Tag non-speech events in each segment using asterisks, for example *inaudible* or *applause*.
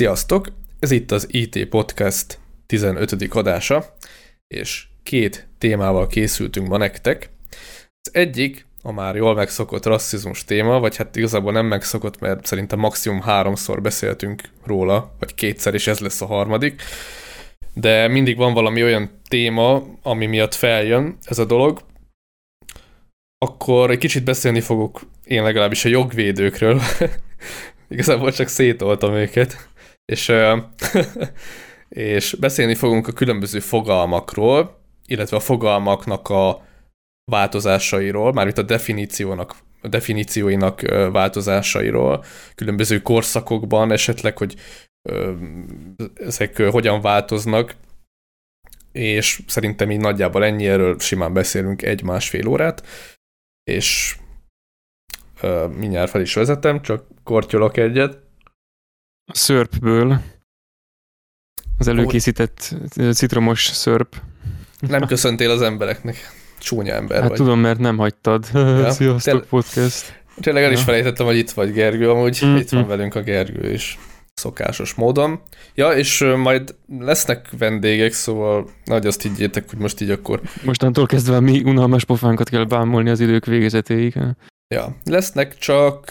Sziasztok! Ez itt az IT Podcast 15. adása, és két témával készültünk ma nektek. Az egyik a már jól megszokott rasszizmus téma, vagy hát igazából nem megszokott, mert szerintem maximum háromszor beszéltünk róla, vagy kétszer, és ez lesz a harmadik. De mindig van valami olyan téma, ami miatt feljön ez a dolog, akkor egy kicsit beszélni fogok én legalábbis a jogvédőkről. *laughs* Igazából csak szétoltam őket és, *laughs* és beszélni fogunk a különböző fogalmakról, illetve a fogalmaknak a változásairól, mármint a definíciónak, a definícióinak változásairól, különböző korszakokban esetleg, hogy ezek hogyan változnak, és szerintem így nagyjából ennyi, erről simán beszélünk egy-másfél órát, és mindjárt fel is vezetem, csak kortyolok egyet a szörpből. Az előkészített citromos szörp. Nem köszöntél az embereknek. Csúnya ember hát vagy. tudom, mert nem hagytad. Ja. *laughs* Sziasztok, Tél- podcast. Tényleg el is ja. felejtettem, hogy itt vagy Gergő, amúgy mm-hmm. itt van velünk a Gergő is szokásos módon. Ja, és majd lesznek vendégek, szóval nagy azt higgyétek, hogy most így akkor... Mostantól kezdve mi unalmas pofánkat kell bámulni az idők végezetéig. Ja, lesznek csak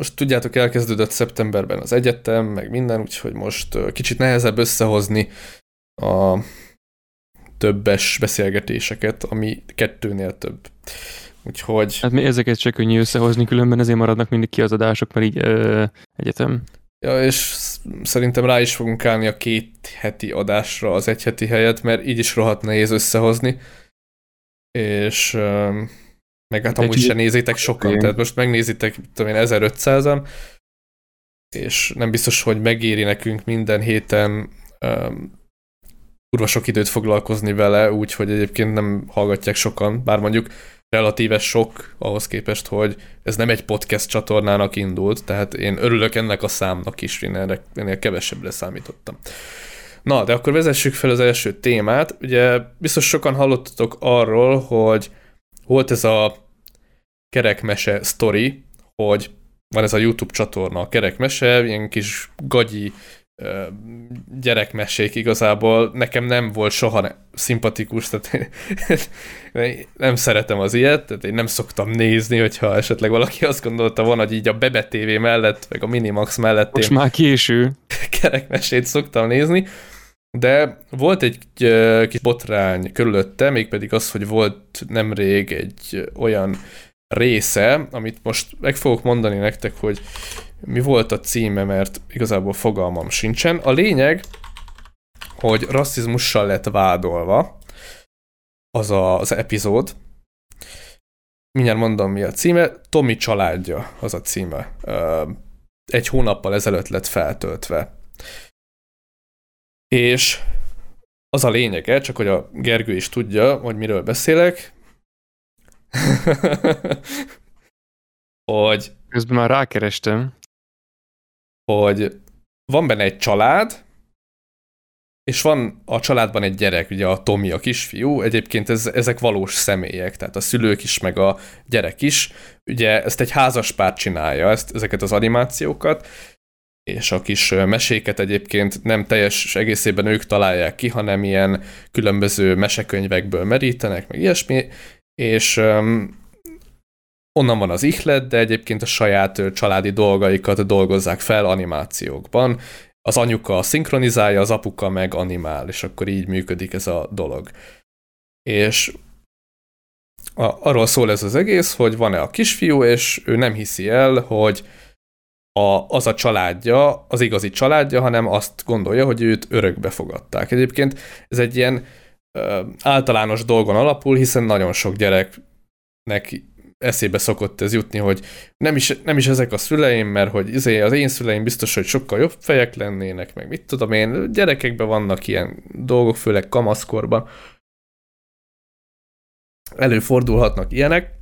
most tudjátok, elkezdődött szeptemberben az egyetem, meg minden, úgyhogy most kicsit nehezebb összehozni a többes beszélgetéseket, ami kettőnél több. Úgyhogy... Hát mi ezeket se könnyű összehozni, különben ezért maradnak mindig kiadások, mert így ö, egyetem. Ja, és szerintem rá is fogunk állni a két heti adásra az egy heti helyet, mert így is rohadt nehéz összehozni. És meg hát amúgy se nézitek sokan, tehát most megnézitek, tudom én, 1500-an, és nem biztos, hogy megéri nekünk minden héten um, kurva sok időt foglalkozni vele, úgyhogy egyébként nem hallgatják sokan, bár mondjuk relatíve sok ahhoz képest, hogy ez nem egy podcast csatornának indult, tehát én örülök ennek a számnak is, én ennél, ennél kevesebbre számítottam. Na, de akkor vezessük fel az első témát. Ugye biztos sokan hallottatok arról, hogy volt ez a kerekmese sztori, hogy van ez a YouTube csatorna, a kerekmese, ilyen kis gagyi gyerekmesék igazából nekem nem volt soha szimpatikus, tehát nem szeretem az ilyet, tehát én nem szoktam nézni, hogyha esetleg valaki azt gondolta volna, hogy így a Bebe TV mellett, meg a Minimax mellett Most már késő. kerekmesét szoktam nézni, de volt egy kis botrány körülötte, mégpedig az, hogy volt nemrég egy olyan része, amit most meg fogok mondani nektek, hogy mi volt a címe, mert igazából fogalmam sincsen. A lényeg, hogy rasszizmussal lett vádolva az a, az epizód. Mindjárt mondom, mi a címe. Tomi családja az a címe. Egy hónappal ezelőtt lett feltöltve. És az a lényege, csak hogy a Gergő is tudja, hogy miről beszélek, *laughs* hogy... Közben már rákerestem. Hogy van benne egy család, és van a családban egy gyerek, ugye a Tomi, a kisfiú, egyébként ez, ezek valós személyek, tehát a szülők is, meg a gyerek is. Ugye ezt egy házaspár csinálja, ezt, ezeket az animációkat, és a kis meséket egyébként nem teljes egészében ők találják ki, hanem ilyen különböző mesekönyvekből merítenek, meg ilyesmi, és um, onnan van az ihlet, de egyébként a saját családi dolgaikat dolgozzák fel animációkban. Az anyuka szinkronizálja, az apuka meg animál, és akkor így működik ez a dolog. És a, arról szól ez az egész, hogy van-e a kisfiú, és ő nem hiszi el, hogy a, az a családja, az igazi családja, hanem azt gondolja, hogy őt örökbe fogadták. Egyébként ez egy ilyen általános dolgon alapul, hiszen nagyon sok gyereknek eszébe szokott ez jutni, hogy nem is, nem is ezek a szüleim, mert hogy izé, az én szüleim biztos, hogy sokkal jobb fejek lennének, meg mit tudom én, gyerekekben vannak ilyen dolgok, főleg kamaszkorban. Előfordulhatnak ilyenek,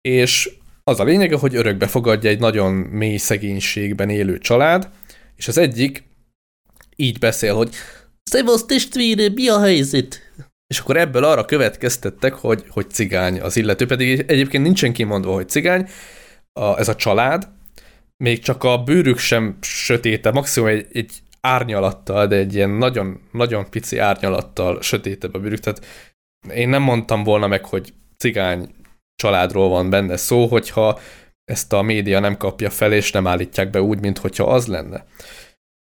és az a lényege, hogy örökbe fogadja egy nagyon mély szegénységben élő család, és az egyik így beszél, hogy Szevasz testvére, mi a helyzet? És akkor ebből arra következtettek, hogy, hogy cigány az illető, pedig egyébként nincsen kimondva, hogy cigány, a, ez a család, még csak a bőrük sem sötéte, maximum egy, egy árnyalattal, de egy ilyen nagyon, nagyon pici árnyalattal sötétebb a bőrük, tehát én nem mondtam volna meg, hogy cigány családról van benne szó, hogyha ezt a média nem kapja fel, és nem állítják be úgy, mint hogyha az lenne.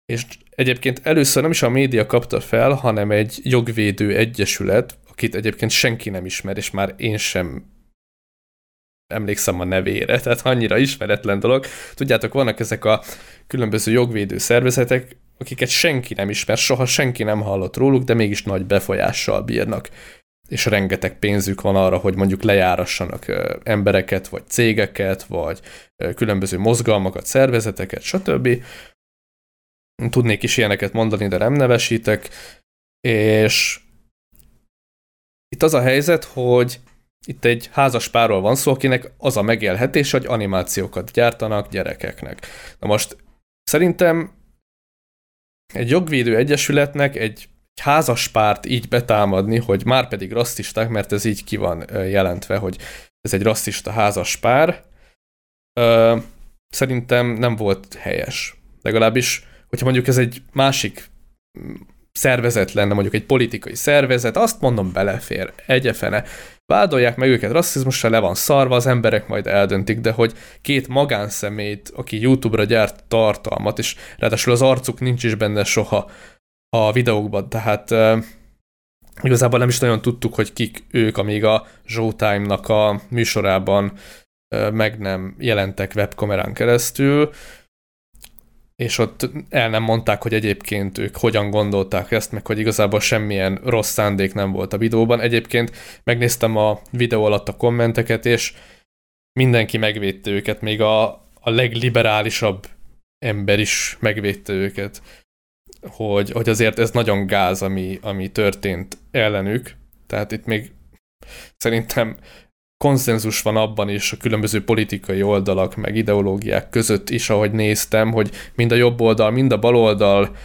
És egyébként először nem is a média kapta fel, hanem egy jogvédő egyesület, akit egyébként senki nem ismer, és már én sem emlékszem a nevére, *laughs* tehát annyira ismeretlen dolog. Tudjátok, vannak ezek a különböző jogvédő szervezetek, akiket senki nem ismer, soha senki nem hallott róluk, de mégis nagy befolyással bírnak és rengeteg pénzük van arra, hogy mondjuk lejárassanak embereket, vagy cégeket, vagy különböző mozgalmakat, szervezeteket, stb. Tudnék is ilyeneket mondani, de nem nevesítek. És itt az a helyzet, hogy itt egy házas párról van szó, akinek az a megélhetés, hogy animációkat gyártanak gyerekeknek. Na most szerintem egy jogvédő egyesületnek egy házas párt így betámadni, hogy már pedig rasszisták, mert ez így ki van jelentve, hogy ez egy rasszista házas pár, szerintem nem volt helyes. Legalábbis, hogyha mondjuk ez egy másik mm, szervezet lenne, mondjuk egy politikai szervezet, azt mondom belefér, egyefene. Vádolják meg őket rasszizmusra, le van szarva, az emberek majd eldöntik, de hogy két magánszemélyt, aki YouTube-ra gyárt tartalmat, és ráadásul az arcuk nincs is benne soha, a videókban, tehát igazából nem is nagyon tudtuk, hogy kik ők, amíg a Showtime-nak a műsorában meg nem jelentek webkamerán keresztül, és ott el nem mondták, hogy egyébként ők hogyan gondolták ezt, meg hogy igazából semmilyen rossz szándék nem volt a videóban. Egyébként megnéztem a videó alatt a kommenteket, és mindenki megvédte őket, még a, a legliberálisabb ember is megvédte őket hogy, hogy azért ez nagyon gáz, ami, ami történt ellenük. Tehát itt még szerintem konszenzus van abban is a különböző politikai oldalak, meg ideológiák között is, ahogy néztem, hogy mind a jobb oldal, mind a bal oldal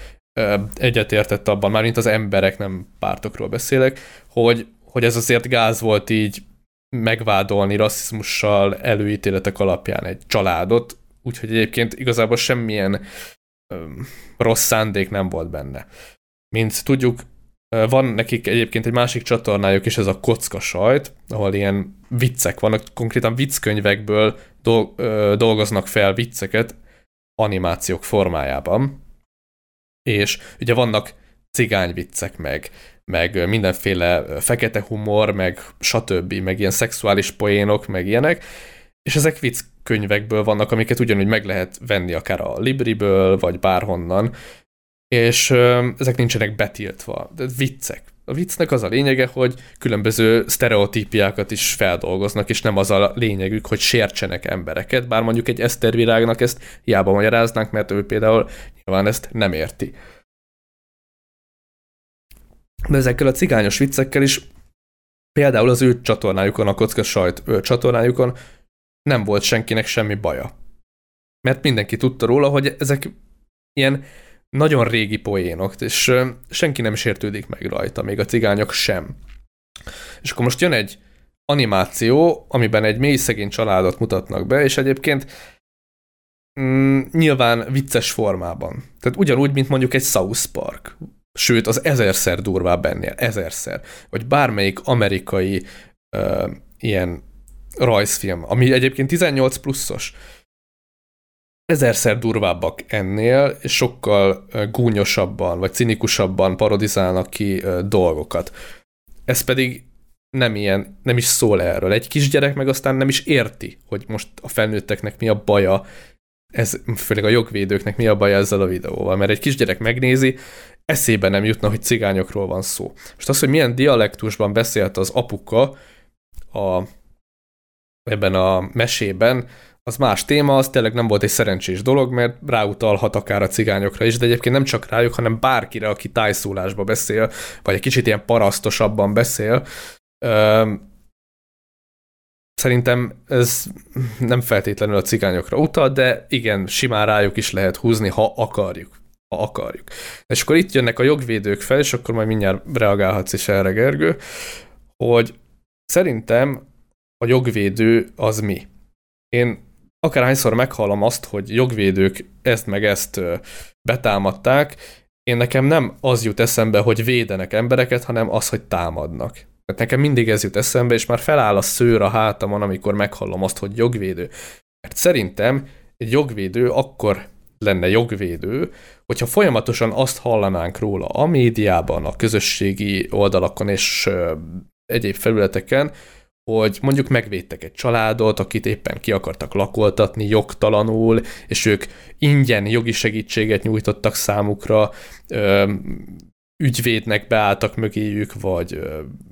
egyetértett abban, már mint az emberek, nem pártokról beszélek, hogy, hogy ez azért gáz volt így megvádolni rasszizmussal előítéletek alapján egy családot, úgyhogy egyébként igazából semmilyen rossz szándék nem volt benne. Mint tudjuk, van nekik egyébként egy másik csatornájuk is, ez a kocka sajt, ahol ilyen viccek vannak, konkrétan vicckönyvekből dolgoznak fel vicceket animációk formájában. És ugye vannak cigányviccek meg, meg mindenféle fekete humor, meg stb., meg ilyen szexuális poénok, meg ilyenek, és ezek vicc könyvekből vannak, amiket ugyanúgy meg lehet venni akár a Libriből, vagy bárhonnan, és ezek nincsenek betiltva. De viccek. A viccnek az a lényege, hogy különböző sztereotípiákat is feldolgoznak, és nem az a lényegük, hogy sértsenek embereket, bár mondjuk egy Esztervirágnak ezt hiába magyaráznánk, mert ő például nyilván ezt nem érti. De ezekkel a cigányos viccekkel is például az ő csatornájukon, a kocka sajt csatornájukon nem volt senkinek semmi baja. Mert mindenki tudta róla, hogy ezek ilyen nagyon régi poénok, és senki nem sértődik meg rajta, még a cigányok sem. És akkor most jön egy animáció, amiben egy mély szegény családot mutatnak be, és egyébként mm, nyilván vicces formában. Tehát ugyanúgy, mint mondjuk egy South Park. Sőt, az ezerszer durvább ennél, ezerszer. Vagy bármelyik amerikai uh, ilyen rajzfilm, ami egyébként 18 pluszos. Ezerszer durvábbak ennél, és sokkal gúnyosabban, vagy cinikusabban parodizálnak ki dolgokat. Ez pedig nem ilyen, nem is szól erről. Egy kisgyerek meg aztán nem is érti, hogy most a felnőtteknek mi a baja, ez főleg a jogvédőknek mi a baja ezzel a videóval, mert egy kisgyerek megnézi, eszébe nem jutna, hogy cigányokról van szó. Most az, hogy milyen dialektusban beszélt az apuka a ebben a mesében, az más téma, az tényleg nem volt egy szerencsés dolog, mert ráutalhat akár a cigányokra is, de egyébként nem csak rájuk, hanem bárkire, aki tájszólásba beszél, vagy egy kicsit ilyen parasztosabban beszél. Szerintem ez nem feltétlenül a cigányokra utal, de igen, simán rájuk is lehet húzni, ha akarjuk. Ha akarjuk. És akkor itt jönnek a jogvédők fel, és akkor majd mindjárt reagálhatsz is erre, Gergő, hogy szerintem a jogvédő az mi? Én akárhányszor meghallom azt, hogy jogvédők ezt meg ezt betámadták, én nekem nem az jut eszembe, hogy védenek embereket, hanem az, hogy támadnak. Tehát nekem mindig ez jut eszembe, és már feláll a szőr a hátamon, amikor meghallom azt, hogy jogvédő. Mert szerintem egy jogvédő akkor lenne jogvédő, hogyha folyamatosan azt hallanánk róla a médiában, a közösségi oldalakon és egyéb felületeken, hogy mondjuk megvédtek egy családot, akit éppen ki akartak lakoltatni jogtalanul, és ők ingyen jogi segítséget nyújtottak számukra, ügyvédnek beálltak mögéjük, vagy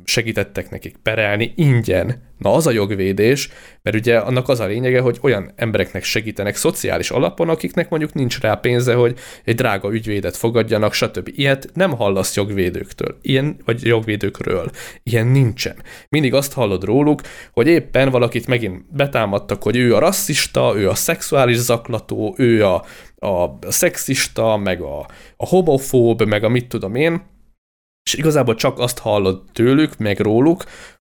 segítettek nekik perelni ingyen. Na az a jogvédés, mert ugye annak az a lényege, hogy olyan embereknek segítenek szociális alapon, akiknek mondjuk nincs rá pénze, hogy egy drága ügyvédet fogadjanak, stb. Ilyet nem hallasz jogvédőktől, ilyen, vagy jogvédőkről. Ilyen nincsen. Mindig azt hallod róluk, hogy éppen valakit megint betámadtak, hogy ő a rasszista, ő a szexuális zaklató, ő a, a szexista, meg a, a homofób, meg a mit tudom én, és igazából csak azt hallod tőlük, meg róluk,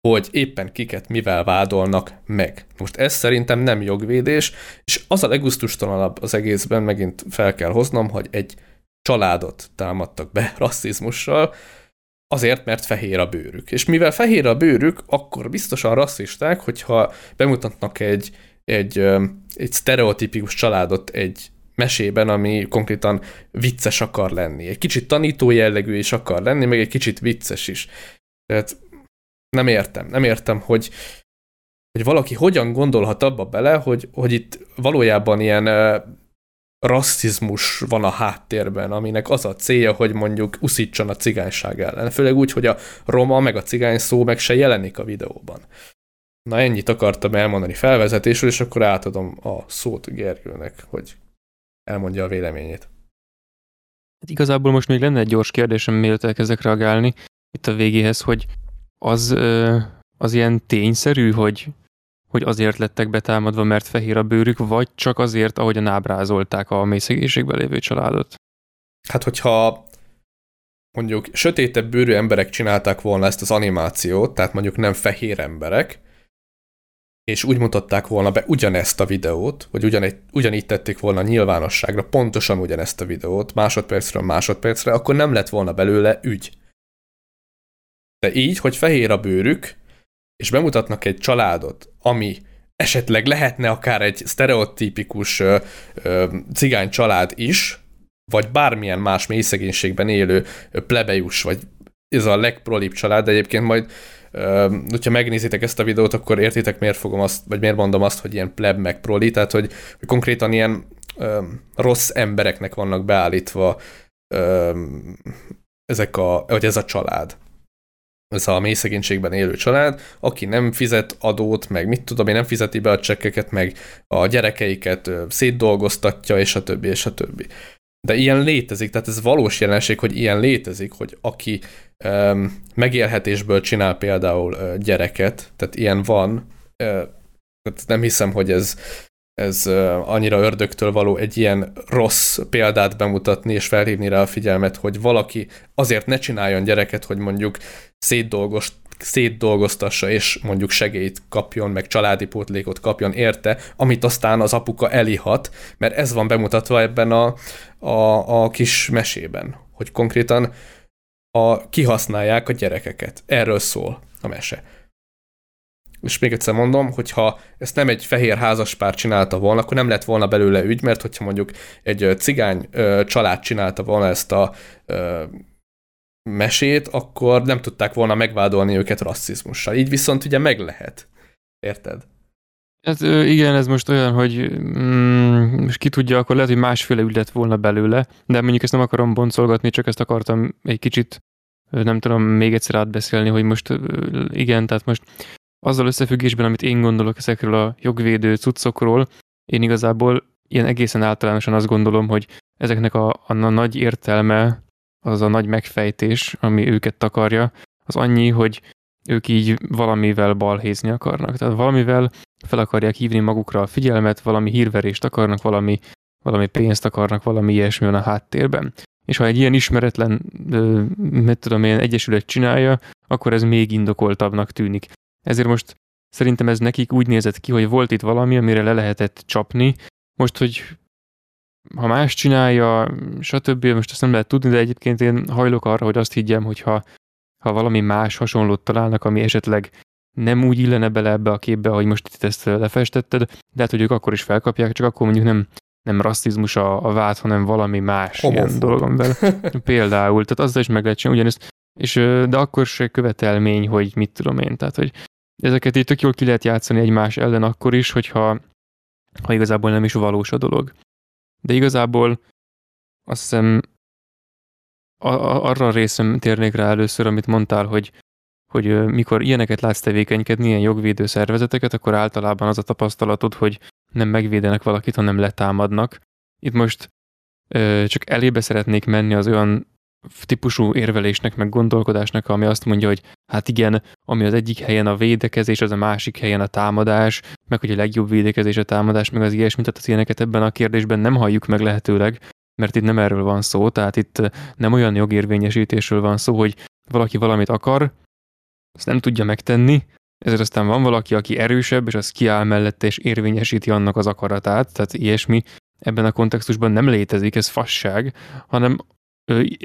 hogy éppen kiket mivel vádolnak meg. Most ez szerintem nem jogvédés, és az a legusztustalanabb az egészben, megint fel kell hoznom, hogy egy családot támadtak be *laughs* rasszizmussal, azért, mert fehér a bőrük. És mivel fehér a bőrük, akkor biztosan rasszisták, hogyha bemutatnak egy, egy, egy sztereotipikus családot egy mesében, ami konkrétan vicces akar lenni. Egy kicsit tanító jellegű is akar lenni, meg egy kicsit vicces is. Tehát nem értem, nem értem, hogy, hogy valaki hogyan gondolhat abba bele, hogy, hogy itt valójában ilyen rasszizmus van a háttérben, aminek az a célja, hogy mondjuk uszítson a cigányság ellen. Főleg úgy, hogy a roma meg a cigány szó meg se jelenik a videóban. Na ennyit akartam elmondani felvezetésről, és akkor átadom a szót Gergőnek, hogy elmondja a véleményét. Hát igazából most még lenne egy gyors kérdésem, mielőtt elkezdek reagálni itt a végéhez, hogy az, az ilyen tényszerű, hogy, hogy azért lettek betámadva, mert fehér a bőrük, vagy csak azért, ahogyan ábrázolták a mélyszegénységben lévő családot? Hát, hogyha mondjuk sötétebb bőrű emberek csinálták volna ezt az animációt, tehát mondjuk nem fehér emberek, és úgy mutatták volna be ugyanezt a videót, vagy ugyanegy, ugyanígy tették volna nyilvánosságra pontosan ugyanezt a videót, másodpercről másodpercre, akkor nem lett volna belőle ügy. De így, hogy fehér a bőrük, és bemutatnak egy családot, ami esetleg lehetne akár egy sztereotípikus ö, ö, cigány család is, vagy bármilyen más mélyszegénységben élő plebejus, vagy ez a legprolibb család, de egyébként majd hogyha megnézitek ezt a videót, akkor értitek, miért fogom azt, vagy miért mondom azt, hogy ilyen pleb meg proli, tehát hogy, konkrétan ilyen rossz embereknek vannak beállítva ezek a, vagy ez a család. Ez a mély szegénységben élő család, aki nem fizet adót, meg mit tudom én, nem fizeti be a csekkeket, meg a gyerekeiket szétdolgoztatja, és a többi, és a többi. De ilyen létezik, tehát ez valós jelenség, hogy ilyen létezik, hogy aki um, megélhetésből csinál például uh, gyereket, tehát ilyen van, uh, nem hiszem, hogy ez, ez uh, annyira ördögtől való egy ilyen rossz példát bemutatni és felhívni rá a figyelmet, hogy valaki azért ne csináljon gyereket, hogy mondjuk szétdolgost, szétdolgoztassa, és mondjuk segélyt kapjon, meg családi pótlékot kapjon érte, amit aztán az apuka elihat, mert ez van bemutatva ebben a, a, a kis mesében, hogy konkrétan a, kihasználják a gyerekeket. Erről szól a mese. És még egyszer mondom, hogyha ezt nem egy fehér házaspár csinálta volna, akkor nem lett volna belőle ügy, mert hogyha mondjuk egy cigány család csinálta volna ezt a mesét, akkor nem tudták volna megvádolni őket rasszizmussal. Így viszont ugye meg lehet. Érted? Hát igen, ez most olyan, hogy mm, most ki tudja, akkor lehet, hogy másféle ügy lett volna belőle, de mondjuk ezt nem akarom boncolgatni, csak ezt akartam egy kicsit, nem tudom, még egyszer átbeszélni, hogy most igen, tehát most azzal összefüggésben, amit én gondolok ezekről a jogvédő cuccokról, én igazából ilyen egészen általánosan azt gondolom, hogy ezeknek a, a, nagy értelme az a nagy megfejtés, ami őket takarja, az annyi, hogy ők így valamivel balhézni akarnak. Tehát valamivel fel akarják hívni magukra a figyelmet, valami hírverést akarnak, valami, valami pénzt akarnak, valami ilyesmi a háttérben. És ha egy ilyen ismeretlen, mit tudom én, egyesület csinálja, akkor ez még indokoltabbnak tűnik. Ezért most szerintem ez nekik úgy nézett ki, hogy volt itt valami, amire le lehetett csapni. Most, hogy ha más csinálja, stb. Most ezt nem lehet tudni, de egyébként én hajlok arra, hogy azt higgyem, hogy ha, ha valami más hasonlót találnak, ami esetleg nem úgy illene bele ebbe a képbe, hogy most itt ezt lefestetted, de hát, hogy ők akkor is felkapják, csak akkor mondjuk nem, nem rasszizmus a, a vád, hanem valami más Homofób. ilyen dolog, amivel *laughs* például, tehát azzal is meg lehet csinálni, ugyanezt, és, de akkor se követelmény, hogy mit tudom én, tehát hogy ezeket így tök jól ki lehet játszani egymás ellen akkor is, hogyha ha igazából nem is valós a dolog. De igazából azt hiszem a, arra a részem térnék rá először, amit mondtál, hogy, hogy mikor ilyeneket látsz tevékenykedni, ilyen jogvédő szervezeteket, akkor általában az a tapasztalatod, hogy nem megvédenek valakit, hanem letámadnak. Itt most ö, csak elébe szeretnék menni az olyan típusú érvelésnek, meg gondolkodásnak, ami azt mondja, hogy hát igen, ami az egyik helyen a védekezés, az a másik helyen a támadás, meg hogy a legjobb védekezés a támadás, meg az ilyesmit, tehát az ilyeneket ebben a kérdésben nem halljuk meg lehetőleg, mert itt nem erről van szó, tehát itt nem olyan jogérvényesítésről van szó, hogy valaki valamit akar, azt nem tudja megtenni, ezért aztán van valaki, aki erősebb, és az kiáll mellette, és érvényesíti annak az akaratát, tehát ilyesmi ebben a kontextusban nem létezik, ez fasság, hanem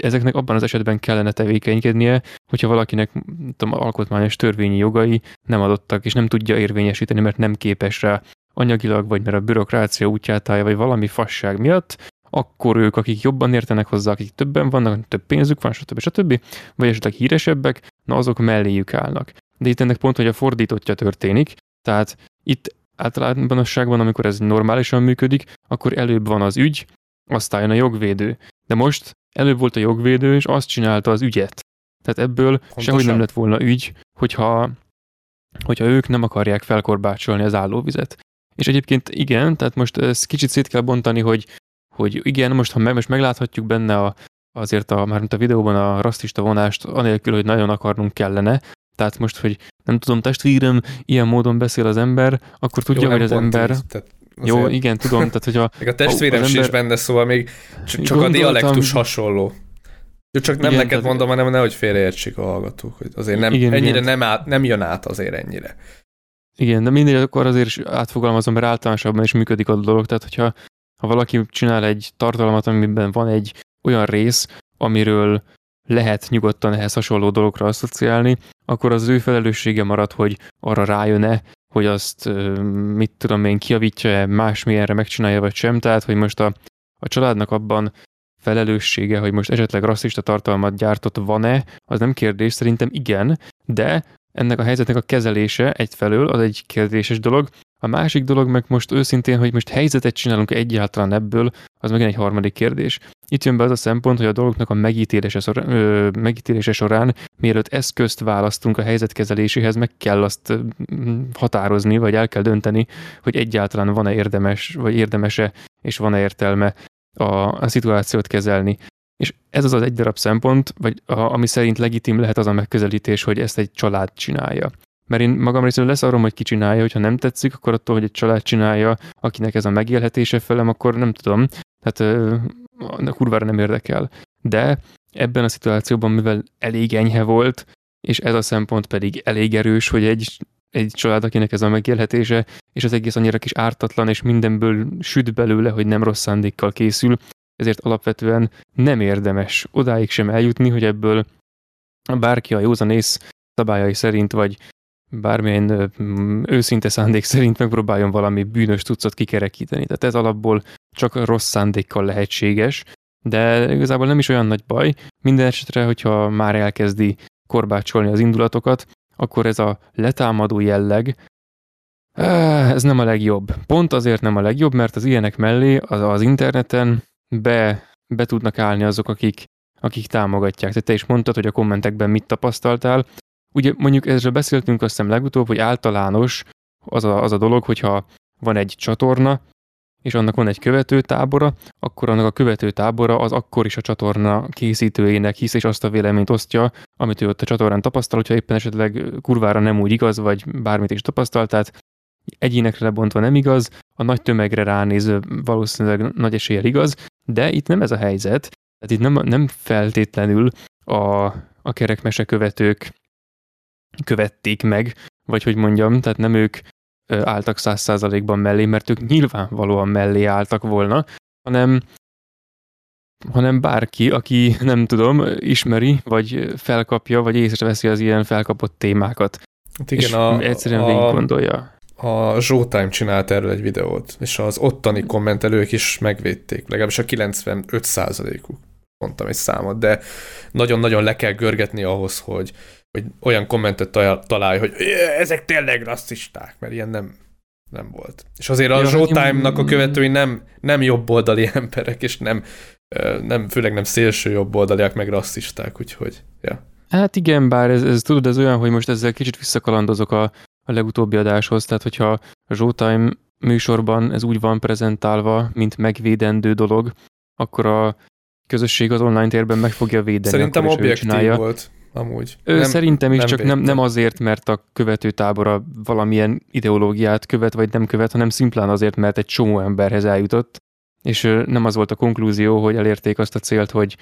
ezeknek abban az esetben kellene tevékenykednie, hogyha valakinek tudom, alkotmányos törvényi jogai nem adottak, és nem tudja érvényesíteni, mert nem képes rá anyagilag, vagy mert a bürokrácia útját állja, vagy valami fasság miatt, akkor ők, akik jobban értenek hozzá, akik többen vannak, több pénzük van, stb. stb. vagy esetleg híresebbek, na azok melléjük állnak. De itt ennek pont, hogy a fordítottja történik, tehát itt általánosságban, amikor ez normálisan működik, akkor előbb van az ügy, aztán jön a jogvédő. De most előbb volt a jogvédő, és azt csinálta az ügyet. Tehát ebből Pontosan. sehogy nem lett volna ügy, hogyha, hogyha ők nem akarják felkorbácsolni az állóvizet. És egyébként igen, tehát most ezt kicsit szét kell bontani, hogy, hogy igen, most ha meg, most megláthatjuk benne a, azért a, már a videóban a rasszista vonást, anélkül, hogy nagyon akarnunk kellene, tehát most, hogy nem tudom, testvérem, ilyen módon beszél az ember, akkor tudja, Jó, hogy az ember... Így, tehát Azért... Jó, igen, tudom, tehát hogy a... Még a testvérem ember... is benne, szóval még csak Gondoltam... a dialektus hasonló. Csak nem igen, neked mondom, hanem nehogy félreértsék a hallgatók, hogy azért nem, igen, ennyire igen. Nem, át, nem jön át azért ennyire. Igen, de mindig akkor azért is átfogalmazom, mert általánosabban is működik a dolog, tehát hogyha ha valaki csinál egy tartalmat, amiben van egy olyan rész, amiről lehet nyugodtan ehhez hasonló dologra asszociálni, akkor az ő felelőssége marad, hogy arra rájön-e, hogy azt mit tudom én kiavítja-e, másmilyenre megcsinálja vagy sem, tehát hogy most a, a családnak abban felelőssége, hogy most esetleg rasszista tartalmat gyártott van-e, az nem kérdés, szerintem igen, de ennek a helyzetnek a kezelése egyfelől az egy kérdéses dolog, a másik dolog meg most őszintén, hogy most helyzetet csinálunk egyáltalán ebből, az meg egy harmadik kérdés. Itt jön be az a szempont, hogy a dolgoknak a megítélése során, ö, megítélése során, mielőtt eszközt választunk a helyzet kezeléséhez, meg kell azt határozni, vagy el kell dönteni, hogy egyáltalán van-e érdemes, vagy érdemese, és van-e értelme a, a szituációt kezelni. És ez az az egy darab szempont, vagy a, ami szerint legitim lehet az a megközelítés, hogy ezt egy család csinálja. Mert én magam részéről lesz arról, hogy ki csinálja, hogyha nem tetszik, akkor attól, hogy egy család csinálja, akinek ez a megélhetése felem, akkor nem tudom. Tehát a kurvára nem érdekel. De ebben a szituációban, mivel elég enyhe volt, és ez a szempont pedig elég erős, hogy egy, egy család, akinek ez a megélhetése, és az egész annyira kis ártatlan, és mindenből süt belőle, hogy nem rossz szándékkal készül, ezért alapvetően nem érdemes odáig sem eljutni, hogy ebből bárki a józanész szabályai szerint, vagy bármilyen őszinte szándék szerint megpróbáljon valami bűnös tucat kikerekíteni. Tehát ez alapból csak rossz szándékkal lehetséges, de igazából nem is olyan nagy baj. Minden esetre, hogyha már elkezdi korbácsolni az indulatokat, akkor ez a letámadó jelleg, ez nem a legjobb. Pont azért nem a legjobb, mert az ilyenek mellé az, az interneten be, be tudnak állni azok, akik, akik támogatják. Tehát te is mondtad, hogy a kommentekben mit tapasztaltál. Ugye mondjuk ezzel beszéltünk azt hiszem legutóbb, hogy általános az a, az a dolog, hogyha van egy csatorna, és annak van egy követőtábora, akkor annak a követőtábora az akkor is a csatorna készítőjének hisz, és azt a véleményt osztja, amit ő ott a csatornán tapasztal, hogyha éppen esetleg kurvára nem úgy igaz, vagy bármit is tapasztalt, tehát egyénekre lebontva nem igaz, a nagy tömegre ránéző valószínűleg nagy eséllyel igaz, de itt nem ez a helyzet, tehát itt nem, nem feltétlenül a, a kerekmese követők követték meg, vagy hogy mondjam, tehát nem ők álltak száz százalékban mellé, mert ők nyilvánvalóan mellé álltak volna, hanem hanem bárki, aki nem tudom, ismeri, vagy felkapja, vagy észreveszi az ilyen felkapott témákat. Hát igen, és a, egyszerűen végig gondolja. A Showtime csinált erről egy videót, és az ottani kommentelők is megvédték, legalábbis a 95 százalékuk mondtam egy számot, de nagyon-nagyon le kell görgetni ahhoz, hogy, hogy olyan kommentet találj, hogy ezek tényleg rasszisták, mert ilyen nem, nem volt. És azért a ja, Showtime-nak a követői nem, nem jobboldali *laughs* emberek, és nem, nem, főleg nem szélső jobboldaliak, meg rasszisták, úgyhogy, ja. Hát igen, bár ez, ez tudod, ez olyan, hogy most ezzel kicsit visszakalandozok a, a legutóbbi adáshoz, tehát hogyha a Showtime műsorban ez úgy van prezentálva, mint megvédendő dolog, akkor a közösség az online térben meg fogja védeni. Szerintem objektív volt amúgy. Ő nem, szerintem is, nem csak nem, nem azért, mert a követőtábora valamilyen ideológiát követ, vagy nem követ, hanem szimplán azért, mert egy csomó emberhez eljutott, és nem az volt a konklúzió, hogy elérték azt a célt, hogy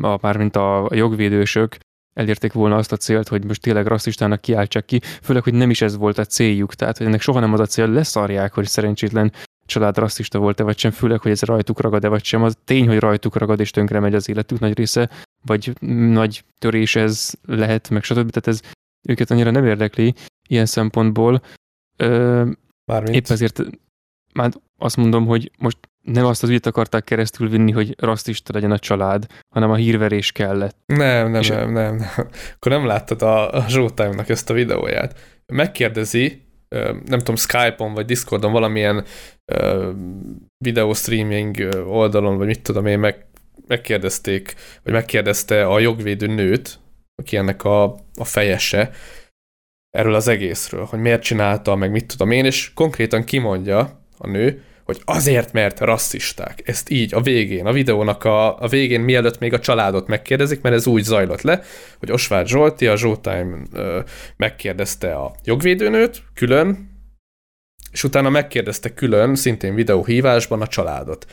a, mármint a, a jogvédősök elérték volna azt a célt, hogy most tényleg rasszistának kiáltsak ki, főleg, hogy nem is ez volt a céljuk, tehát hogy ennek soha nem az a cél, leszarják, hogy szerencsétlen család rasszista volt-e vagy sem, főleg, hogy ez rajtuk ragad-e vagy sem. Az tény, hogy rajtuk ragad és tönkre megy az életük nagy része, vagy nagy törés ez lehet, meg stb. Tehát ez őket annyira nem érdekli ilyen szempontból. Ö, Mármint. Épp ezért már azt mondom, hogy most nem azt az ügyet akarták keresztül vinni, hogy rasszista legyen a család, hanem a hírverés kellett. Nem, nem, nem, nem, nem. Akkor nem láttad a, a Showtime-nak ezt a videóját. Megkérdezi, nem tudom, Skype-on vagy Discordon valamilyen videó streaming oldalon, vagy mit tudom én, meg, megkérdezték, vagy megkérdezte a jogvédő nőt, aki ennek a, a fejese, erről az egészről, hogy miért csinálta, meg mit tudom én, és konkrétan kimondja a nő, hogy azért, mert rasszisták. Ezt így a végén, a videónak a, a végén, mielőtt még a családot megkérdezik, mert ez úgy zajlott le, hogy Osvárd Zsolti, a Showtime ö, megkérdezte a jogvédőnőt külön, és utána megkérdezte külön, szintén videóhívásban a családot.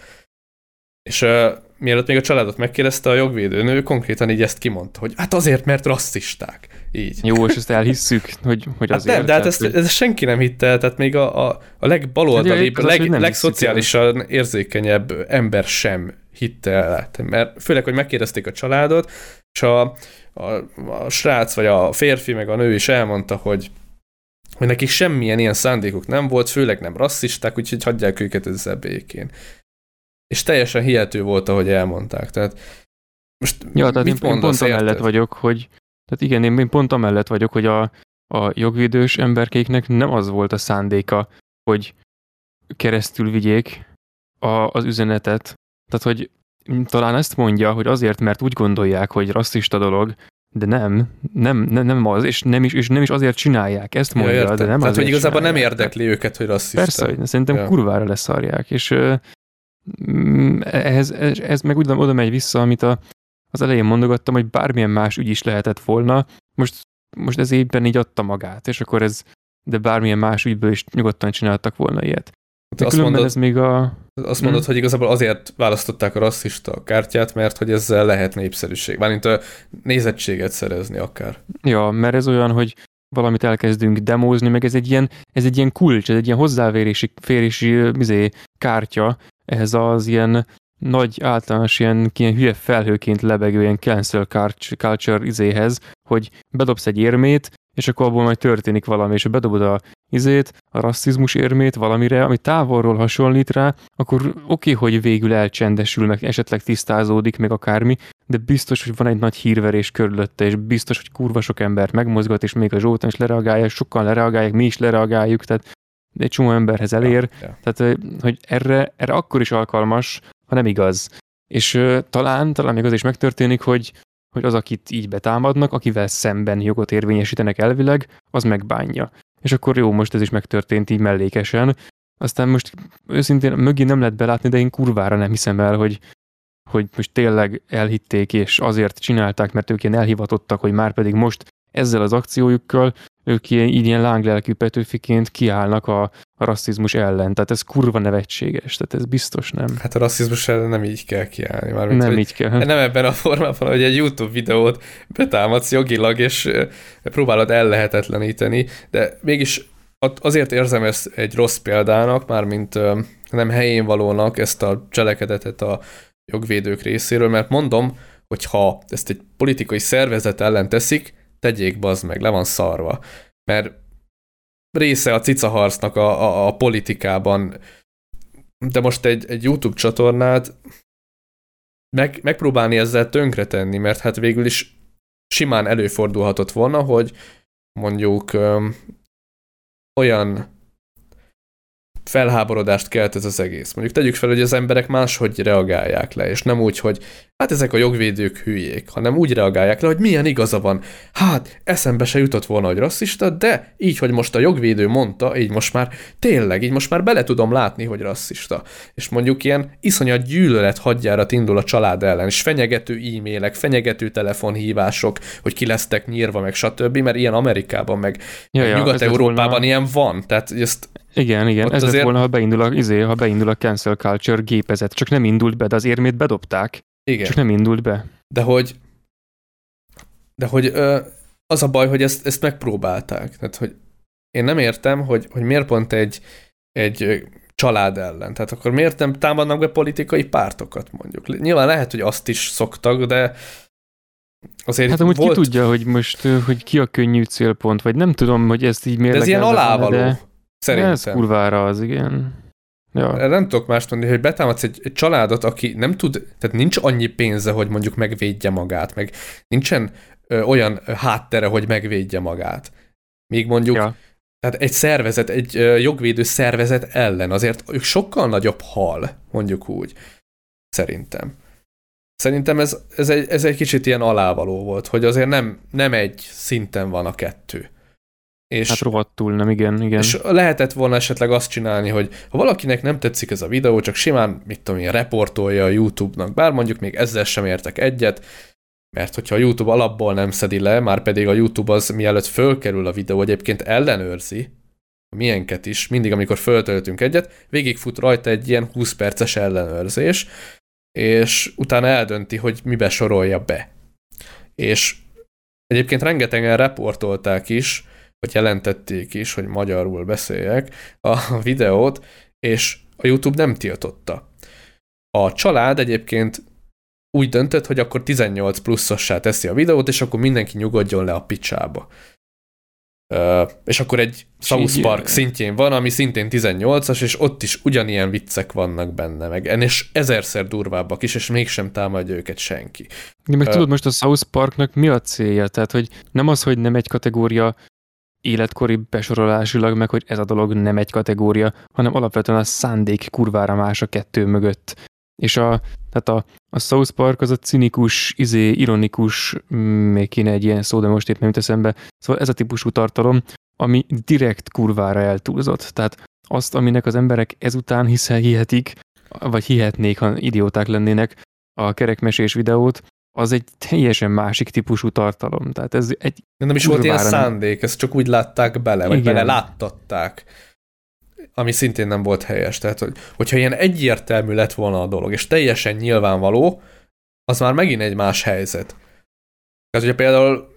És uh, mielőtt még a családot megkérdezte, a jogvédőnő konkrétan így ezt kimondta, hogy hát azért, mert rasszisták. Így. Jó, és ezt elhisszük, hogy, hogy hát azért. Nem, de hát ezt, hogy... ezt senki nem hitte tehát még a, a, a legbaloldalibb, hát, leg, legszociálisan érzékenyebb ember sem hitte el. Mert főleg, hogy megkérdezték a családot, és a, a, a srác, vagy a férfi, meg a nő is elmondta, hogy hogy nekik semmilyen ilyen szándékuk nem volt, főleg nem rasszisták, úgyhogy hagyják őket ezzel békén és teljesen hihető volt, ahogy elmondták. Tehát most ja, tehát mit én, én pont amellett vagyok, hogy tehát igen, én, én pont amellett vagyok, hogy a, a jogvédős emberkéknek nem az volt a szándéka, hogy keresztül vigyék a, az üzenetet. Tehát, hogy talán ezt mondja, hogy azért, mert úgy gondolják, hogy rasszista dolog, de nem, nem, nem, nem az, és nem is, és nem is azért csinálják, ezt mondja, ja, de nem Tehát, hogy igazából nem érdekli őket, hogy rasszista. Persze, szerintem ja. kurvára leszarják, és ehhez, ez, ez meg oda, oda megy vissza, amit a, az elején mondogattam, hogy bármilyen más ügy is lehetett volna, most, most ez éppen így adta magát, és akkor ez, de bármilyen más ügyből is nyugodtan csináltak volna ilyet. De azt mondod, ez még a... Azt mondod, hmm. hogy igazából azért választották a rasszista kártyát, mert hogy ezzel lehet népszerűség, mármint a nézettséget szerezni akár. Ja, mert ez olyan, hogy valamit elkezdünk demózni, meg ez egy ilyen, ez egy ilyen kulcs, ez egy ilyen hozzávérési férési mizé, kártya, ehhez az ilyen nagy általános ilyen, ilyen hülye felhőként lebegő ilyen cancel culture izéhez, hogy bedobsz egy érmét, és akkor abból majd történik valami, és ha bedobod a izét, a rasszizmus érmét valamire, ami távolról hasonlít rá, akkor oké, okay, hogy végül elcsendesül, meg esetleg tisztázódik, meg akármi, de biztos, hogy van egy nagy hírverés körülötte, és biztos, hogy kurva sok embert megmozgat, és még a Zsoltán is lereagálja, sokan lereagálják, mi is lereagáljuk, tehát egy csomó emberhez elér, ja, ja. tehát hogy erre, erre akkor is alkalmas, ha nem igaz. És uh, talán, talán még az is megtörténik, hogy, hogy az, akit így betámadnak, akivel szemben jogot érvényesítenek elvileg, az megbánja. És akkor jó, most ez is megtörtént így mellékesen. Aztán most őszintén mögé nem lehet belátni, de én kurvára nem hiszem el, hogy, hogy most tényleg elhitték, és azért csinálták, mert ők ilyen elhivatottak, hogy már pedig most ezzel az akciójukkal ők ilyen, ilyen lánglelkű Petőfiként kiállnak a, a rasszizmus ellen. Tehát ez kurva nevetséges, tehát ez biztos nem. Hát a rasszizmus ellen nem így kell kiállni. Mármint, nem hogy így kell. Nem ebben a formában, hogy egy YouTube videót betámadsz jogilag, és próbálod ellehetetleníteni, de mégis azért érzem ezt egy rossz példának, mármint nem helyén valónak ezt a cselekedetet a jogvédők részéről, mert mondom, hogy ha ezt egy politikai szervezet ellen teszik, tegyék bazd meg, le van szarva. Mert része a cicaharcnak a, a, a politikában, de most egy, egy YouTube csatornát meg, megpróbálni ezzel tönkretenni, mert hát végül is simán előfordulhatott volna, hogy mondjuk öm, olyan felháborodást kelt ez az egész. Mondjuk tegyük fel, hogy az emberek máshogy reagálják le, és nem úgy, hogy hát ezek a jogvédők hülyék, hanem úgy reagálják le, hogy milyen igaza van. Hát, eszembe se jutott volna, hogy rasszista, de így, hogy most a jogvédő mondta, így most már tényleg, így most már bele tudom látni, hogy rasszista. És mondjuk ilyen iszonyat gyűlölet hadjárat indul a család ellen, és fenyegető e-mailek, fenyegető telefonhívások, hogy ki lesztek nyírva, meg stb., mert ilyen Amerikában, meg, ja, ja, Nyugat-Európában volna... ilyen van. Tehát ezt igen, igen, ez azért... volna, ha beindul, a, izé, ha beindul a cancel culture gépezet, csak nem indult be, de az érmét bedobták. Igen. Csak nem indult be. De hogy, de hogy ö, az a baj, hogy ezt, ezt megpróbálták. Tehát, hogy én nem értem, hogy, hogy miért pont egy, egy család ellen. Tehát akkor miért nem támadnak be politikai pártokat, mondjuk. Nyilván lehet, hogy azt is szoktak, de azért Hát amúgy volt... ki tudja, hogy most hogy ki a könnyű célpont, vagy nem tudom, hogy ezt így miért De ez ilyen alávaló. De... Szerintem. Ez kurvára az, igen. Ja. Nem tudok mást mondani, hogy betámadsz egy, egy családot, aki nem tud, tehát nincs annyi pénze, hogy mondjuk megvédje magát, meg nincsen ö, olyan háttere, hogy megvédje magát. Míg mondjuk, ja. tehát egy szervezet, egy ö, jogvédő szervezet ellen azért ők sokkal nagyobb hal, mondjuk úgy. Szerintem. Szerintem ez, ez, egy, ez egy kicsit ilyen alávaló volt, hogy azért nem, nem egy szinten van a kettő. És, hát rohadtul nem, igen, igen. És lehetett volna esetleg azt csinálni, hogy ha valakinek nem tetszik ez a videó, csak simán, mit tudom én, reportolja a YouTube-nak, bár mondjuk még ezzel sem értek egyet, mert hogyha a YouTube alapból nem szedi le, már pedig a YouTube az mielőtt fölkerül a videó, egyébként ellenőrzi, milyenket is, mindig amikor föltöltünk egyet, végigfut rajta egy ilyen 20 perces ellenőrzés, és utána eldönti, hogy mibe sorolja be. És egyébként rengetegen reportolták is, vagy jelentették is, hogy magyarul beszéljek a videót, és a YouTube nem tiltotta. A család egyébként úgy döntött, hogy akkor 18 pluszossá teszi a videót, és akkor mindenki nyugodjon le a picsába. Uh, és akkor egy South Park szintjén van, ami szintén 18-as, és ott is ugyanilyen viccek vannak benne, meg és ezerszer durvábbak is, és mégsem támadja őket senki. De meg uh, tudod, most a South Parknak mi a célja? Tehát, hogy nem az, hogy nem egy kategória életkori besorolásilag, meg hogy ez a dolog nem egy kategória, hanem alapvetően a szándék kurvára más a kettő mögött. És a, tehát a, a South Park az a cinikus, izé, ironikus, még kéne egy ilyen szó, de most épp nem eszembe. Szóval ez a típusú tartalom, ami direkt kurvára eltúlzott. Tehát azt, aminek az emberek ezután hiszel hihetik, vagy hihetnék, ha idióták lennének, a kerekmesés videót, az egy teljesen másik típusú tartalom. Tehát ez egy De nem is volt ilyen szándék, ezt csak úgy látták bele, vagy Igen. bele láttatták. Ami szintén nem volt helyes. Tehát, hogy, hogyha ilyen egyértelmű lett volna a dolog, és teljesen nyilvánvaló, az már megint egy más helyzet. Tehát ugye például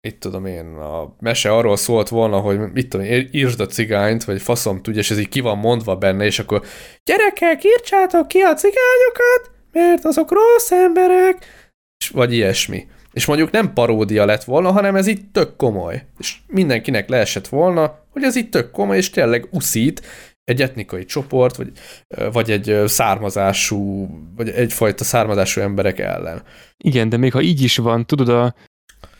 itt tudom én, a mese arról szólt volna, hogy mit tudom én, írd a cigányt, vagy faszom tudja, és ez így ki van mondva benne, és akkor gyerekek, írtsátok ki a cigányokat, mert azok rossz emberek, vagy ilyesmi. És mondjuk nem paródia lett volna, hanem ez itt tök komoly. És mindenkinek leesett volna, hogy ez itt tök komoly, és tényleg uszít egy etnikai csoport, vagy, vagy egy származású, vagy egyfajta származású emberek ellen. Igen, de még ha így is van, tudod, a,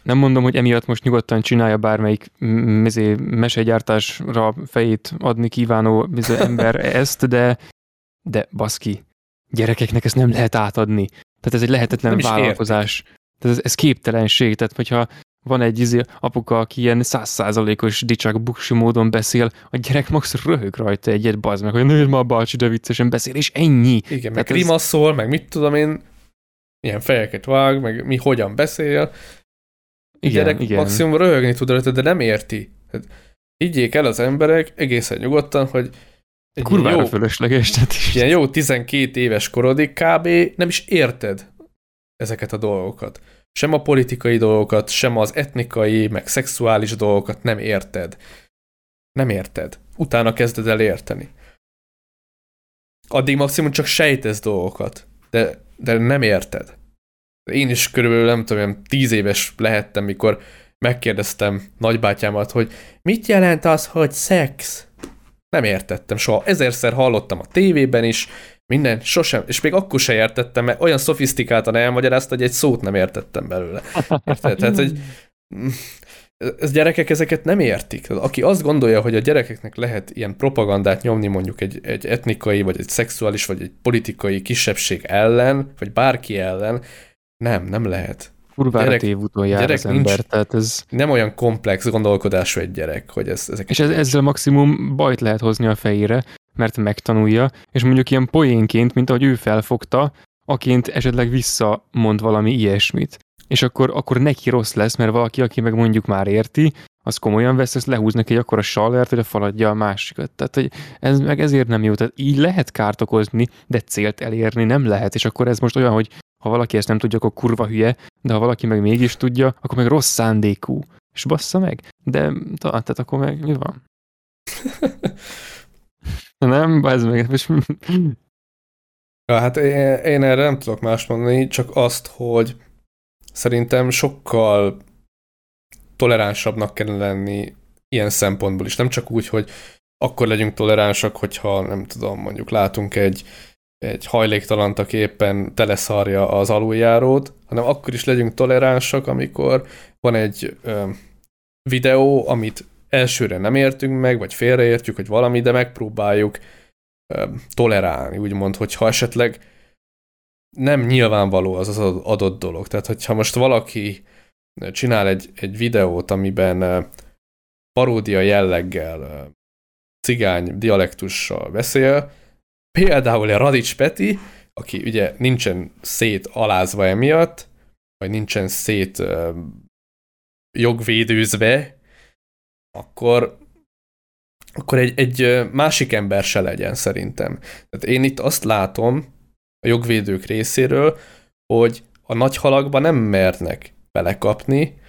nem mondom, hogy emiatt most nyugodtan csinálja bármelyik mezé, mesegyártásra fejét adni kívánó ember *laughs* ezt, de, de baszki, gyerekeknek ezt nem lehet átadni. Tehát ez egy lehetetlen nem vállalkozás. Tehát ez, ez képtelenség. Tehát, hogyha van egy izé, apuka, aki ilyen százszázalékos dicsak buksi módon beszél, a gyerek max röhög rajta egyet, bazd meg, hogy nőd ma a bácsi, de viccesen beszél, és ennyi. Igen, Tehát meg ez... meg mit tudom én, milyen fejeket vág, meg mi hogyan beszél. Igen, gyerek igen. maximum röhögni tud rajta, de nem érti. Hát, higgyék el az emberek egészen nyugodtan, hogy egy Kurvára jó, fölösleges. Tehát is. ilyen jó 12 éves korodig kb. nem is érted ezeket a dolgokat. Sem a politikai dolgokat, sem az etnikai, meg szexuális dolgokat nem érted. Nem érted. Utána kezded el érteni. Addig maximum csak sejtesz dolgokat, de, de nem érted. Én is körülbelül nem tudom, olyan tíz éves lehettem, mikor megkérdeztem nagybátyámat, hogy mit jelent az, hogy szex? Nem értettem soha. Ezerszer hallottam a tévében is, minden, sosem, és még akkor se értettem, mert olyan szofisztikáltan elmagyarázta, hogy egy szót nem értettem belőle. Érted? Tehát, hogy *laughs* ez gyerekek ezeket nem értik. Aki azt gondolja, hogy a gyerekeknek lehet ilyen propagandát nyomni mondjuk egy, egy etnikai, vagy egy szexuális, vagy egy politikai kisebbség ellen, vagy bárki ellen, nem, nem lehet. Kurvára gyerek- tévúton jár gyerek az ember, nincs- tehát ez... Nem olyan komplex gondolkodású egy gyerek, hogy ez, ezek És ez, ezzel maximum bajt lehet hozni a fejére, mert megtanulja, és mondjuk ilyen poénként, mint ahogy ő felfogta, aként esetleg visszamond valami ilyesmit. És akkor, akkor neki rossz lesz, mert valaki, aki meg mondjuk már érti, az komolyan vesz, ezt lehúz neki egy akkora sallert, hogy a faladja a másikat. Tehát hogy ez meg ezért nem jó. Tehát így lehet kárt okozni, de célt elérni nem lehet. És akkor ez most olyan, hogy ha valaki ezt nem tudja, akkor kurva hülye, de ha valaki meg mégis tudja, akkor meg rossz szándékú. És bassza meg. De ta- tehát akkor meg mi van? *laughs* Nem, ez meg. Most... Ja, hát én, én erre nem tudok más mondani, csak azt, hogy szerintem sokkal toleránsabbnak kellene lenni ilyen szempontból is. Nem csak úgy, hogy akkor legyünk toleránsak, hogyha nem tudom, mondjuk látunk egy, egy hajléktalant, aki éppen teleszarja az aluljárót, hanem akkor is legyünk toleránsak, amikor van egy ö, videó, amit elsőre nem értünk meg, vagy félreértjük, hogy valami, de megpróbáljuk ö, tolerálni, úgymond, hogyha esetleg nem nyilvánvaló az az adott dolog. Tehát, hogyha most valaki csinál egy, egy videót, amiben paródia jelleggel cigány dialektussal beszél, például a Radics Peti, aki ugye nincsen szét alázva emiatt, vagy nincsen szét ö, jogvédőzve, akkor akkor egy, egy másik ember se legyen szerintem. Tehát én itt azt látom a jogvédők részéről, hogy a nagy halakba nem mernek belekapni,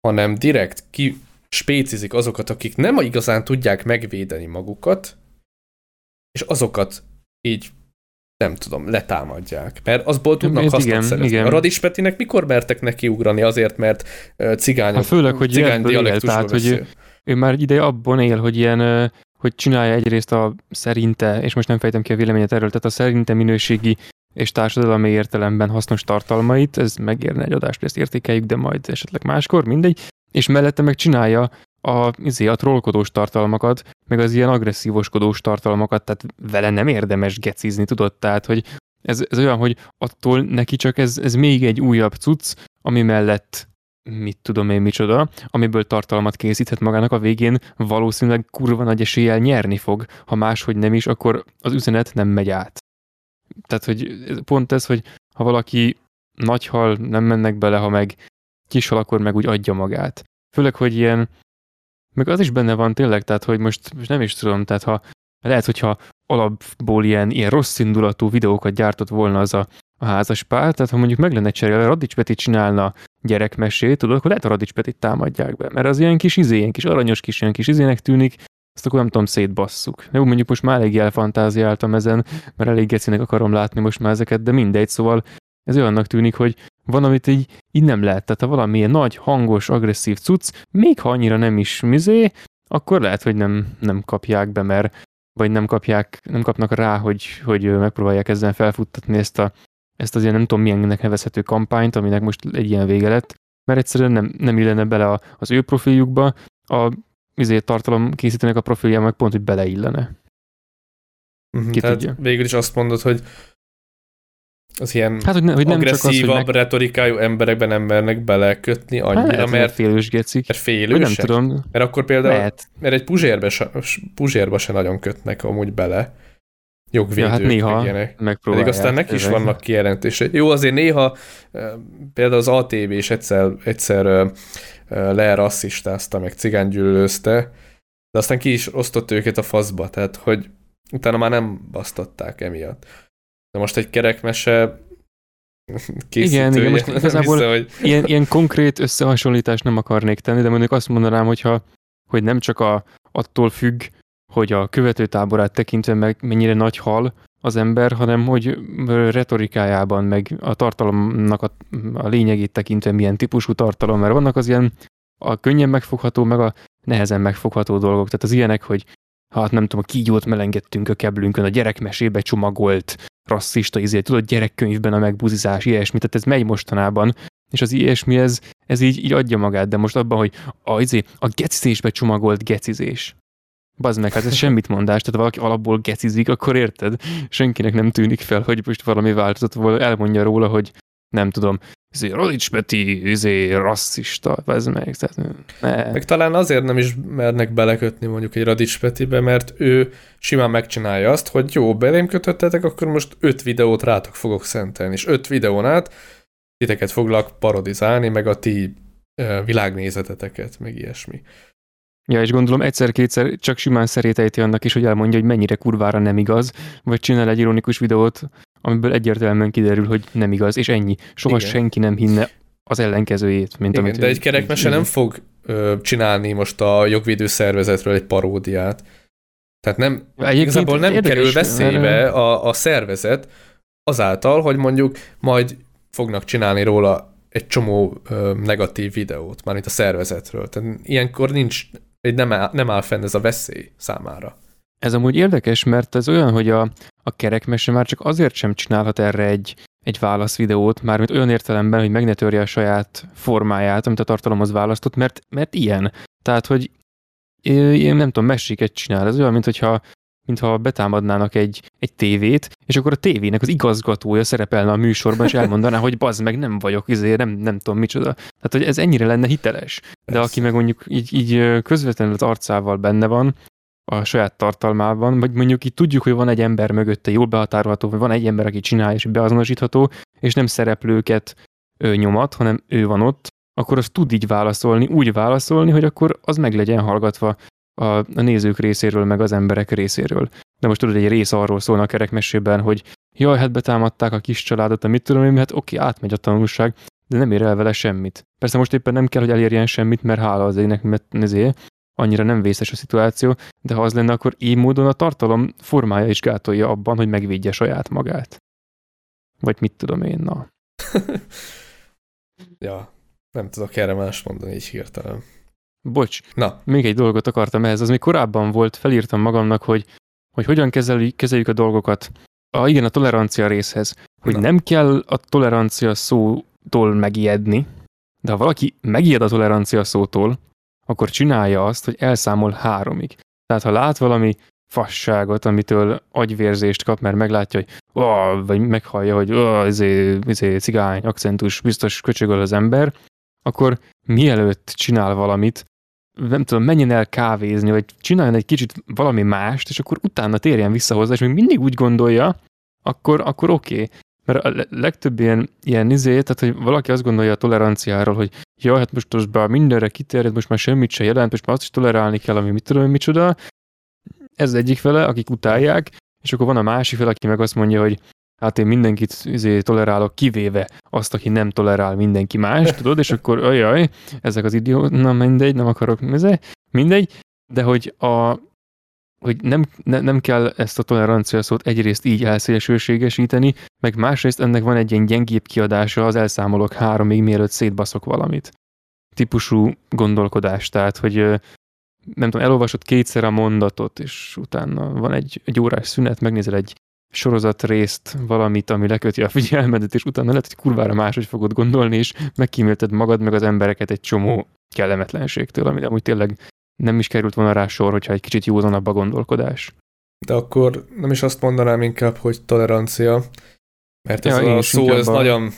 hanem direkt ki spécizik azokat, akik nem igazán tudják megvédeni magukat, és azokat így nem tudom, letámadják. Mert azból tudnak Ez hasznot igen, szerezni. igen. A Radis Petinek mikor mertek neki ugrani azért, mert ö, cigány, Hát főleg, hogy cigány ebből él, dialektusba tehát, hogy beszél. ő már ideje abban él, hogy ilyen, hogy csinálja egyrészt a szerinte, és most nem fejtem ki a véleményet erről, tehát a szerinte minőségi és társadalmi értelemben hasznos tartalmait, ez megérne egy adást, ezt értékeljük, de majd esetleg máskor, mindegy, és mellette meg csinálja a, izé, a trollkodós tartalmakat, meg az ilyen agresszívoskodós tartalmakat, tehát vele nem érdemes gecizni, tudod? Tehát, hogy ez, ez olyan, hogy attól neki csak ez, ez még egy újabb cucc, ami mellett mit tudom én micsoda, amiből tartalmat készíthet magának a végén, valószínűleg kurva nagy eséllyel nyerni fog, ha máshogy nem is, akkor az üzenet nem megy át. Tehát, hogy pont ez, hogy ha valaki nagy hal, nem mennek bele, ha meg kis hal, akkor meg úgy adja magát. Főleg, hogy ilyen, meg az is benne van tényleg, tehát, hogy most, most nem is tudom, tehát ha lehet, hogyha alapból ilyen, ilyen rossz indulatú videókat gyártott volna az a, a házas pár, tehát ha mondjuk meg lenne cserélve, Radics Peti csinálna gyerekmesét, tudod, akkor lehet a Radics Petit támadják be, mert az ilyen kis izé, ilyen kis aranyos kis, ilyen kis izének tűnik, azt akkor nem tudom, szétbasszuk. Jó, mondjuk most már elég elfantáziáltam ezen, mert elég gecinek akarom látni most már ezeket, de mindegy, szóval ez olyannak tűnik, hogy van, amit így, így nem lehet. Tehát ha valamilyen nagy, hangos, agresszív cucc, még ha annyira nem is mizé, akkor lehet, hogy nem, nem kapják be, mert vagy nem kapják, nem kapnak rá, hogy, hogy megpróbálják ezzel felfuttatni ezt, a, ezt az ilyen nem tudom milyennek nevezhető kampányt, aminek most egy ilyen vége lett, mert egyszerűen nem, nem illene bele a, az ő profiljukba, a izé, tartalom készítőnek a profilja meg pont, hogy beleillene. Mhm, Ki Tehát tudja. végül is azt mondod, hogy az ilyen Hát, hogy, ne, hogy nem csak az, hogy agresszívabb meg... retorikájú emberekben nem mernek belekötni annyira, Hát, lehet, mert, félős gecik. mert Vagy nem félősek. tudom, Mert akkor például, lehet. mert egy puzsérbe se, puzsérba se nagyon kötnek amúgy bele. jogvédők, Ja, hát néha. Pedig aztán neki is vannak kijelentései. Jó, azért néha például az ATV is egyszer, egyszer lerasszistázta, meg cigánygyűlölözte, de aztán ki is osztott őket a faszba, tehát hogy utána már nem basztatták emiatt. De most egy kerekmese készítője, Igen, igen, most igazából- hiszem, hogy Ilyen, ilyen konkrét összehasonlítást nem akarnék tenni, de mondjuk azt mondanám, hogyha, hogy nem csak a, attól függ, hogy a követőtáborát tekintve meg mennyire nagy hal az ember, hanem hogy retorikájában, meg a tartalomnak a, a lényegét tekintve milyen típusú tartalom, mert vannak az ilyen a könnyen megfogható, meg a nehezen megfogható dolgok. Tehát az ilyenek, hogy hát nem tudom, a kígyót melengettünk a keblünkön, a gyerekmesébe csomagolt rasszista izé, tudod, gyerekkönyvben a megbuzizás, ilyesmi, tehát ez megy mostanában, és az ilyesmi, ez, ez így, így adja magát, de most abban, hogy a, izé, a gecizésbe csomagolt gecizés. Bazd meg, hát ez semmit mondás, tehát valaki alapból gecizik, akkor érted? Senkinek nem tűnik fel, hogy most valami változat volna, elmondja róla, hogy nem tudom, izé, Rodics Peti, izé, rasszista, bazd meg, tehát ne. Meg talán azért nem is mernek belekötni mondjuk egy Radics Petibe, mert ő simán megcsinálja azt, hogy jó, belém kötöttetek, akkor most öt videót rátok fogok szentelni, és öt videón át titeket foglak parodizálni, meg a ti világnézeteteket, meg ilyesmi. Ja, és gondolom egyszer-kétszer csak simán szerétejti annak is, hogy elmondja, hogy mennyire kurvára nem igaz, vagy csinál egy ironikus videót, amiből egyértelműen kiderül, hogy nem igaz, és ennyi. Soha Igen. senki nem hinne az ellenkezőjét, mint Igen, amit de egy kerekmese nem fog ö, csinálni most a jogvédő szervezetről egy paródiát. Tehát nem, Egyébként igazából nem kerül veszélybe mert- a, a szervezet azáltal, hogy mondjuk majd fognak csinálni róla egy csomó ö, negatív videót, mármint a szervezetről. Tehát ilyenkor nincs, egy nem, áll, nem áll fenn ez a veszély számára. Ez amúgy érdekes, mert ez olyan, hogy a, a kerekmese már csak azért sem csinálhat erre egy, egy válaszvideót, mármint olyan értelemben, hogy meg ne törje a saját formáját, amit a tartalomhoz választott, mert, mert ilyen. Tehát, hogy én nem tudom, meséket csinál. Ez olyan, mint hogyha mintha betámadnának egy, egy tévét, és akkor a tévének az igazgatója szerepelne a műsorban, és elmondaná, hogy bazd meg, nem vagyok, izé, nem, nem tudom micsoda. Tehát, hogy ez ennyire lenne hiteles. De Persze. aki meg mondjuk így, így közvetlenül az arcával benne van, a saját tartalmában, vagy mondjuk itt tudjuk, hogy van egy ember mögötte jól behatárolható, vagy van egy ember, aki csinálja és beazonosítható, és nem szereplőket ő nyomat, hanem ő van ott, akkor az tud így válaszolni, úgy válaszolni, hogy akkor az meg legyen hallgatva a, a nézők részéről, meg az emberek részéről. De most tudod, egy rész arról szólna a kerekmesében, hogy jaj, hát betámadták a kis családot, a mit tudom én, hát oké, átmegy a tanulság, de nem ér el vele semmit. Persze most éppen nem kell, hogy elérjen semmit, mert hála az égnek, mert ezért annyira nem vészes a szituáció, de ha az lenne, akkor így módon a tartalom formája is gátolja abban, hogy megvédje saját magát. Vagy mit tudom én, na. *laughs* ja, nem tudok erre más mondani így hirtelen. Bocs, Na, még egy dolgot akartam ehhez, az még korábban volt, felírtam magamnak, hogy, hogy hogyan kezeljük, kezeljük a dolgokat. A, igen, a tolerancia részhez, hogy Na. nem kell a tolerancia szótól megijedni, de ha valaki megijed a tolerancia szótól, akkor csinálja azt, hogy elszámol háromig. Tehát ha lát valami fasságot, amitől agyvérzést kap, mert meglátja, hogy vagy meghallja, hogy oh, izé, izé, cigány, akcentus, biztos köcsögöl az ember, akkor mielőtt csinál valamit, nem tudom, menjen el kávézni, vagy csináljon egy kicsit valami mást, és akkor utána térjen vissza hozzá, és még mindig úgy gondolja, akkor, akkor oké. Okay. Mert a le- legtöbb ilyen, ilyen izé, tehát hogy valaki azt gondolja a toleranciáról, hogy jaj, hát most az bár mindenre kiterjed, most már semmit se jelent, most már azt is tolerálni kell, ami mit tudom, micsoda. Ez az egyik fele, akik utálják, és akkor van a másik fele, aki meg azt mondja, hogy hát én mindenkit izé, tolerálok, kivéve azt, aki nem tolerál mindenki más, tudod, és akkor ajaj, ezek az idiót, na mindegy, nem akarok, izé, mindegy, de hogy a, hogy nem, ne, nem kell ezt a tolerancia szót egyrészt így elszélsőségesíteni, meg másrészt ennek van egy ilyen gyengébb kiadása, az elszámolok háromig, mielőtt szétbaszok valamit. Típusú gondolkodás, tehát, hogy nem tudom, elolvasod kétszer a mondatot, és utána van egy, egy órás szünet, megnézel egy sorozat részt, valamit, ami leköti a figyelmedet, és utána lehet, hogy kurvára máshogy fogod gondolni, és megkímélted magad, meg az embereket egy csomó kellemetlenségtől, ami amúgy tényleg nem is került volna rá sor, hogyha egy kicsit józanabb a gondolkodás. de akkor nem is azt mondanám inkább, hogy tolerancia, mert ez Ja, a szó, ez a- nagyon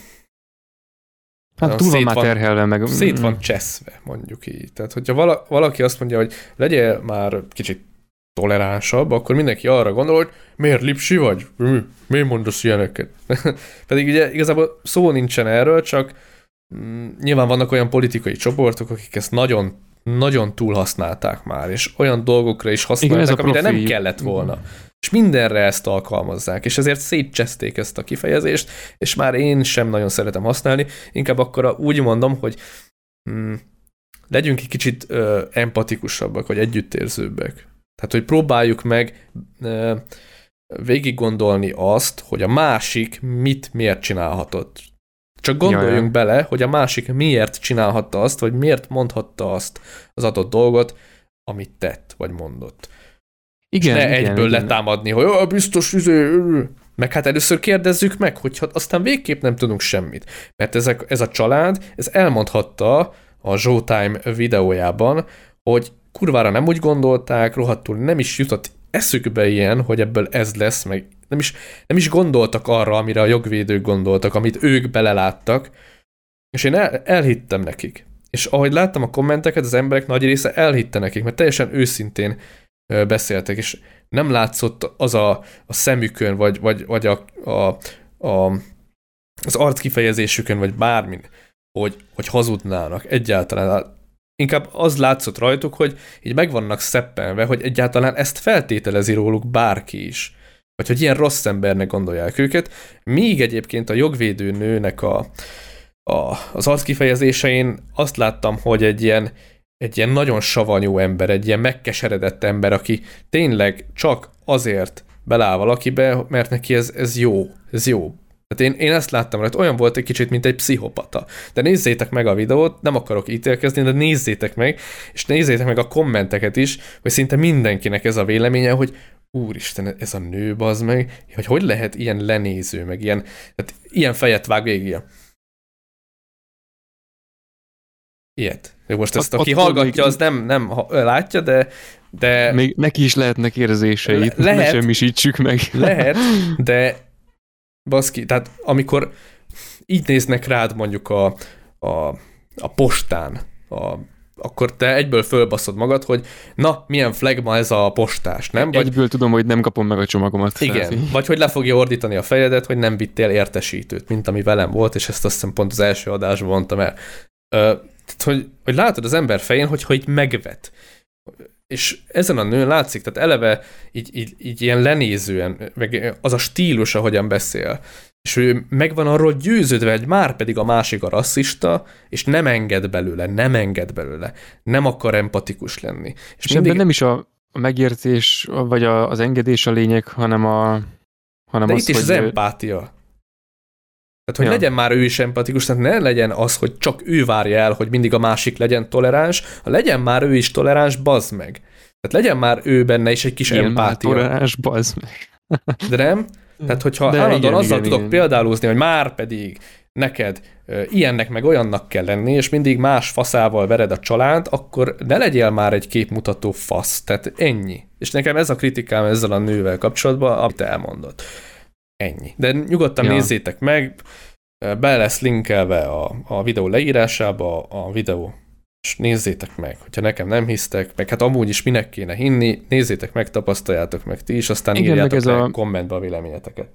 Hát túl van már terhelve, meg... szét van cseszve, mondjuk így. Tehát, hogyha vala, valaki azt mondja, hogy legyél már kicsit toleránsabb, akkor mindenki arra gondol, hogy miért lipsi vagy? Mi, miért mondasz ilyeneket? *laughs* Pedig ugye igazából szó nincsen erről, csak mm, nyilván vannak olyan politikai csoportok, akik ezt nagyon nagyon túlhasználták már, és olyan dolgokra is használták, Igen, amire nem kellett volna. Igen. És mindenre ezt alkalmazzák, és ezért szétcseszték ezt a kifejezést, és már én sem nagyon szeretem használni, inkább akkor úgy mondom, hogy mm, legyünk egy kicsit ö, empatikusabbak, vagy együttérzőbbek. Tehát, hogy próbáljuk meg ö, végig gondolni azt, hogy a másik mit miért csinálhatott. Csak gondoljunk Jaj. bele, hogy a másik miért csinálhatta azt, vagy miért mondhatta azt az adott dolgot, amit tett, vagy mondott. Igen, ne igen, egyből igen. letámadni, hogy biztos, izé, meg hát először kérdezzük meg, hogy aztán végképp nem tudunk semmit. Mert ezek, ez a család, ez elmondhatta a Showtime videójában, hogy kurvára nem úgy gondolták, rohadtul nem is jutott eszükbe ilyen, hogy ebből ez lesz, meg nem is, nem is gondoltak arra, amire a jogvédők gondoltak, amit ők beleláttak, és én el, elhittem nekik. És ahogy láttam a kommenteket, az emberek nagy része elhitte nekik, mert teljesen őszintén beszéltek, és nem látszott az a, a szemükön, vagy, vagy, vagy a, a, a, az arckifejezésükön, vagy bármin, hogy, hogy hazudnának egyáltalán. Inkább az látszott rajtuk, hogy így meg vannak szeppenve, hogy egyáltalán ezt feltételezi róluk bárki is. Vagy hogy ilyen rossz embernek gondolják őket, míg egyébként a jogvédő nőnek a, a, az arckifejezésein azt láttam, hogy egy ilyen, egy ilyen nagyon savanyú ember, egy ilyen megkeseredett ember, aki tényleg csak azért beláll valakibe, mert neki ez, ez jó, ez jó. Tehát én, én ezt láttam hogy olyan volt egy kicsit, mint egy pszichopata. De nézzétek meg a videót, nem akarok ítélkezni, de nézzétek meg, és nézzétek meg a kommenteket is, hogy szinte mindenkinek ez a véleménye, hogy úristen, ez a nő, bazd meg, hogy hogy lehet ilyen lenéző, meg ilyen, tehát ilyen fejet vág végig. Ilyet. Jó, most ezt, aki hallgatja, az nem, nem látja, de, de... Még neki is lehetnek érzéseit, le, lehet, ne semmisítsük meg. Lehet, *laughs* de baszki, tehát amikor így néznek rád mondjuk a, a, a postán, a akkor te egyből fölbaszod magad, hogy na, milyen flagma ez a postás, nem? Vagy... Egyből tudom, hogy nem kapom meg a csomagomat. Igen, vagy hogy le fogja ordítani a fejedet, hogy nem vittél értesítőt, mint ami velem volt, és ezt azt hiszem pont az első adásban mondtam el. Ö, tehát, hogy, hogy látod az ember fején, hogy, hogy megvet. És ezen a nőn látszik, tehát eleve így, így, így ilyen lenézően, meg az a stílus, ahogyan beszél, és ő megvan arról győződve, hogy már pedig a másik a rasszista, és nem enged belőle, nem enged belőle, nem akar empatikus lenni. És, és mindig... ebben nem is a, megértés, vagy a, az engedés a lényeg, hanem a hanem De az, itt is az empátia. Tehát, hogy ja. legyen már ő is empatikus, tehát ne legyen az, hogy csak ő várja el, hogy mindig a másik legyen toleráns, ha legyen már ő is toleráns, bazd meg. Tehát legyen már ő benne is egy kis Ilyen empátia. toleráns, bazd meg. De nem? Tehát, hogyha De állandóan igen, azzal igen, tudok igen. példálózni, hogy már pedig neked ilyennek meg olyannak kell lenni, és mindig más faszával vered a család, akkor ne legyél már egy képmutató fasz. Tehát ennyi. És nekem ez a kritikám ezzel a nővel kapcsolatban, amit elmondott. Ennyi. De nyugodtan ja. nézzétek meg, be lesz linkelve a, a videó leírásába a videó és nézzétek meg, hogyha nekem nem hisztek, meg hát amúgy is minek kéne hinni, nézzétek meg, tapasztaljátok meg ti is, aztán Igen, írjátok meg ez a... kommentbe a véleményeteket.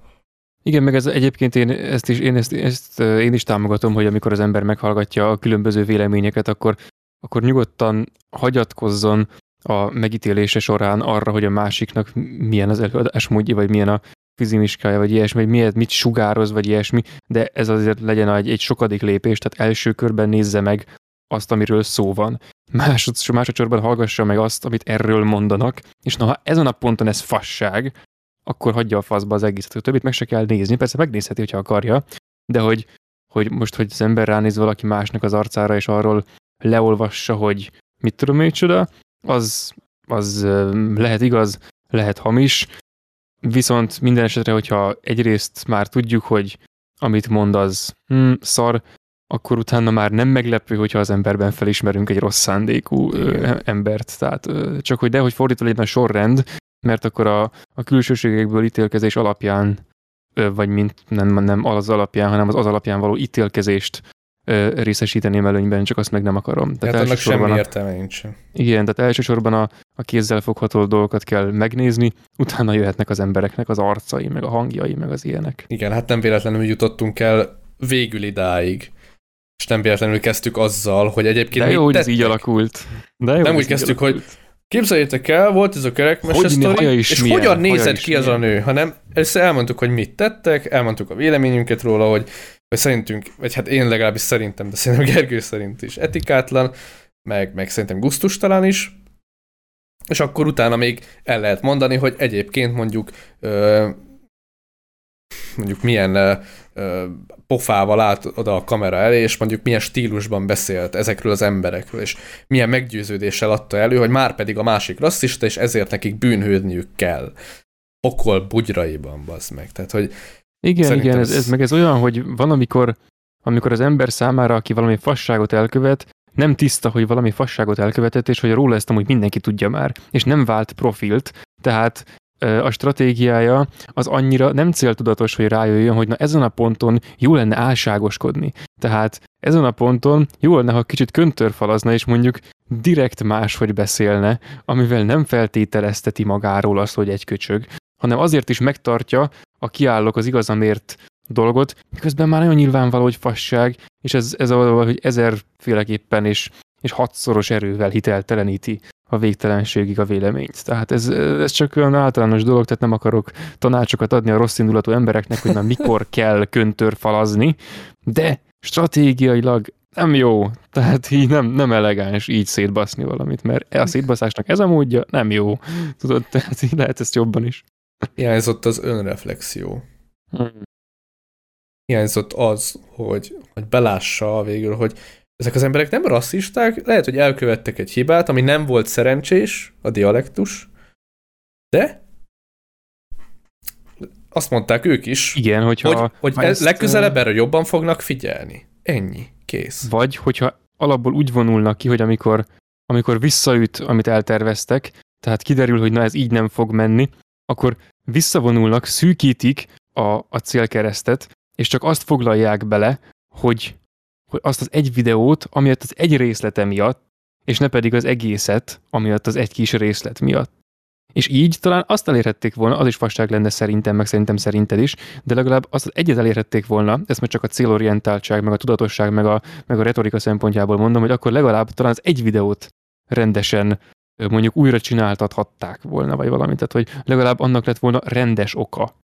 Igen, meg ez egyébként én ezt is, én ezt, ezt én is támogatom, hogy amikor az ember meghallgatja a különböző véleményeket, akkor, akkor nyugodtan hagyatkozzon a megítélése során arra, hogy a másiknak milyen az előadásmódja, vagy milyen a fizimiskája, vagy ilyesmi, vagy miért, mit sugároz, vagy ilyesmi, de ez azért legyen egy, egy sokadik lépés, tehát első körben nézze meg azt, amiről szó van. Másod, másodszorban hallgassa meg azt, amit erről mondanak, és na, ha ezen a ponton ez fasság, akkor hagyja a faszba az egészet, a többit meg se kell nézni. Persze megnézheti, hogyha akarja, de hogy, hogy most, hogy az ember ránéz valaki másnak az arcára, és arról leolvassa, hogy mit tudom én csoda, az, az lehet igaz, lehet hamis, viszont minden esetre, hogyha egyrészt már tudjuk, hogy amit mond az hm, szar, akkor utána már nem meglepő, hogyha az emberben felismerünk egy rossz szándékú ö, embert. Tehát ö, csak hogy de, hogy fordítva legyen a sorrend, mert akkor a, a külsőségekből ítélkezés alapján, ö, vagy mint nem, nem az alapján, hanem az az alapján való ítélkezést ö, részesíteném előnyben, csak azt meg nem akarom. Tehát hát annak semmi értelme nincsen. Igen, tehát elsősorban a, a kézzel fogható dolgokat kell megnézni, utána jöhetnek az embereknek az arcai, meg a hangjai, meg az ilyenek. Igen, hát nem véletlenül jutottunk el végül idáig. És nem véletlenül kezdtük azzal, hogy egyébként De jó, hogy ez így alakult. De jó, nem úgy kezdtük, alakult. hogy Képzeljétek el, volt ez a kerekmese sztori, és milyen, hogyan nézett ki milyen. az a nő, hanem ezt elmondtuk, hogy mit tettek, elmondtuk a véleményünket róla, hogy, hogy szerintünk, vagy hát én legalábbis szerintem, de szerintem Gergő szerint is etikátlan, meg, meg szerintem guztustalan is, és akkor utána még el lehet mondani, hogy egyébként mondjuk ö, mondjuk milyen pofával állt oda a kamera elé, és mondjuk milyen stílusban beszélt ezekről az emberekről, és milyen meggyőződéssel adta elő, hogy már pedig a másik rasszista, és ezért nekik bűnhődniük kell. Okol bugyraiban, bazd meg. Tehát, hogy igen, igen, ez, ez, meg ez olyan, hogy van, amikor, amikor az ember számára, aki valami fasságot elkövet, nem tiszta, hogy valami fasságot elkövetett, és hogy róla ezt amúgy mindenki tudja már, és nem vált profilt, tehát a stratégiája az annyira nem céltudatos, hogy rájöjjön, hogy na ezen a ponton jó lenne álságoskodni. Tehát ezen a ponton jó lenne, ha kicsit köntörfalazna, és mondjuk direkt máshogy beszélne, amivel nem feltételezteti magáról azt, hogy egy köcsög, hanem azért is megtartja a kiállok az igazamért dolgot, miközben már nagyon nyilvánvaló, hogy fasság, és ez, ez a, hogy ezerféleképpen és, és hatszoros erővel hitelteleníti a végtelenségig a véleményt. Tehát ez, ez csak olyan általános dolog, tehát nem akarok tanácsokat adni a rossz indulatú embereknek, hogy már mikor *laughs* kell köntörfalazni, de stratégiailag nem jó, tehát így nem, nem elegáns így szétbaszni valamit, mert a szétbaszásnak ez a módja nem jó. Tudod, tehát így lehet ezt jobban is. Hiányzott az önreflexió. Hmm. Hiányzott az, hogy, hogy belássa végül, hogy ezek az emberek nem rasszisták, lehet, hogy elkövettek egy hibát, ami nem volt szerencsés, a dialektus, de azt mondták ők is, Igen, hogyha, hogy, hogy ez, legközelebb erre jobban fognak figyelni. Ennyi. Kész. Vagy, hogyha alapból úgy vonulnak ki, hogy amikor, amikor visszaüt, amit elterveztek, tehát kiderül, hogy na ez így nem fog menni, akkor visszavonulnak, szűkítik a, a célkeresztet, és csak azt foglalják bele, hogy hogy azt az egy videót, amiatt az egy részlete miatt, és ne pedig az egészet, amiatt az egy kis részlet miatt. És így talán azt elérhették volna, az is fasság lenne szerintem, meg szerintem szerinted is, de legalább azt az egyet elérhették volna, ezt már csak a célorientáltság, meg a tudatosság, meg a, meg a retorika szempontjából mondom, hogy akkor legalább talán az egy videót rendesen mondjuk újra csináltathatták volna, vagy valamit, tehát hogy legalább annak lett volna rendes oka.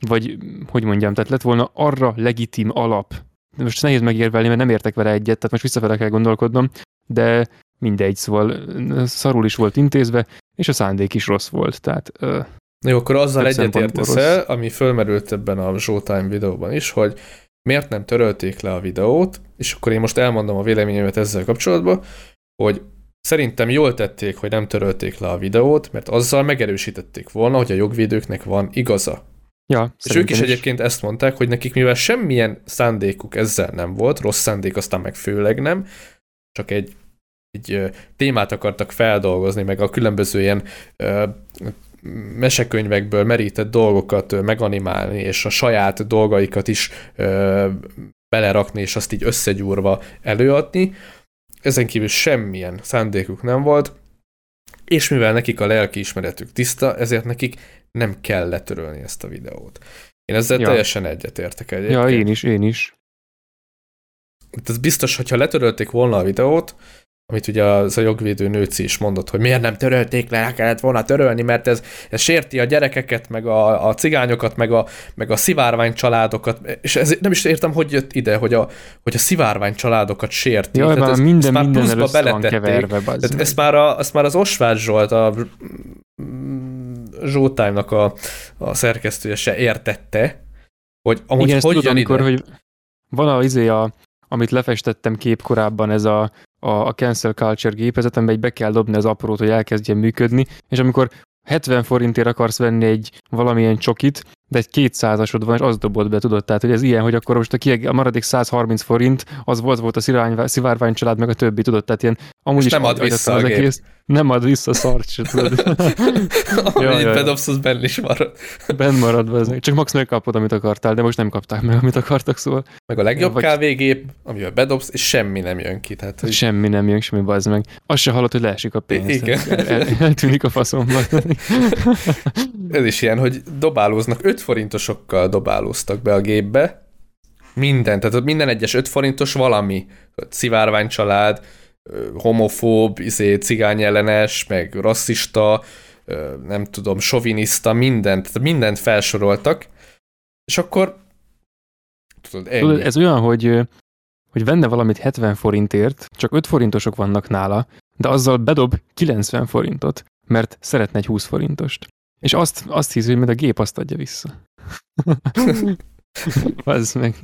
Vagy, hogy mondjam, tehát lett volna arra legitim alap, most nehéz megérvelni, mert nem értek vele egyet, tehát most visszafele kell gondolkodnom, de mindegy, szóval szarul is volt intézve, és a szándék is rossz volt, tehát... Uh, Jó, akkor azzal egyetértesz el, ami fölmerült ebben a Showtime videóban is, hogy miért nem törölték le a videót, és akkor én most elmondom a véleményemet ezzel kapcsolatban, hogy szerintem jól tették, hogy nem törölték le a videót, mert azzal megerősítették volna, hogy a jogvédőknek van igaza. Ja, és ők is, is egyébként ezt mondták, hogy nekik mivel semmilyen szándékuk ezzel nem volt, rossz szándék aztán meg főleg nem, csak egy, egy témát akartak feldolgozni, meg a különböző ilyen mesekönyvekből merített dolgokat meganimálni, és a saját dolgaikat is ö, belerakni, és azt így összegyúrva előadni. Ezen kívül semmilyen szándékuk nem volt, és mivel nekik a lelki ismeretük tiszta, ezért nekik nem kell letörölni ezt a videót. Én ezzel ja. teljesen egyetértek egyébként. Ja, én is, én is. Ez biztos, hogyha letörölték volna a videót, amit ugye az a jogvédő nőci is mondott, hogy miért nem törölték le, kellett volna törölni, mert ez, ez sérti a gyerekeket, meg a, a cigányokat, meg a, meg a szivárvány családokat, és ez, nem is értem, hogy jött ide, hogy a, hogy a szivárvány családokat sérti. Jaj, Tehát ez, minden, ezt már minden pluszba beletették. Keverve, Tehát ezt már, a, ezt már az Osváth Zsolt, a Zsótájnak a, a szerkesztője se értette, hogy amúgy Igen, hogy tudom, amikor, hogy van a, izé a, amit lefestettem kép korábban, ez a, a, a cancel culture gépezet, amiben be kell dobni az aprót, hogy elkezdjen működni, és amikor 70 forintért akarsz venni egy valamilyen csokit, de egy kétszázasod van, és az dobott be, tudod? Tehát, hogy ez ilyen, hogy akkor most a, kieg- a maradék 130 forint, az volt, volt a szivárvány, szivárvány család, meg a többi, tudod? Tehát ilyen, amúgy És is nem ad vissza az egész. Nem ad vissza szart se, tudod? Amit bedobsz, az benn is marad. Benn marad, be, csak max megkapod, amit akartál, de most nem kapták meg, amit akartak, szóval. Meg a legjobb Vagy... kávégép, amivel bedobsz, és semmi nem jön ki. Tehát, hogy... Semmi nem jön, semmi bazd meg. Azt se hallod, hogy leesik a pénz. Igen. El, el, eltűnik a faszomba. Ez is ilyen, hogy dobálóznak, 5 forintosokkal dobálóztak be a gépbe, minden, tehát minden egyes 5 forintos valami, szivárvány család, homofób, izé, cigányellenes, meg rasszista, nem tudom, soviniszta, mindent, mindent felsoroltak, és akkor tudod, ennyi. Tudod, ez olyan, hogy, hogy venne valamit 70 forintért, csak 5 forintosok vannak nála, de azzal bedob 90 forintot, mert szeretne egy 20 forintost. És azt, azt hiszi, hogy majd a gép azt adja vissza. *laughs* *laughs* Ez meg.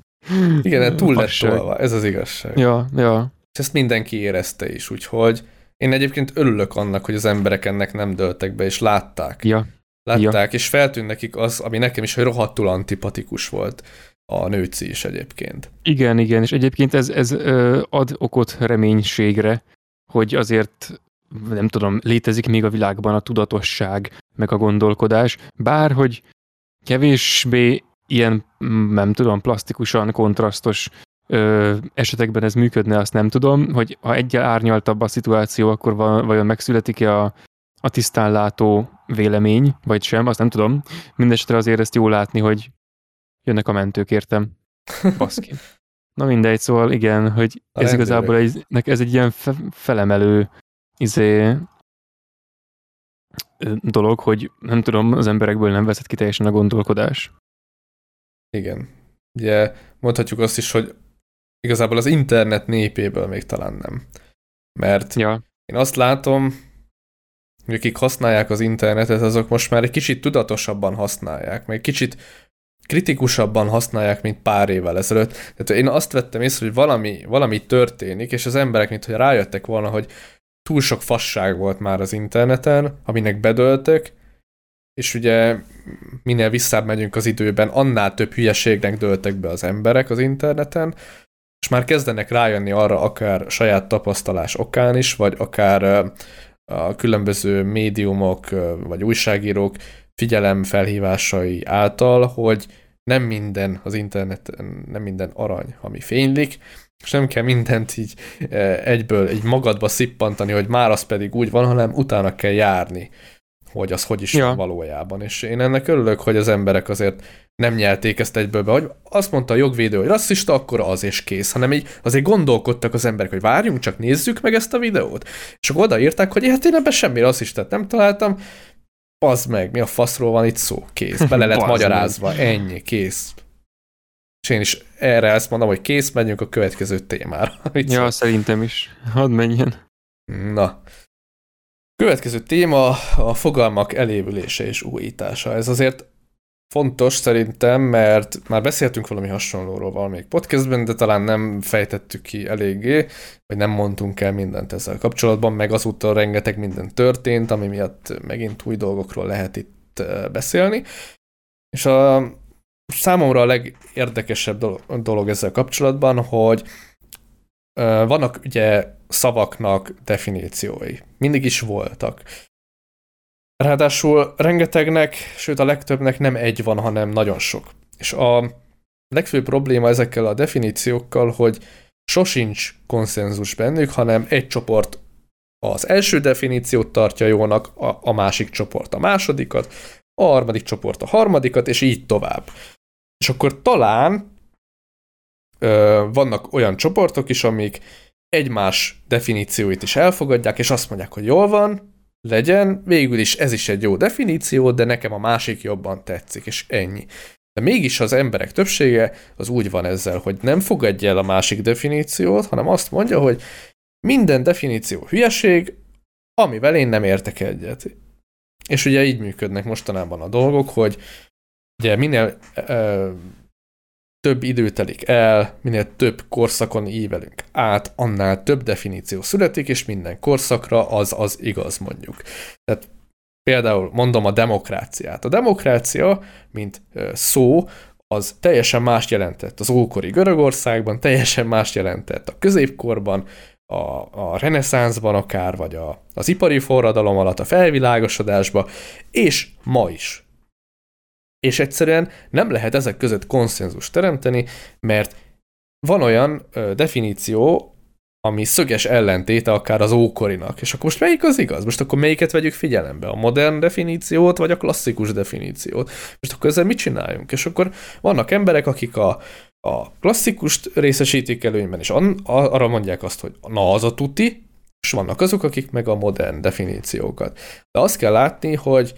Igen, túl lett tolva, ez az igazság. Ja, ja. És ezt mindenki érezte is, úgyhogy én egyébként örülök annak, hogy az emberek ennek nem döltek be, és látták. Ja. Látták, ja. és feltűnt nekik az, ami nekem is, hogy rohadtul antipatikus volt a nőci is egyébként. Igen, igen, és egyébként ez, ez ad okot reménységre, hogy azért nem tudom, létezik még a világban a tudatosság, meg a gondolkodás, bár hogy kevésbé ilyen, nem tudom, plastikusan kontrasztos ö, esetekben ez működne, azt nem tudom, hogy ha egyel árnyaltabb a szituáció, akkor vajon megszületik-e a, a tisztánlátó vélemény, vagy sem, azt nem tudom. Mindenesetre azért ezt jó látni, hogy jönnek a mentők, értem. Baszki. Na mindegy, szóval igen, hogy a ez rendőrök. igazából egy, ez egy ilyen fe, felemelő izé, dolog, hogy nem tudom, az emberekből nem veszett ki teljesen a gondolkodás. Igen. Ugye mondhatjuk azt is, hogy igazából az internet népéből még talán nem. Mert ja. én azt látom, hogy akik használják az internetet, azok most már egy kicsit tudatosabban használják, meg kicsit kritikusabban használják, mint pár évvel ezelőtt. Tehát én azt vettem észre, hogy valami, valami történik, és az emberek, mintha rájöttek volna, hogy túl sok fasság volt már az interneten, aminek bedöltek, és ugye minél visszább megyünk az időben, annál több hülyeségnek döltek be az emberek az interneten, és már kezdenek rájönni arra akár saját tapasztalás okán is, vagy akár a különböző médiumok, vagy újságírók figyelemfelhívásai által, hogy nem minden az interneten, nem minden arany, ami fénylik, és nem kell mindent így egyből egy magadba szippantani, hogy már az pedig úgy van, hanem utána kell járni, hogy az hogy is ja. valójában. És én ennek örülök, hogy az emberek azért nem nyelték ezt egyből be, hogy azt mondta a jogvédő, hogy rasszista, akkor az és kész, hanem így azért gondolkodtak az emberek, hogy várjunk, csak nézzük meg ezt a videót. És akkor odaírták, hogy hát én ebben semmi rasszistát nem találtam, az meg, mi a faszról van itt szó, kész, *laughs* bele lett magyarázva, meg. ennyi, kész. És én is erre ezt mondom, hogy kész, menjünk a következő témára. *laughs* ja, szerintem is. Hadd menjen. Na. Következő téma a fogalmak elévülése és újítása. Ez azért fontos szerintem, mert már beszéltünk valami hasonlóról valamelyik podcastben, de talán nem fejtettük ki eléggé, vagy nem mondtunk el mindent ezzel kapcsolatban, meg azóta rengeteg minden történt, ami miatt megint új dolgokról lehet itt beszélni. És a számomra a legérdekesebb dolog ezzel kapcsolatban, hogy vannak ugye szavaknak definíciói. Mindig is voltak. Ráadásul rengetegnek, sőt a legtöbbnek nem egy van, hanem nagyon sok. És a legfőbb probléma ezekkel a definíciókkal, hogy sosincs konszenzus bennük, hanem egy csoport az első definíciót tartja jónak, a, a másik csoport a másodikat, a harmadik csoport a harmadikat, és így tovább. És akkor talán ö, vannak olyan csoportok is, amik egymás definícióit is elfogadják, és azt mondják, hogy jól van, legyen, végül is ez is egy jó definíció, de nekem a másik jobban tetszik, és ennyi. De mégis az emberek többsége az úgy van ezzel, hogy nem fogadja el a másik definíciót, hanem azt mondja, hogy minden definíció hülyeség, amivel én nem értek egyet. És ugye így működnek mostanában a dolgok, hogy ugye minél több idő telik el, minél több korszakon ívelünk át, annál több definíció születik, és minden korszakra az az igaz mondjuk. Tehát például mondom a demokráciát. A demokrácia, mint szó, az teljesen mást jelentett az ókori Görögországban, teljesen mást jelentett a középkorban, a, a reneszánszban akár, vagy a, az ipari forradalom alatt, a felvilágosodásban, és ma is. És egyszerűen nem lehet ezek között konszenzus teremteni, mert van olyan ö, definíció, ami szöges ellentéte akár az ókorinak. És akkor most melyik az igaz? Most akkor melyiket vegyük figyelembe? A modern definíciót, vagy a klasszikus definíciót? Most akkor ezzel mit csináljunk? És akkor vannak emberek, akik a, a klasszikust részesítik előnyben, és an, arra mondják azt, hogy na az a tuti, és vannak azok, akik meg a modern definíciókat. De azt kell látni, hogy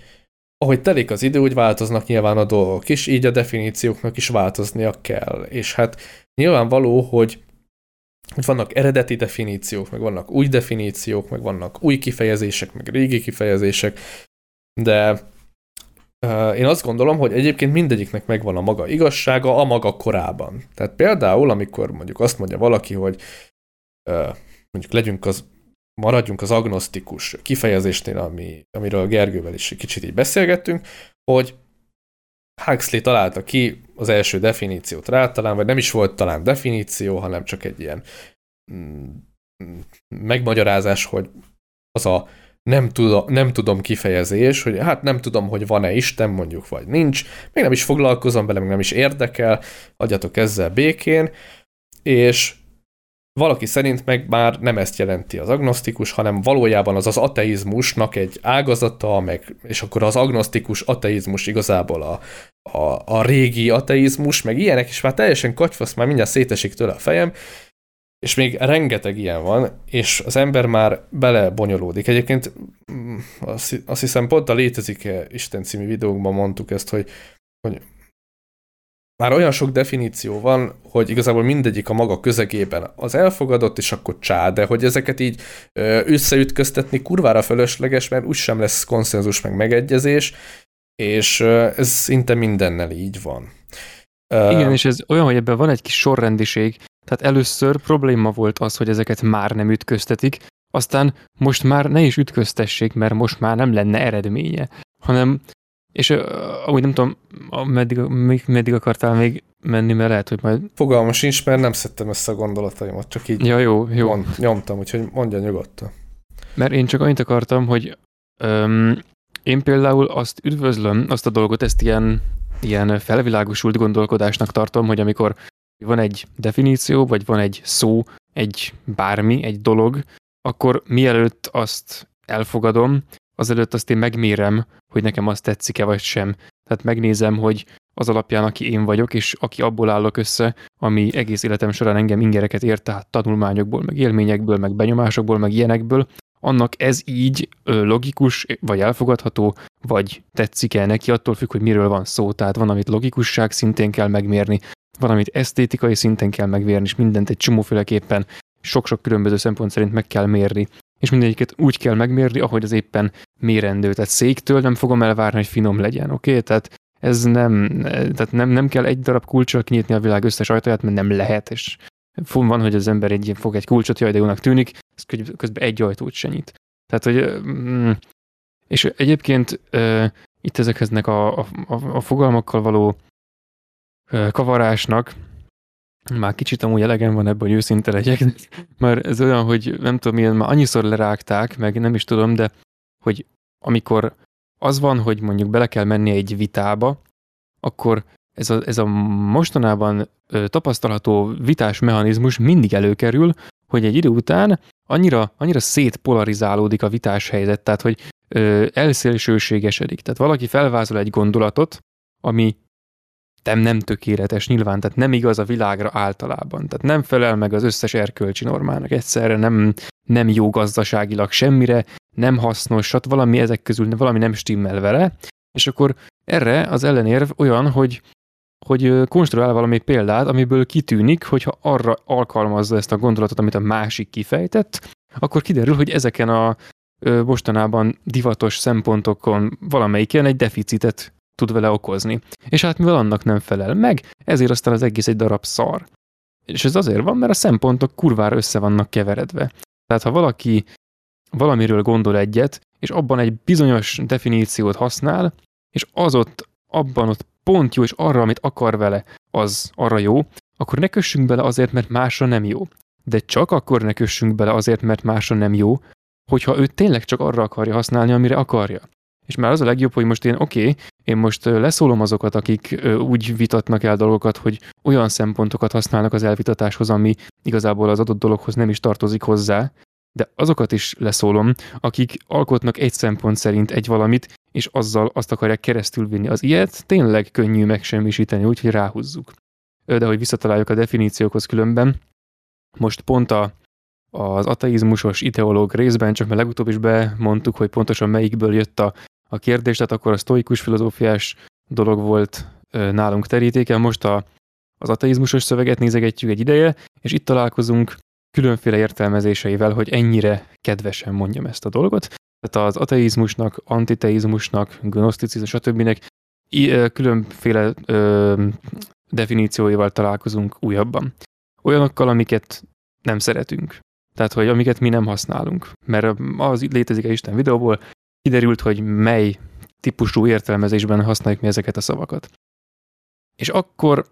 ahogy telik az idő, úgy változnak nyilván a dolgok is, így a definícióknak is változnia kell. És hát nyilvánvaló, hogy hogy vannak eredeti definíciók, meg vannak új definíciók, meg vannak új kifejezések, meg régi kifejezések, de uh, én azt gondolom, hogy egyébként mindegyiknek megvan a maga igazsága a maga korában. Tehát például, amikor mondjuk azt mondja valaki, hogy uh, mondjuk legyünk az, maradjunk az agnosztikus kifejezésnél, ami, amiről Gergővel is kicsit így beszélgettünk, hogy Huxley találta ki az első definíciót rá, talán, vagy nem is volt talán definíció, hanem csak egy ilyen mm, megmagyarázás, hogy az a nem, tudom, nem tudom kifejezés, hogy hát nem tudom, hogy van-e Isten mondjuk, vagy nincs, még nem is foglalkozom vele, még nem is érdekel, adjatok ezzel békén, és valaki szerint meg már nem ezt jelenti az agnosztikus, hanem valójában az az ateizmusnak egy ágazata, meg, és akkor az agnosztikus ateizmus igazából a, a, a régi ateizmus, meg ilyenek, és már teljesen katyfasz, már mindjárt szétesik tőle a fejem, és még rengeteg ilyen van, és az ember már belebonyolódik. Egyébként mm, azt, hiszem pont a Létezik -e Isten című videókban mondtuk ezt, hogy, hogy már olyan sok definíció van, hogy igazából mindegyik a maga közegében az elfogadott, és akkor csá, de hogy ezeket így összeütköztetni kurvára fölösleges, mert úgysem lesz konszenzus meg megegyezés, és ez szinte mindennel így van. Igen, és ez olyan, hogy ebben van egy kis sorrendiség, tehát először probléma volt az, hogy ezeket már nem ütköztetik, aztán most már ne is ütköztessék, mert most már nem lenne eredménye, hanem és amúgy nem tudom, meddig, meddig akartál még menni, mert lehet, hogy majd... Fogalma sincs, mert nem szedtem össze a gondolataimat, csak így ja, jó, jó. Mond, nyomtam, úgyhogy mondja nyugodtan. Mert én csak annyit akartam, hogy um, én például azt üdvözlöm, azt a dolgot, ezt ilyen, ilyen felvilágosult gondolkodásnak tartom, hogy amikor van egy definíció, vagy van egy szó, egy bármi, egy dolog, akkor mielőtt azt elfogadom, azelőtt azt én megmérem, hogy nekem azt tetszik-e vagy sem. Tehát megnézem, hogy az alapján, aki én vagyok, és aki abból állok össze, ami egész életem során engem ingereket ért, tehát tanulmányokból, meg élményekből, meg benyomásokból, meg ilyenekből, annak ez így logikus, vagy elfogadható, vagy tetszik-e neki, attól függ, hogy miről van szó. Tehát van, amit logikusság szintén kell megmérni, van, amit esztétikai szinten kell megmérni, és mindent egy csomóféleképpen sok-sok különböző szempont szerint meg kell mérni és mindegyiket úgy kell megmérni, ahogy az éppen mérendő. Tehát széktől nem fogom elvárni, hogy finom legyen, oké? Okay? Tehát ez nem, tehát nem, nem kell egy darab kulcsal kinyitni a világ összes ajtaját, mert nem lehet, és van, hogy az ember egy, fog egy kulcsot, jaj, de jónak tűnik, ez közben egy ajtót se nyit. Tehát, hogy mm, és egyébként itt ezeknek a, a, a fogalmakkal való kavarásnak már kicsit amúgy elegem van ebből, hogy őszinte legyek, mert ez olyan, hogy nem tudom milyen, már annyiszor lerágták, meg nem is tudom, de hogy amikor az van, hogy mondjuk bele kell menni egy vitába, akkor ez a, ez a mostanában tapasztalható vitás mechanizmus mindig előkerül, hogy egy idő után annyira, annyira szétpolarizálódik a vitás helyzet, tehát hogy ö, elszélsőségesedik. Tehát valaki felvázol egy gondolatot, ami nem, nem tökéletes nyilván, tehát nem igaz a világra általában. Tehát nem felel meg az összes erkölcsi normának egyszerre, nem, nem jó gazdaságilag semmire, nem hasznos, stb. valami ezek közül valami nem stimmel vele, és akkor erre az ellenérv olyan, hogy hogy konstruál valami példát, amiből kitűnik, hogyha arra alkalmazza ezt a gondolatot, amit a másik kifejtett, akkor kiderül, hogy ezeken a mostanában divatos szempontokon valamelyiken egy deficitet tud vele okozni. És hát mivel annak nem felel meg, ezért aztán az egész egy darab szar. És ez azért van, mert a szempontok kurvára össze vannak keveredve. Tehát ha valaki valamiről gondol egyet, és abban egy bizonyos definíciót használ, és az ott, abban ott pont jó, és arra, amit akar vele, az arra jó, akkor ne kössünk bele azért, mert másra nem jó. De csak akkor ne kössünk bele azért, mert másra nem jó, hogyha ő tényleg csak arra akarja használni, amire akarja. És már az a legjobb, hogy most én oké, okay, én most leszólom azokat, akik úgy vitatnak el dolgokat, hogy olyan szempontokat használnak az elvitatáshoz, ami igazából az adott dologhoz nem is tartozik hozzá, de azokat is leszólom, akik alkotnak egy szempont szerint egy valamit, és azzal azt akarják keresztül vinni. Az ilyet tényleg könnyű megsemmisíteni, úgyhogy ráhúzzuk. De hogy visszataláljuk a definíciókhoz különben, most pont a, az ateizmusos ideológ részben, csak mert legutóbb is bemondtuk, hogy pontosan melyikből jött a, a kérdés, tehát akkor a sztoikus filozófiás dolog volt nálunk terítéken, most a, az ateizmusos szöveget nézegetjük egy ideje, és itt találkozunk különféle értelmezéseivel, hogy ennyire kedvesen mondjam ezt a dolgot. Tehát az ateizmusnak, antiteizmusnak, gnoszticizmus, stb. különféle ö, definícióival találkozunk újabban. Olyanokkal, amiket nem szeretünk. Tehát, hogy amiket mi nem használunk. Mert az létezik egy Isten videóból, kiderült, hogy mely típusú értelmezésben használjuk mi ezeket a szavakat. És akkor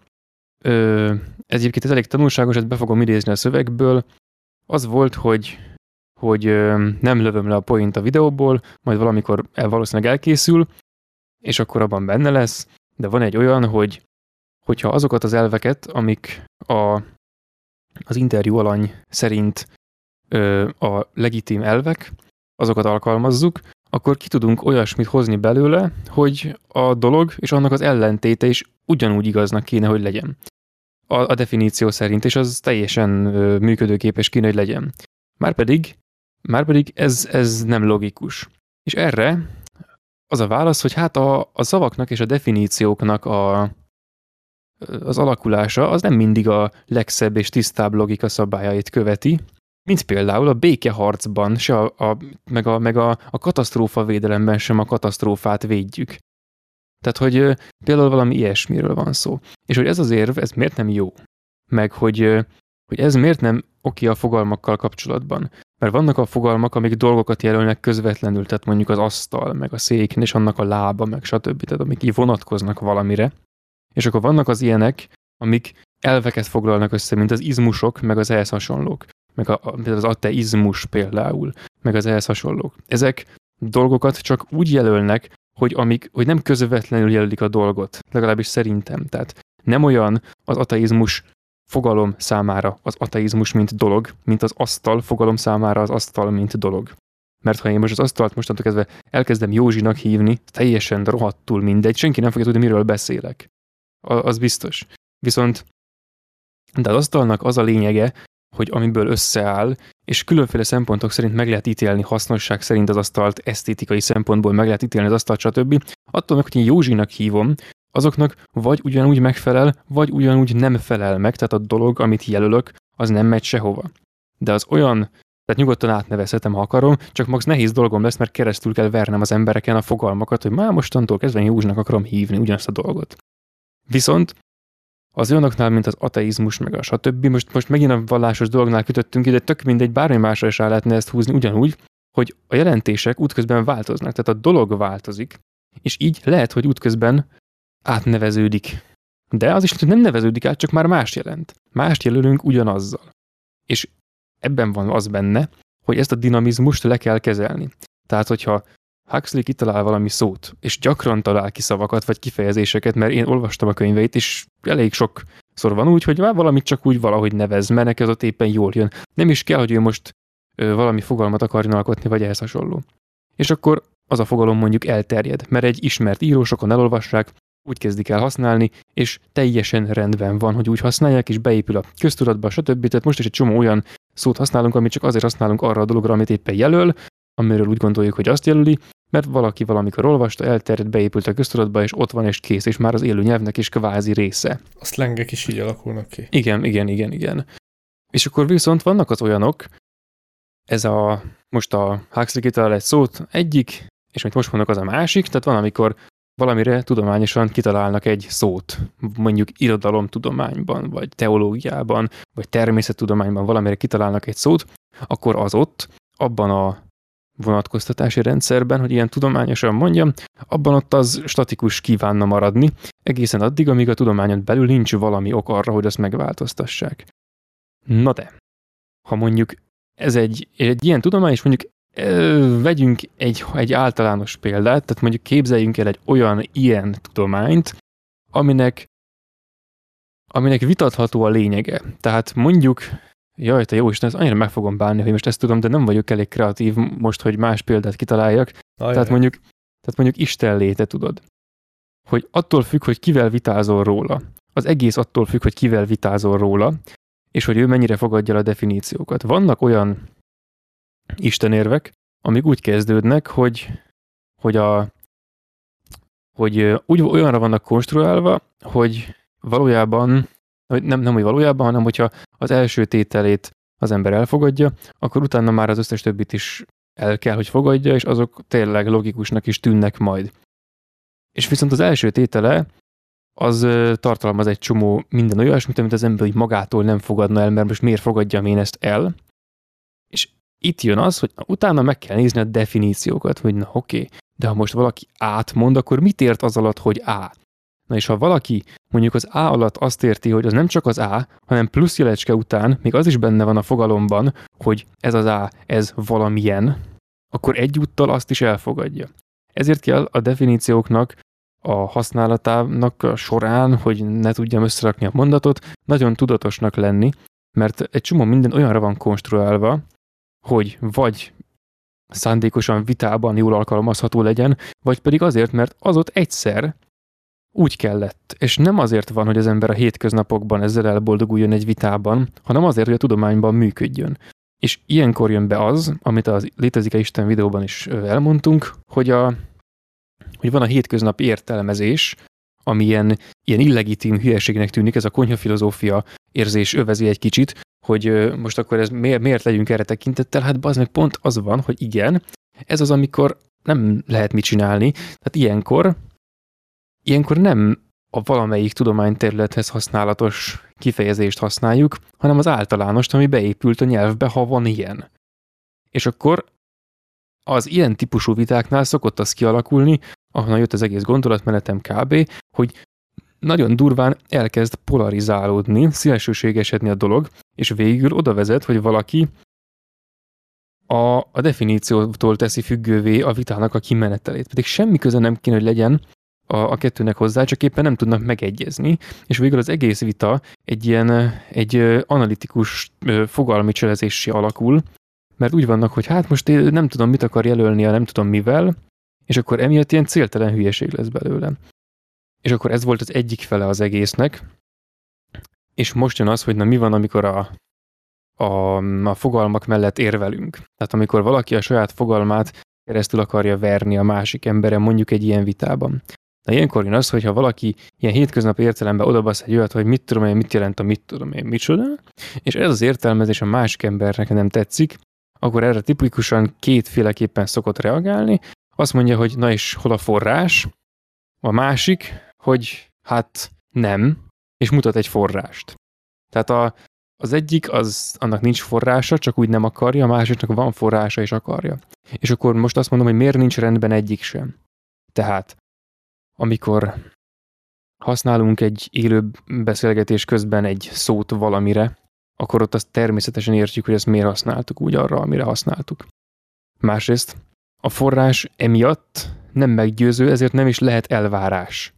ö, ez egyébként ez elég tanulságos, ezt be fogom idézni a szövegből, az volt, hogy, hogy ö, nem lövöm le a point a videóból, majd valamikor el, valószínűleg elkészül, és akkor abban benne lesz, de van egy olyan, hogy hogyha azokat az elveket, amik a, az interjú alany szerint ö, a legitim elvek, azokat alkalmazzuk, akkor ki tudunk olyasmit hozni belőle, hogy a dolog és annak az ellentéte is ugyanúgy igaznak kéne, hogy legyen. A, a definíció szerint, és az teljesen működőképes kéne, hogy legyen. Márpedig, márpedig ez, ez nem logikus. És erre az a válasz, hogy hát a, a szavaknak és a definícióknak a, az alakulása az nem mindig a legszebb és tisztább logika szabályait követi, mint például a békeharcban, se a, a, meg, a, meg a, a katasztrófa védelemben sem a katasztrófát védjük. Tehát, hogy például valami ilyesmiről van szó. És hogy ez az érv, ez miért nem jó? Meg, hogy, hogy ez miért nem oké a fogalmakkal kapcsolatban. Mert vannak a fogalmak, amik dolgokat jelölnek közvetlenül, tehát mondjuk az asztal, meg a szék, és annak a lába, meg stb. Tehát amik így vonatkoznak valamire. És akkor vannak az ilyenek, amik elveket foglalnak össze, mint az izmusok, meg az ehhez hasonlók meg a, az ateizmus például, meg az ehhez hasonlók. Ezek dolgokat csak úgy jelölnek, hogy, amik, hogy nem közvetlenül jelölik a dolgot, legalábbis szerintem. Tehát nem olyan az ateizmus fogalom számára az ateizmus, mint dolog, mint az asztal fogalom számára az asztal, mint dolog. Mert ha én most az asztalt mostantól kezdve elkezdem Józsinak hívni, teljesen rohadtul mindegy, senki nem fogja tudni, miről beszélek. A, az biztos. Viszont de az asztalnak az a lényege, hogy amiből összeáll, és különféle szempontok szerint meg lehet ítélni, hasznosság szerint az asztalt, esztétikai szempontból meg lehet ítélni az asztalt, stb. Attól meg, hogy én Józsinak hívom, azoknak vagy ugyanúgy megfelel, vagy ugyanúgy nem felel meg, tehát a dolog, amit jelölök, az nem megy sehova. De az olyan, tehát nyugodtan átnevezhetem, ha akarom, csak max nehéz dolgom lesz, mert keresztül kell vernem az embereken a fogalmakat, hogy már mostantól kezdve Józsnak akarom hívni ugyanazt a dolgot. Viszont az olyanoknál, mint az ateizmus, meg a stb. Most, most megint a vallásos dolgnál kötöttünk ide, tök mindegy, bármi másra is rá lehetne ezt húzni ugyanúgy, hogy a jelentések útközben változnak, tehát a dolog változik, és így lehet, hogy útközben átneveződik. De az is hogy nem neveződik át, csak már más jelent. Mást jelölünk ugyanazzal. És ebben van az benne, hogy ezt a dinamizmust le kell kezelni. Tehát, hogyha Huxley kitalál valami szót, és gyakran talál ki szavakat vagy kifejezéseket, mert én olvastam a könyveit, és elég sok szor van úgy, hogy már valamit csak úgy valahogy nevez, mert neki az ott éppen jól jön. Nem is kell, hogy ő most ö, valami fogalmat akarjon alkotni, vagy ehhez hasonló. És akkor az a fogalom mondjuk elterjed, mert egy ismert író sokan elolvassák, úgy kezdik el használni, és teljesen rendben van, hogy úgy használják, és beépül a köztudatba, stb. Tehát most is egy csomó olyan szót használunk, amit csak azért használunk arra a dologra, amit éppen jelöl, amiről úgy gondoljuk, hogy azt jelöli, mert valaki valamikor olvasta, elterjedt, beépült a köztudatba, és ott van, és kész, és már az élő nyelvnek is kvázi része. A szlengek is így alakulnak ki. Igen, igen, igen, igen. És akkor viszont vannak az olyanok, ez a, most a Huxley kitalál egy szót, egyik, és amit most mondok, az a másik, tehát van, amikor valamire tudományosan kitalálnak egy szót, mondjuk irodalomtudományban, vagy teológiában, vagy természettudományban valamire kitalálnak egy szót, akkor az ott, abban a vonatkoztatási rendszerben, hogy ilyen tudományosan mondjam, abban ott az statikus kívánna maradni, egészen addig, amíg a tudományon belül nincs valami ok arra, hogy azt megváltoztassák. Na de, ha mondjuk ez egy, egy ilyen tudomány, és mondjuk ö, vegyünk egy, egy általános példát, tehát mondjuk képzeljünk el egy olyan ilyen tudományt, aminek aminek vitatható a lényege. Tehát mondjuk Jaj, te jó Isten, ez annyira meg fogom bánni, hogy most ezt tudom, de nem vagyok elég kreatív most, hogy más példát kitaláljak. Ajaj. Tehát mondjuk, tehát mondjuk Isten léte, tudod. Hogy attól függ, hogy kivel vitázol róla. Az egész attól függ, hogy kivel vitázol róla, és hogy ő mennyire fogadja a definíciókat. Vannak olyan istenérvek, amik úgy kezdődnek, hogy, hogy, a, hogy úgy olyanra vannak konstruálva, hogy valójában nem, nem hogy valójában, hanem hogyha az első tételét az ember elfogadja, akkor utána már az összes többit is el kell, hogy fogadja, és azok tényleg logikusnak is tűnnek majd. És viszont az első tétele az tartalmaz egy csomó minden olyasmit, amit az ember magától nem fogadna el, mert most miért fogadjam én ezt el. És itt jön az, hogy utána meg kell nézni a definíciókat, hogy na oké, okay, de ha most valaki átmond, akkor mit ért az alatt, hogy A? Na és ha valaki mondjuk az A alatt azt érti, hogy az nem csak az A, hanem plusz jelecske után még az is benne van a fogalomban, hogy ez az A, ez valamilyen, akkor egyúttal azt is elfogadja. Ezért kell a definícióknak a használatának során, hogy ne tudjam összerakni a mondatot, nagyon tudatosnak lenni, mert egy csomó minden olyanra van konstruálva, hogy vagy szándékosan vitában jól alkalmazható legyen, vagy pedig azért, mert az ott egyszer úgy kellett. És nem azért van, hogy az ember a hétköznapokban ezzel elboldoguljon egy vitában, hanem azért, hogy a tudományban működjön. És ilyenkor jön be az, amit a Létezik-e Isten videóban is elmondtunk, hogy, a, hogy van a hétköznap értelmezés, ami ilyen, ilyen illegitim hülyeségnek tűnik, ez a konyhafilozófia érzés övezi egy kicsit, hogy most akkor ez miért, miért legyünk erre tekintettel? Hát az meg pont az van, hogy igen, ez az, amikor nem lehet mit csinálni. Tehát ilyenkor Ilyenkor nem a valamelyik tudományterülethez használatos kifejezést használjuk, hanem az általánost, ami beépült a nyelvbe, ha van ilyen. És akkor az ilyen típusú vitáknál szokott az kialakulni, ahonnan jött az egész gondolatmenetem kb., hogy nagyon durván elkezd polarizálódni, szélsőségesedni a dolog, és végül oda vezet, hogy valaki a, a definíciótól teszi függővé a vitának a kimenetelét. Pedig semmi köze nem kéne, hogy legyen a, a kettőnek hozzá, csak éppen nem tudnak megegyezni, és végül az egész vita egy ilyen egy analitikus fogalmi cselezéssé alakul, mert úgy vannak, hogy hát most én nem tudom, mit akar jelölni, nem tudom mivel, és akkor emiatt ilyen céltelen hülyeség lesz belőle. És akkor ez volt az egyik fele az egésznek, és most jön az, hogy na mi van, amikor a, a, a fogalmak mellett érvelünk. Tehát amikor valaki a saját fogalmát keresztül akarja verni a másik emberen, mondjuk egy ilyen vitában. De ilyenkor jön az, hogyha valaki ilyen hétköznapi értelemben odabasz egy olyat, hogy mit tudom én, mit jelent a mit tudom én, micsoda, és ez az értelmezés a másik embernek nem tetszik, akkor erre tipikusan kétféleképpen szokott reagálni. Azt mondja, hogy na és hol a forrás, a másik, hogy hát nem, és mutat egy forrást. Tehát a, az egyik, az annak nincs forrása, csak úgy nem akarja, a másiknak van forrása és akarja. És akkor most azt mondom, hogy miért nincs rendben egyik sem. Tehát amikor használunk egy élő beszélgetés közben egy szót valamire, akkor ott azt természetesen értjük, hogy ezt miért használtuk úgy arra, amire használtuk. Másrészt a forrás emiatt nem meggyőző, ezért nem is lehet elvárás.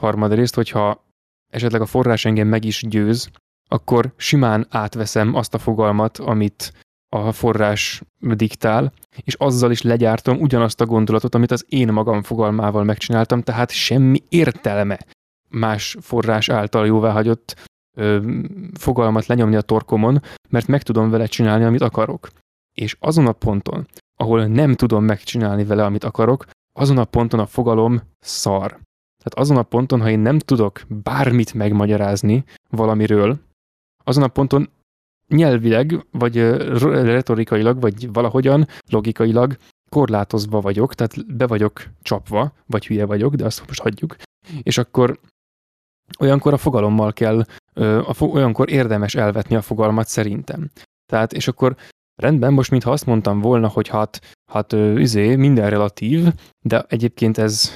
Harmadrészt, hogyha esetleg a forrás engem meg is győz, akkor simán átveszem azt a fogalmat, amit a forrás diktál, és azzal is legyártom ugyanazt a gondolatot, amit az én magam fogalmával megcsináltam, tehát semmi értelme más forrás által jóváhagyott ö, fogalmat lenyomni a torkomon, mert meg tudom vele csinálni, amit akarok. És azon a ponton, ahol nem tudom megcsinálni vele, amit akarok, azon a ponton a fogalom szar. Tehát azon a ponton, ha én nem tudok bármit megmagyarázni valamiről, azon a ponton nyelvileg, vagy retorikailag, vagy valahogyan, logikailag korlátozva vagyok, tehát be vagyok csapva, vagy hülye vagyok, de azt most hagyjuk. És akkor olyankor a fogalommal kell, a, olyankor érdemes elvetni a fogalmat szerintem. Tehát, és akkor rendben, most mintha azt mondtam volna, hogy hát, hát üzé, minden relatív, de egyébként ez,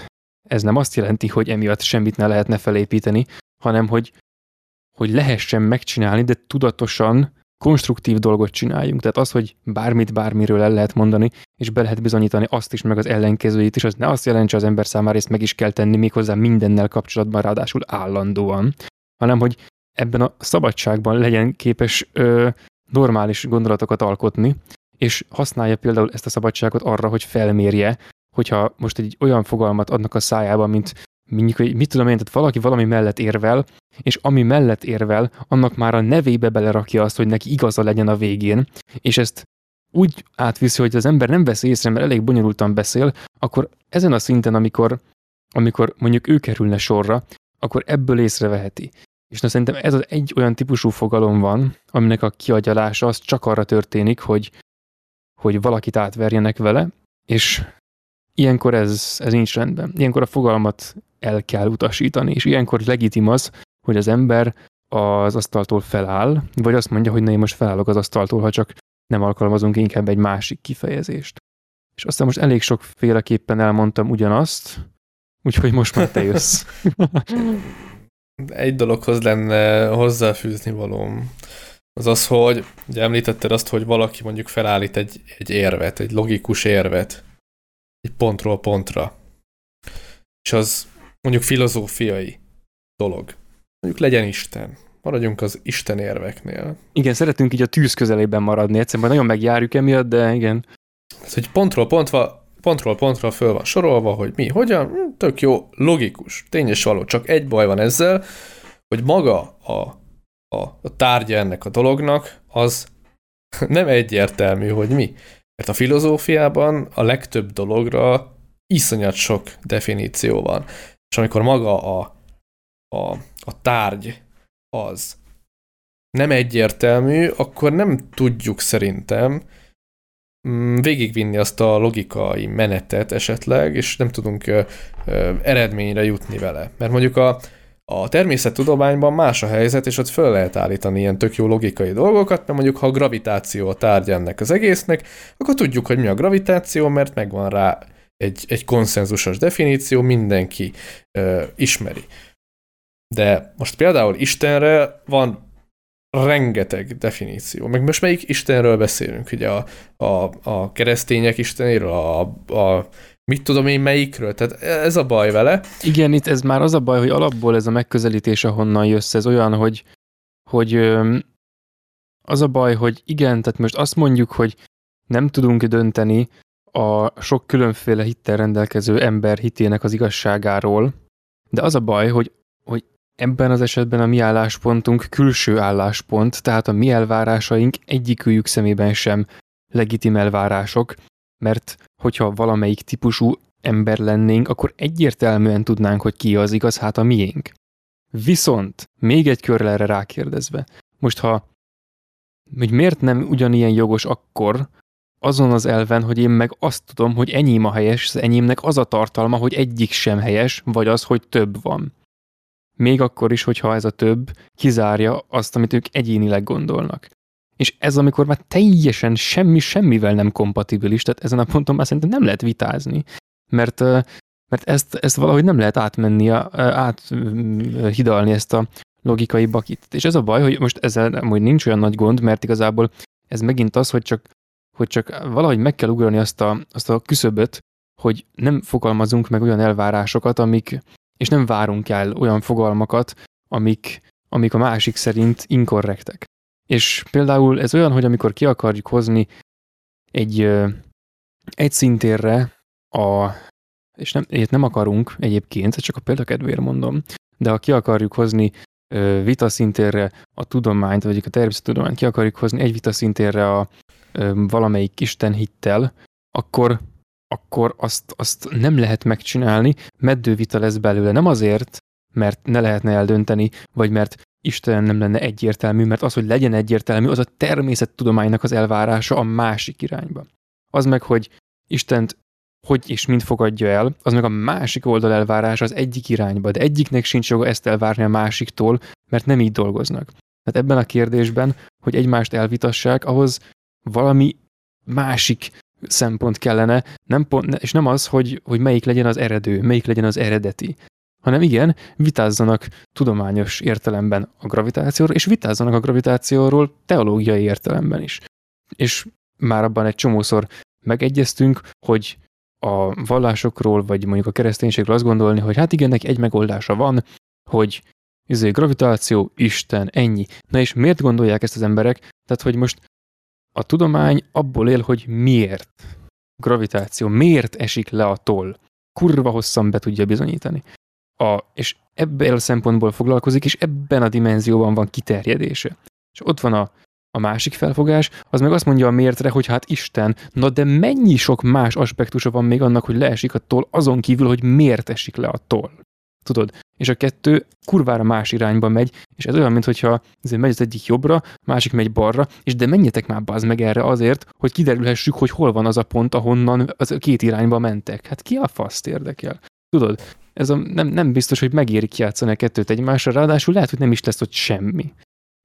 ez nem azt jelenti, hogy emiatt semmit ne lehetne felépíteni, hanem hogy, hogy lehessen megcsinálni, de tudatosan konstruktív dolgot csináljunk. Tehát az, hogy bármit bármiről el lehet mondani, és be lehet bizonyítani azt is, meg az ellenkezőjét is, az ne azt jelentse az ember számára, ezt meg is kell tenni méghozzá mindennel kapcsolatban, ráadásul állandóan, hanem hogy ebben a szabadságban legyen képes ö, normális gondolatokat alkotni, és használja például ezt a szabadságot arra, hogy felmérje, hogyha most egy olyan fogalmat adnak a szájában, mint mondjuk, hogy mit tudom én, tehát valaki valami mellett érvel, és ami mellett érvel, annak már a nevébe belerakja azt, hogy neki igaza legyen a végén, és ezt úgy átviszi, hogy az ember nem veszi észre, mert elég bonyolultan beszél, akkor ezen a szinten, amikor, amikor mondjuk ő kerülne sorra, akkor ebből észreveheti. És na, szerintem ez az egy olyan típusú fogalom van, aminek a kiagyalása az csak arra történik, hogy, hogy valakit átverjenek vele, és ilyenkor ez, ez nincs rendben. Ilyenkor a fogalmat el kell utasítani, és ilyenkor legitim az, hogy az ember az asztaltól feláll, vagy azt mondja, hogy ne, én most felállok az asztaltól, ha csak nem alkalmazunk inkább egy másik kifejezést. És aztán most elég sokféleképpen elmondtam ugyanazt, úgyhogy most már te jössz. *laughs* egy dologhoz lenne hozzáfűzni valóm. Az az, hogy ugye említetted azt, hogy valaki mondjuk felállít egy, egy érvet, egy logikus érvet, egy pontról pontra. És az mondjuk filozófiai dolog. Mondjuk legyen Isten. Maradjunk az Isten érveknél. Igen, szeretünk így a tűz közelében maradni. Egyszerűen nagyon megjárjuk emiatt, de igen. Ez, hogy pontról pontra, pontról pontra föl van sorolva, hogy mi, hogyan, hm, tök jó, logikus, tényes való. Csak egy baj van ezzel, hogy maga a, a, a tárgya ennek a dolognak az *laughs* nem egyértelmű, hogy mi. Mert a filozófiában a legtöbb dologra iszonyat sok definíció van. És amikor maga a, a, a tárgy az nem egyértelmű, akkor nem tudjuk szerintem mm, végigvinni azt a logikai menetet esetleg, és nem tudunk ö, ö, eredményre jutni vele. Mert mondjuk a, a természettudományban más a helyzet, és ott föl lehet állítani ilyen tök jó logikai dolgokat, mert mondjuk ha a gravitáció a tárgy ennek az egésznek, akkor tudjuk, hogy mi a gravitáció, mert megvan rá egy, egy konszenzusos definíció, mindenki ö, ismeri. De most például Istenre van rengeteg definíció. Meg most melyik Istenről beszélünk? Ugye a, a, a keresztények Istenéről, a, a mit tudom én melyikről, tehát ez a baj vele. Igen, itt ez már az a baj, hogy alapból ez a megközelítés, ahonnan jössz, ez olyan, hogy, hogy az a baj, hogy igen, tehát most azt mondjuk, hogy nem tudunk dönteni a sok különféle hittel rendelkező ember hitének az igazságáról, de az a baj, hogy, hogy ebben az esetben a mi álláspontunk külső álláspont, tehát a mi elvárásaink egyikőjük szemében sem legitim elvárások, mert hogyha valamelyik típusú ember lennénk, akkor egyértelműen tudnánk, hogy ki az igaz, hát a miénk. Viszont, még egy körre erre rákérdezve, most ha, hogy miért nem ugyanilyen jogos akkor, azon az elven, hogy én meg azt tudom, hogy enyém a helyes, az enyémnek az a tartalma, hogy egyik sem helyes, vagy az, hogy több van. Még akkor is, hogyha ez a több kizárja azt, amit ők egyénileg gondolnak. És ez amikor már teljesen semmi semmivel nem kompatibilis, tehát ezen a ponton már szerintem nem lehet vitázni, mert, mert ezt, ezt valahogy nem lehet átmenni, áthidalni ezt a logikai bakit. És ez a baj, hogy most ezzel hogy nincs olyan nagy gond, mert igazából ez megint az, hogy csak, hogy csak valahogy meg kell ugrani azt a, azt a küszöböt, hogy nem fogalmazunk meg olyan elvárásokat, amik, és nem várunk el olyan fogalmakat, amik, amik a másik szerint inkorrektek. És például ez olyan, hogy amikor ki akarjuk hozni egy, egy szintérre a, és nem, ilyet nem akarunk egyébként, csak a példakedvéért mondom, de ha ki akarjuk hozni vita szintérre a tudományt, vagy a természettudományt, ki akarjuk hozni egy vita szintérre a valamelyik Isten hittel, akkor, akkor azt, azt nem lehet megcsinálni, meddővita lesz belőle. Nem azért, mert ne lehetne eldönteni, vagy mert Isten nem lenne egyértelmű, mert az, hogy legyen egyértelmű, az a természettudománynak az elvárása a másik irányba. Az meg, hogy Istent hogy és mind fogadja el, az meg a másik oldal elvárása az egyik irányba, de egyiknek sincs joga ezt elvárni a másiktól, mert nem így dolgoznak. Tehát ebben a kérdésben, hogy egymást elvitassák, ahhoz valami másik szempont kellene, nem pont, és nem az, hogy, hogy melyik legyen az eredő, melyik legyen az eredeti, hanem igen, vitázzanak tudományos értelemben a gravitációról, és vitázzanak a gravitációról teológiai értelemben is. És már abban egy csomószor megegyeztünk, hogy a vallásokról, vagy mondjuk a kereszténységről azt gondolni, hogy hát igen, egy megoldása van, hogy izé, gravitáció, Isten, ennyi. Na és miért gondolják ezt az emberek? Tehát, hogy most a tudomány abból él, hogy miért gravitáció, miért esik le a toll. Kurva hosszan be tudja bizonyítani. A, és ebből a szempontból foglalkozik, és ebben a dimenzióban van kiterjedése. És ott van a, a másik felfogás, az meg azt mondja a miértre, hogy hát Isten, na de mennyi sok más aspektusa van még annak, hogy leesik a toll, azon kívül, hogy miért esik le a toll. Tudod? És a kettő kurvára más irányba megy, és ez olyan, mintha megy az egyik jobbra, másik megy balra, és de menjetek már bazd meg erre azért, hogy kiderülhessük, hogy hol van az a pont, ahonnan az két irányba mentek. Hát ki a faszt érdekel? Tudod, ez a, nem, nem biztos, hogy megérik játszani a kettőt egymásra, ráadásul lehet, hogy nem is lesz ott semmi.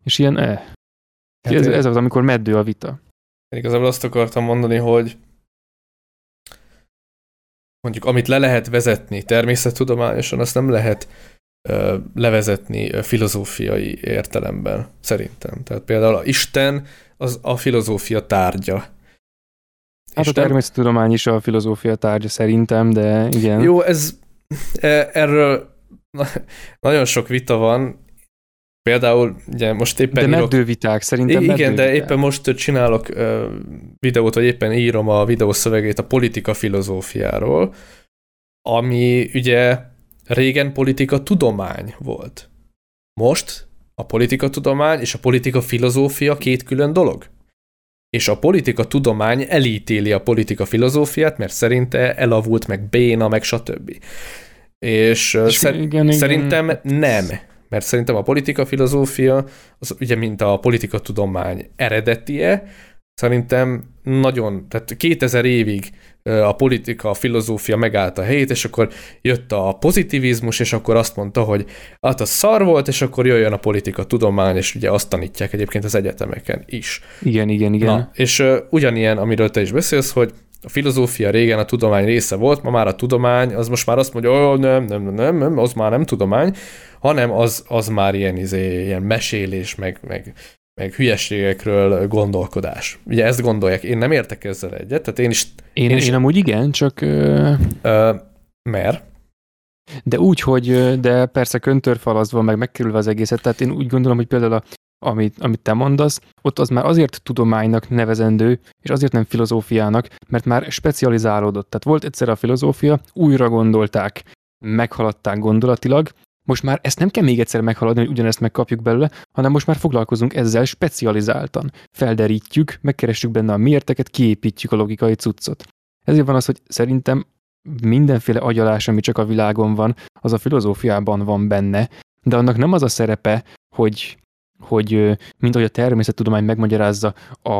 És ilyen, eh. Hát ez, ez az, amikor meddő a vita. Én igazából azt akartam mondani, hogy mondjuk amit le lehet vezetni természettudományosan, azt nem lehet ö, levezetni filozófiai értelemben, szerintem. Tehát például a Isten az a filozófia tárgya. Hát Isten... a természettudomány is a filozófia tárgya szerintem, de igen. Jó, ez e, erről nagyon sok vita van, Például, ugye most éppen De írok... viták, szerintem Igen, de éppen most csinálok uh, videót, vagy éppen írom a videószövegét a politika filozófiáról, ami ugye régen politika tudomány volt. Most a politika tudomány és a politika filozófia két külön dolog. És a politika tudomány elítéli a politika filozófiát, mert szerinte elavult, meg béna, meg stb. És, és szer- igen, szerintem igen. nem mert szerintem a politika filozófia, az ugye mint a politika tudomány eredetie, szerintem nagyon, tehát 2000 évig a politika, a filozófia megállt a helyét, és akkor jött a pozitivizmus, és akkor azt mondta, hogy hát az szar volt, és akkor jöjjön a politika tudomány, és ugye azt tanítják egyébként az egyetemeken is. Igen, igen, igen. Na, és uh, ugyanilyen, amiről te is beszélsz, hogy a filozófia régen a tudomány része volt, ma már a tudomány, az most már azt mondja, oh, nem, nem, nem, nem, az már nem tudomány, hanem az, az már ilyen, izé, ilyen mesélés, meg, meg, meg hülyeségekről gondolkodás. Ugye ezt gondolják, én nem értek ezzel egyet, tehát én is... Én, én, is, én amúgy igen, csak... Ö... Ö, mer? De úgy, hogy de persze köntörfalazva, meg megkerülve az egészet, tehát én úgy gondolom, hogy például a amit, amit te mondasz, ott az már azért tudománynak nevezendő, és azért nem filozófiának, mert már specializálódott. Tehát volt egyszer a filozófia, újra gondolták, meghaladták gondolatilag, most már ezt nem kell még egyszer meghaladni, hogy ugyanezt megkapjuk belőle, hanem most már foglalkozunk ezzel specializáltan. Felderítjük, megkeressük benne a miérteket, kiépítjük a logikai cuccot. Ezért van az, hogy szerintem mindenféle agyalás, ami csak a világon van, az a filozófiában van benne, de annak nem az a szerepe, hogy hogy mint ahogy a természettudomány megmagyarázza a,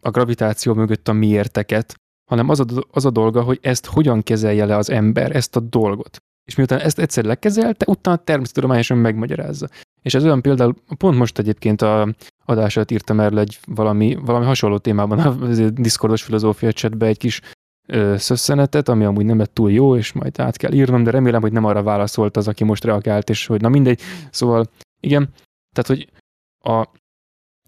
a gravitáció mögött a miérteket, hanem az a, az a dolga, hogy ezt hogyan kezelje le az ember, ezt a dolgot. És miután ezt egyszer lekezelte, utána természettudományosan megmagyarázza. És ez olyan például, pont most egyébként a adását írtam erről egy valami, valami hasonló témában, a Discordos filozófia chatbe egy kis ö, szösszenetet, ami amúgy nem lett túl jó, és majd át kell írnom, de remélem, hogy nem arra válaszolt az, aki most reagált, és hogy na mindegy. Szóval igen, tehát, hogy a,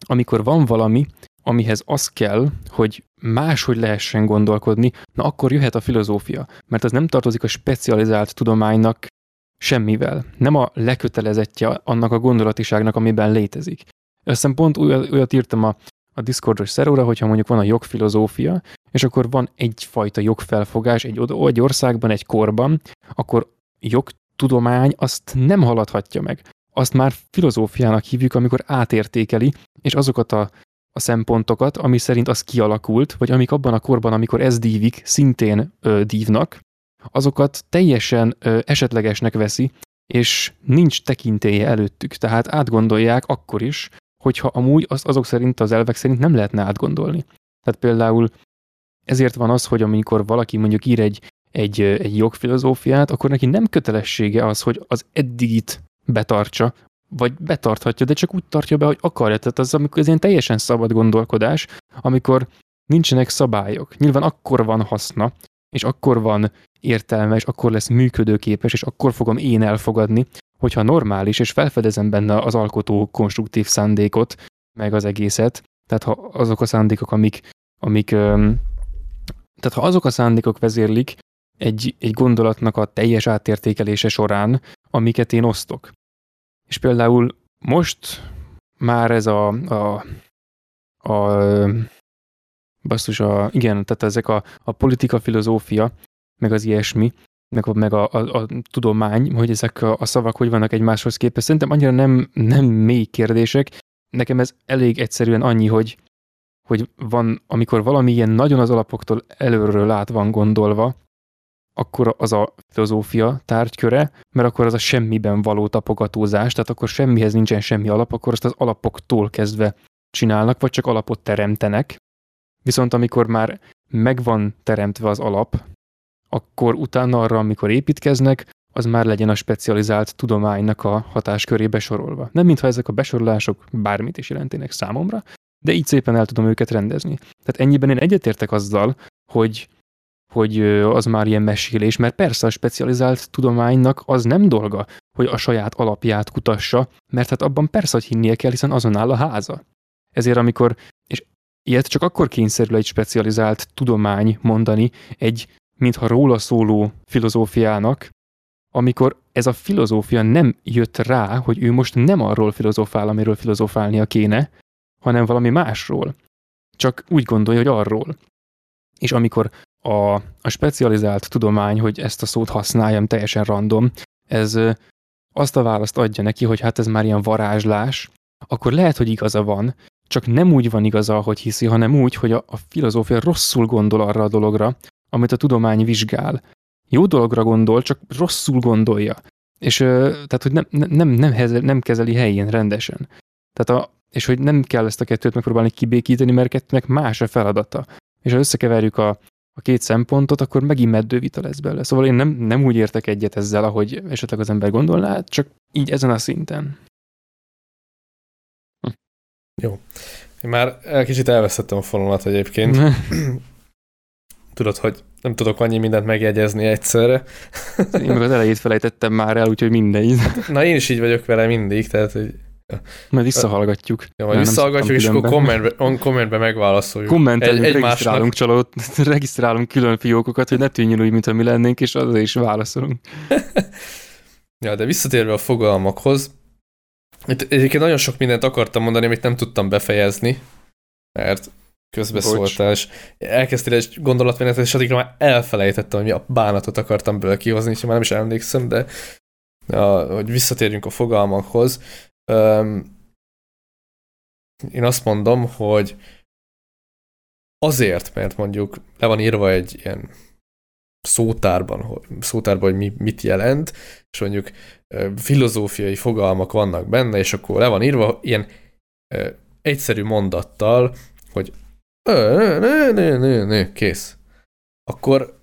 amikor van valami, amihez az kell, hogy máshogy lehessen gondolkodni, na akkor jöhet a filozófia, mert az nem tartozik a specializált tudománynak semmivel. Nem a lekötelezettje annak a gondolatiságnak, amiben létezik. Aztán pont olyat, írtam a, a Discordos szeróra, hogyha mondjuk van a jogfilozófia, és akkor van egyfajta jogfelfogás egy, egy országban, egy korban, akkor jogtudomány azt nem haladhatja meg azt már filozófiának hívjuk, amikor átértékeli, és azokat a, a szempontokat, ami szerint az kialakult, vagy amik abban a korban, amikor ez dívik, szintén ö, dívnak, azokat teljesen ö, esetlegesnek veszi, és nincs tekintélye előttük, tehát átgondolják akkor is, hogyha amúgy azt azok szerint, az elvek szerint nem lehetne átgondolni. Tehát például ezért van az, hogy amikor valaki mondjuk ír egy, egy, egy jogfilozófiát, akkor neki nem kötelessége az, hogy az eddigit betartsa, vagy betarthatja, de csak úgy tartja be, hogy akarja. Tehát az, amikor ez ilyen teljesen szabad gondolkodás, amikor nincsenek szabályok. Nyilván akkor van haszna, és akkor van értelme, és akkor lesz működőképes, és akkor fogom én elfogadni, hogyha normális, és felfedezem benne az alkotó konstruktív szándékot, meg az egészet, tehát ha azok a szándékok, amik, amik tehát ha azok a szándékok vezérlik egy, egy gondolatnak a teljes átértékelése során, amiket én osztok. És például most már ez a, a, a basszus, a, igen, tehát ezek a, a politika, filozófia, meg az ilyesmi, meg, a, meg a, a, a tudomány, hogy ezek a, a szavak hogy vannak egymáshoz képest. Szerintem annyira nem, nem mély kérdések. Nekem ez elég egyszerűen annyi, hogy, hogy van, amikor valami ilyen nagyon az alapoktól előről át van gondolva, akkor az a filozófia tárgyköre, mert akkor az a semmiben való tapogatózás, tehát akkor semmihez nincsen semmi alap, akkor azt az alapoktól kezdve csinálnak, vagy csak alapot teremtenek. Viszont amikor már megvan teremtve az alap, akkor utána arra, amikor építkeznek, az már legyen a specializált tudománynak a hatáskörébe sorolva. Nem mintha ezek a besorolások bármit is jelentének számomra, de így szépen el tudom őket rendezni. Tehát ennyiben én egyetértek azzal, hogy, hogy az már ilyen mesélés, mert persze a specializált tudománynak az nem dolga, hogy a saját alapját kutassa, mert hát abban persze, hogy hinnie kell, hiszen azon áll a háza. Ezért amikor, és ilyet csak akkor kényszerül egy specializált tudomány mondani egy mintha róla szóló filozófiának, amikor ez a filozófia nem jött rá, hogy ő most nem arról filozofál, amiről filozofálnia kéne, hanem valami másról. Csak úgy gondolja, hogy arról. És amikor a, a specializált tudomány, hogy ezt a szót használjam teljesen random, ez azt a választ adja neki, hogy hát ez már ilyen varázslás, akkor lehet, hogy igaza van, csak nem úgy van igaza, hogy hiszi, hanem úgy, hogy a, a filozófia rosszul gondol arra a dologra, amit a tudomány vizsgál. Jó dologra gondol, csak rosszul gondolja. És tehát, hogy nem, nem, nem, nem kezeli helyén rendesen. Tehát a, és hogy nem kell ezt a kettőt megpróbálni kibékíteni, mert kettőnek más a feladata. És ha összekeverjük a, a két szempontot, akkor megint meddő vita lesz belőle. Szóval én nem, nem úgy értek egyet ezzel, ahogy esetleg az ember gondolná, csak így ezen a szinten. Hm. Jó. Én már kicsit elveszettem a fonalat egyébként. *clears throat* Tudod, hogy nem tudok annyi mindent megjegyezni egyszerre. Én meg az elejét felejtettem már el, úgyhogy mindegy. Na én is így vagyok vele mindig, tehát hogy majd visszahallgatjuk. Ja, majd visszahallgatjuk, és akkor kommentbe, kommentbe megválaszoljuk. Kommentelünk, egy, regisztrálunk csalót, *laughs* regisztrálunk külön fiókokat, hogy ne tűnjön úgy, mintha mi lennénk, és azért is válaszolunk. *laughs* ja, de visszatérve a fogalmakhoz, itt egyébként nagyon sok mindent akartam mondani, amit nem tudtam befejezni, mert közbeszóltál, és elkezdtél egy gondolatmenetet, és addigra már elfelejtettem, hogy mi a bánatot akartam bőle kihozni, és már nem is emlékszem, de ja, hogy visszatérjünk a fogalmakhoz. Um, én azt mondom, hogy azért, mert mondjuk le van írva egy ilyen szótárban, szótárban, hogy mi, mit jelent, és mondjuk filozófiai fogalmak vannak benne, és akkor le van írva ilyen egyszerű mondattal, hogy nő, nő, nő, nő, nő, kész. Akkor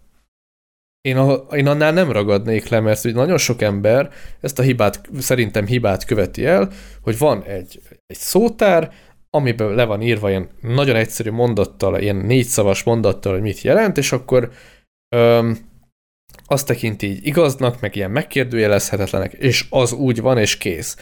én, a, én annál nem ragadnék le, mert nagyon sok ember ezt a hibát, szerintem hibát követi el, hogy van egy, egy szótár, amiben le van írva ilyen nagyon egyszerű mondattal, ilyen négy szavas mondattal, hogy mit jelent, és akkor öm, azt tekinti így igaznak, meg ilyen megkérdőjelezhetetlenek, és az úgy van, és kész.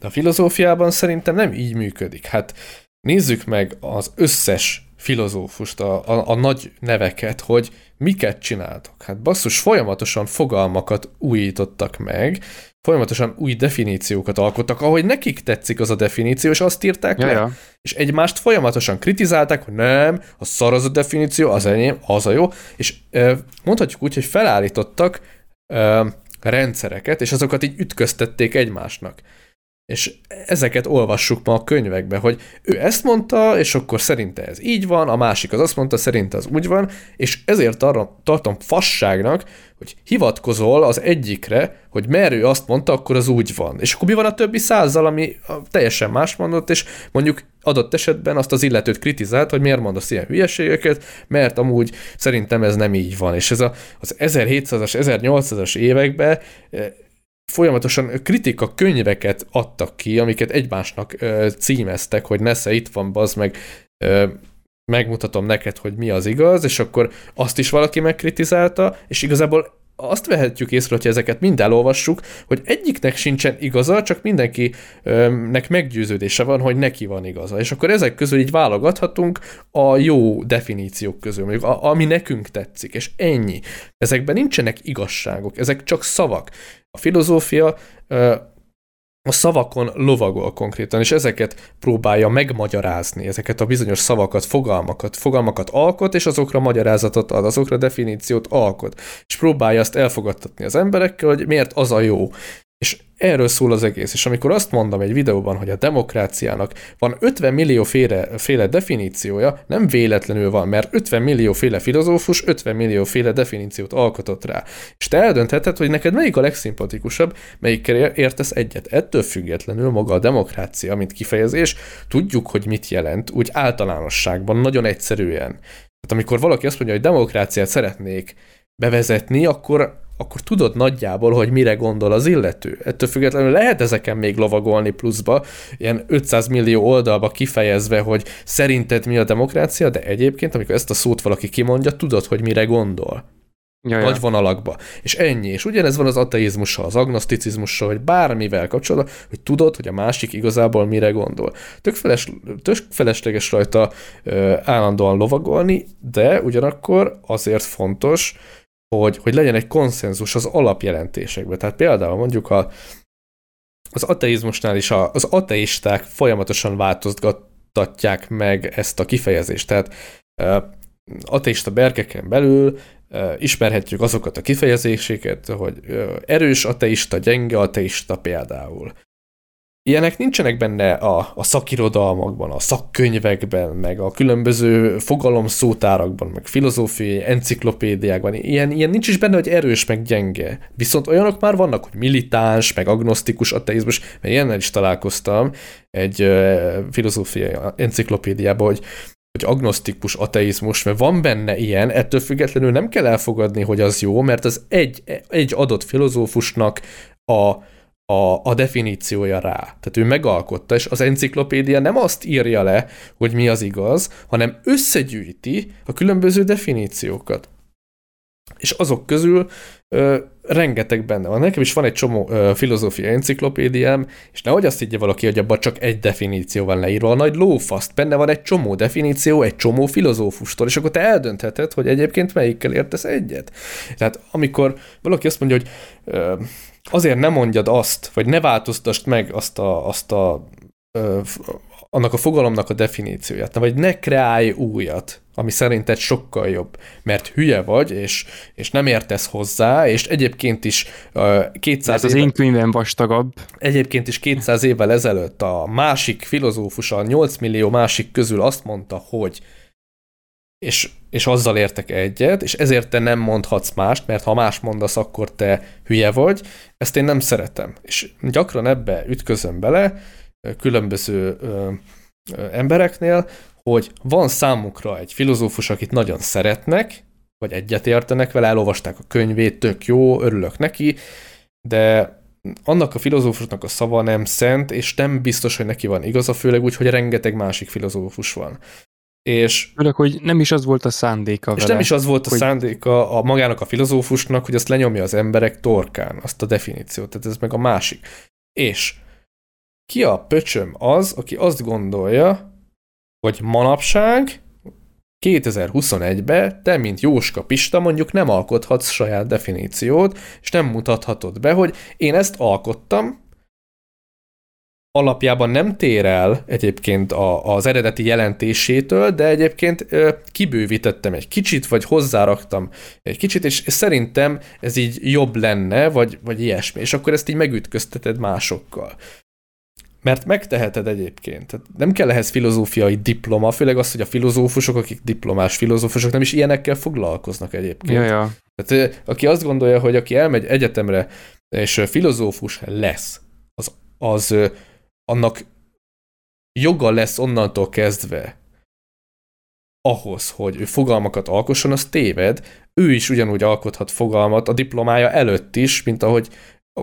De a filozófiában szerintem nem így működik. Hát nézzük meg az összes filozófust, a, a, a nagy neveket, hogy miket csináltok. Hát basszus, folyamatosan fogalmakat újítottak meg, folyamatosan új definíciókat alkottak, ahogy nekik tetszik az a definíció, és azt írták ja, le. Ja. És egymást folyamatosan kritizálták, hogy nem, a szar az a definíció, az enyém, az a jó, és mondhatjuk úgy, hogy felállítottak rendszereket, és azokat így ütköztették egymásnak. És ezeket olvassuk ma a könyvekbe, hogy ő ezt mondta, és akkor szerinte ez így van, a másik az azt mondta, szerinte az úgy van, és ezért arra tartom fasságnak, hogy hivatkozol az egyikre, hogy mert ő azt mondta, akkor az úgy van. És akkor mi van a többi százzal, ami teljesen más mondott, és mondjuk adott esetben azt az illetőt kritizált, hogy miért mondasz ilyen hülyeségeket, mert amúgy szerintem ez nem így van. És ez a, az 1700-as, 1800-as években folyamatosan kritika könyveket adtak ki, amiket egymásnak ö, címeztek, hogy nesze itt van, bazd meg, ö, megmutatom neked, hogy mi az igaz, és akkor azt is valaki megkritizálta, és igazából azt vehetjük észre, hogy ezeket mind elolvassuk, hogy egyiknek sincsen igaza, csak mindenkinek meggyőződése van, hogy neki van igaza. És akkor ezek közül így válogathatunk a jó definíciók közül, mondjuk a, ami nekünk tetszik, és ennyi. Ezekben nincsenek igazságok, ezek csak szavak. A filozófia a szavakon lovagol konkrétan, és ezeket próbálja megmagyarázni, ezeket a bizonyos szavakat, fogalmakat, fogalmakat alkot, és azokra magyarázatot ad, azokra definíciót alkot, és próbálja azt elfogadtatni az emberekkel, hogy miért az a jó. Erről szól az egész. És amikor azt mondom egy videóban, hogy a demokráciának van 50 millió féle, féle definíciója, nem véletlenül van, mert 50 millió féle filozófus 50 millió féle definíciót alkotott rá. És te eldöntheted, hogy neked melyik a legszimpatikusabb, melyikkel értesz egyet. Ettől függetlenül maga a demokrácia, mint kifejezés, tudjuk, hogy mit jelent, úgy általánosságban, nagyon egyszerűen. Tehát amikor valaki azt mondja, hogy demokráciát szeretnék bevezetni, akkor akkor tudod nagyjából, hogy mire gondol az illető. Ettől függetlenül lehet ezeken még lovagolni pluszba, ilyen 500 millió oldalba kifejezve, hogy szerinted mi a demokrácia, de egyébként, amikor ezt a szót valaki kimondja, tudod, hogy mire gondol. Jaja. Nagy vonalakba. És ennyi. És ugyanez van az ateizmussal, az agnoszticizmussal, vagy bármivel kapcsolatban, hogy tudod, hogy a másik igazából mire gondol. Tök, feles, tök felesleges rajta ö, állandóan lovagolni, de ugyanakkor azért fontos, hogy, hogy legyen egy konszenzus az alapjelentésekben. Tehát például mondjuk a, az ateizmusnál is a, az ateisták folyamatosan változtatják meg ezt a kifejezést. Tehát ateista berkeken belül ismerhetjük azokat a kifejezéseket, hogy erős ateista, gyenge ateista például. Ilyenek nincsenek benne a, a szakirodalmakban, a szakkönyvekben, meg a különböző fogalomszótárakban, meg filozófiai enciklopédiákban. Ilyen, ilyen nincs is benne, hogy erős, meg gyenge. Viszont olyanok már vannak, hogy militáns, meg agnosztikus ateizmus, mert ilyennel is találkoztam egy uh, filozófiai enciklopédiában, hogy hogy agnosztikus ateizmus, mert van benne ilyen, ettől függetlenül nem kell elfogadni, hogy az jó, mert az egy, egy adott filozófusnak a a, a definíciója rá. Tehát ő megalkotta, és az enciklopédia nem azt írja le, hogy mi az igaz, hanem összegyűjti a különböző definíciókat. És azok közül ö, rengeteg benne van. Nekem is van egy csomó ö, filozófia enciklopédiám, és nehogy azt higgye valaki, hogy abban csak egy definíció van leírva. A nagy lófaszt, benne van egy csomó definíció, egy csomó filozófustól, és akkor te eldöntheted, hogy egyébként melyikkel értesz egyet. Tehát amikor valaki azt mondja, hogy ö, azért nem mondjad azt, vagy ne változtasd meg azt a, azt a ö, annak a fogalomnak a definícióját, vagy ne kreálj újat, ami szerinted sokkal jobb, mert hülye vagy, és, és nem értesz hozzá, és egyébként is uh, 200 Mert az én könyvem vastagabb. Egyébként is 200 évvel ezelőtt a másik filozófus, a 8 millió másik közül azt mondta, hogy és, és azzal értek egyet, és ezért te nem mondhatsz mást, mert ha más mondasz, akkor te hülye vagy. Ezt én nem szeretem. És gyakran ebbe ütközöm bele különböző ö, ö, embereknél, hogy van számukra egy filozófus, akit nagyon szeretnek, vagy egyetértenek vele, elolvasták a könyvét, tök jó, örülök neki, de annak a filozófusnak a szava nem szent, és nem biztos, hogy neki van igaza, főleg úgy, hogy rengeteg másik filozófus van. És, Főleg, hogy nem is az volt a szándéka és vele. nem is az volt a hogy... szándéka a magának a filozófusnak, hogy azt lenyomja az emberek torkán, azt a definíciót, tehát ez meg a másik. És ki a pöcsöm az, aki azt gondolja, hogy manapság 2021-ben te, mint Jóska Pista mondjuk nem alkothatsz saját definíciót, és nem mutathatod be, hogy én ezt alkottam, alapjában nem tér el egyébként a, az eredeti jelentésétől, de egyébként ö, kibővítettem egy kicsit, vagy hozzáraktam egy kicsit, és, és szerintem ez így jobb lenne, vagy, vagy ilyesmi, és akkor ezt így megütközteted másokkal. Mert megteheted egyébként. Tehát nem kell ehhez filozófiai diploma, főleg az, hogy a filozófusok, akik diplomás filozófusok nem is ilyenekkel foglalkoznak egyébként. Ja, ja. Tehát aki azt gondolja, hogy aki elmegy egyetemre, és filozófus lesz, az, az annak joga lesz onnantól kezdve ahhoz, hogy ő fogalmakat alkosson, az téved. Ő is ugyanúgy alkothat fogalmat a diplomája előtt is, mint ahogy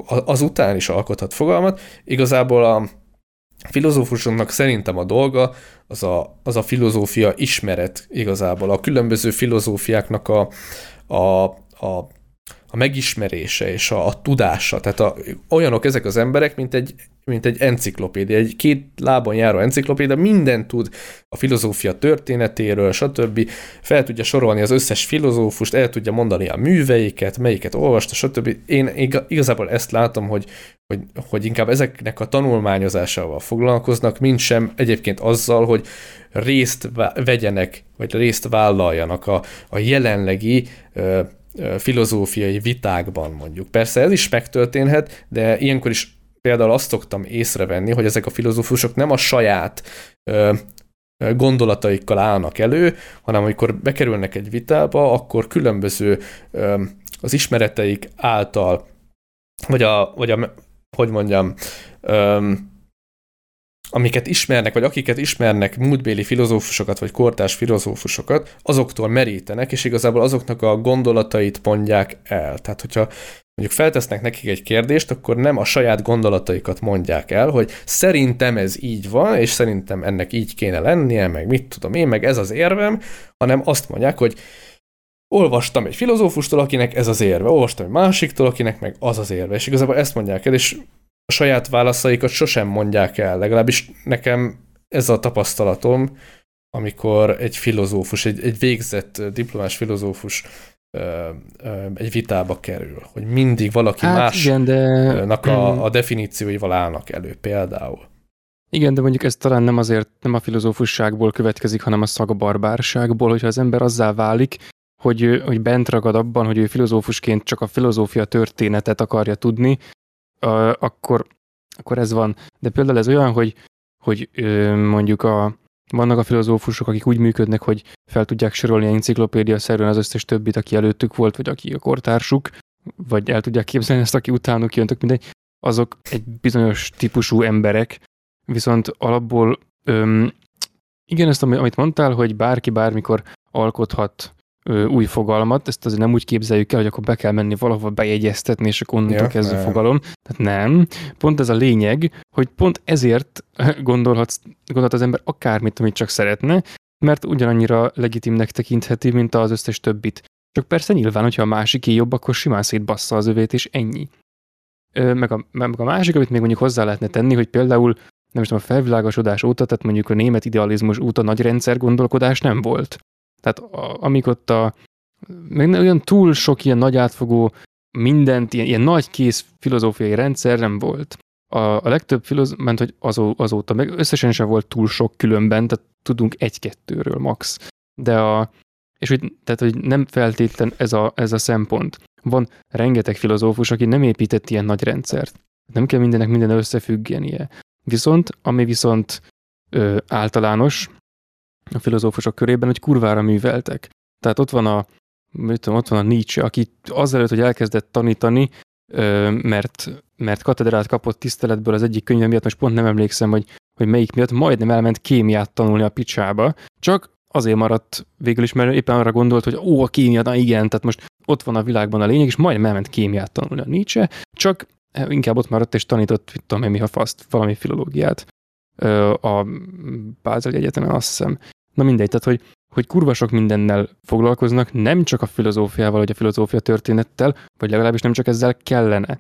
azután is alkothat fogalmat. Igazából a filozófusoknak szerintem a dolga az a, az a filozófia ismeret igazából. A különböző filozófiáknak a, a, a a megismerése és a, a tudása. Tehát a, olyanok ezek az emberek, mint egy, mint egy enciklopédia, egy két lábon járó enciklopédia, mindent tud a filozófia történetéről, stb. Fel tudja sorolni az összes filozófust, el tudja mondani a műveiket, melyiket olvasta, stb. Én igazából ezt látom, hogy, hogy, hogy inkább ezeknek a tanulmányozásával foglalkoznak, mint sem egyébként azzal, hogy részt vegyenek, vagy részt vállaljanak a, a jelenlegi filozófiai vitákban mondjuk. Persze ez is megtörténhet, de ilyenkor is például azt szoktam észrevenni, hogy ezek a filozófusok nem a saját ö, gondolataikkal állnak elő, hanem amikor bekerülnek egy vitába, akkor különböző ö, az ismereteik által, vagy a, vagy a hogy mondjam, ö, amiket ismernek, vagy akiket ismernek múltbéli filozófusokat, vagy kortás filozófusokat, azoktól merítenek, és igazából azoknak a gondolatait mondják el. Tehát, hogyha mondjuk feltesznek nekik egy kérdést, akkor nem a saját gondolataikat mondják el, hogy szerintem ez így van, és szerintem ennek így kéne lennie, meg mit tudom én, meg ez az érvem, hanem azt mondják, hogy olvastam egy filozófustól, akinek ez az érve, olvastam egy másiktól, akinek meg az az érve, és igazából ezt mondják el, és a saját válaszaikat sosem mondják el. Legalábbis nekem ez a tapasztalatom, amikor egy filozófus, egy, egy végzett diplomás filozófus ö, ö, egy vitába kerül, hogy mindig valaki hát másnak de... a, a definícióival állnak elő például. Igen, de mondjuk ez talán nem azért, nem a filozófusságból következik, hanem a szagabarbárságból, hogyha az ember azzá válik, hogy, hogy bent ragad abban, hogy ő filozófusként csak a filozófia történetet akarja tudni, akkor, akkor ez van. De például ez olyan, hogy, hogy mondjuk a, vannak a filozófusok, akik úgy működnek, hogy fel tudják sorolni enciklopédia szerűen az összes többit, aki előttük volt, vagy aki a kortársuk, vagy el tudják képzelni ezt, aki utánuk jön, tök mindegy, azok egy bizonyos típusú emberek, viszont alapból öm, igen, ezt amit mondtál, hogy bárki bármikor alkothat új fogalmat, ezt azért nem úgy képzeljük el, hogy akkor be kell menni valahova bejegyeztetni, és akkor onnantól ja, kezdő nem. fogalom. Tehát nem. Pont ez a lényeg, hogy pont ezért *laughs* gondolhatsz, gondolhat az ember akármit, amit csak szeretne, mert ugyanannyira legitimnek tekintheti, mint az összes többit. Csak persze nyilván, hogyha a másiké jobb, akkor simán szétbassza az övét, és ennyi. Meg, a, meg a másik, amit még mondjuk hozzá lehetne tenni, hogy például nem tudom, a felvilágosodás óta, tehát mondjuk a német idealizmus óta nagy rendszer gondolkodás nem volt. Tehát a, amik ott a, meg olyan túl sok ilyen nagy átfogó, mindent, ilyen, ilyen nagy kész filozófiai rendszer nem volt. A, a legtöbb filoz, ment, hogy azó, azóta, meg összesen sem volt túl sok különben, tehát tudunk egy-kettőről max. De a, és hogy, tehát, hogy nem feltétlen ez a, ez a szempont. Van rengeteg filozófus, aki nem épített ilyen nagy rendszert. Nem kell mindennek minden összefüggenie. Viszont, ami viszont ö, általános, a filozófusok körében, hogy kurvára műveltek. Tehát ott van a, mit tudom, ott van a Nietzsche, aki azelőtt, hogy elkezdett tanítani, mert, mert katedrát kapott tiszteletből az egyik könyve miatt, most pont nem emlékszem, hogy, hogy melyik miatt, majdnem elment kémiát tanulni a picsába, csak azért maradt végül is, mert éppen arra gondolt, hogy ó, a kémia, na igen, tehát most ott van a világban a lényeg, és majdnem elment kémiát tanulni a Nietzsche, csak inkább ott maradt és tanított, mit tudom én, mi a faszt, valami filológiát a Bázeli Egyetemen, azt hiszem. Na mindegy, tehát hogy, hogy kurva sok mindennel foglalkoznak, nem csak a filozófiával, vagy a filozófia történettel, vagy legalábbis nem csak ezzel kellene,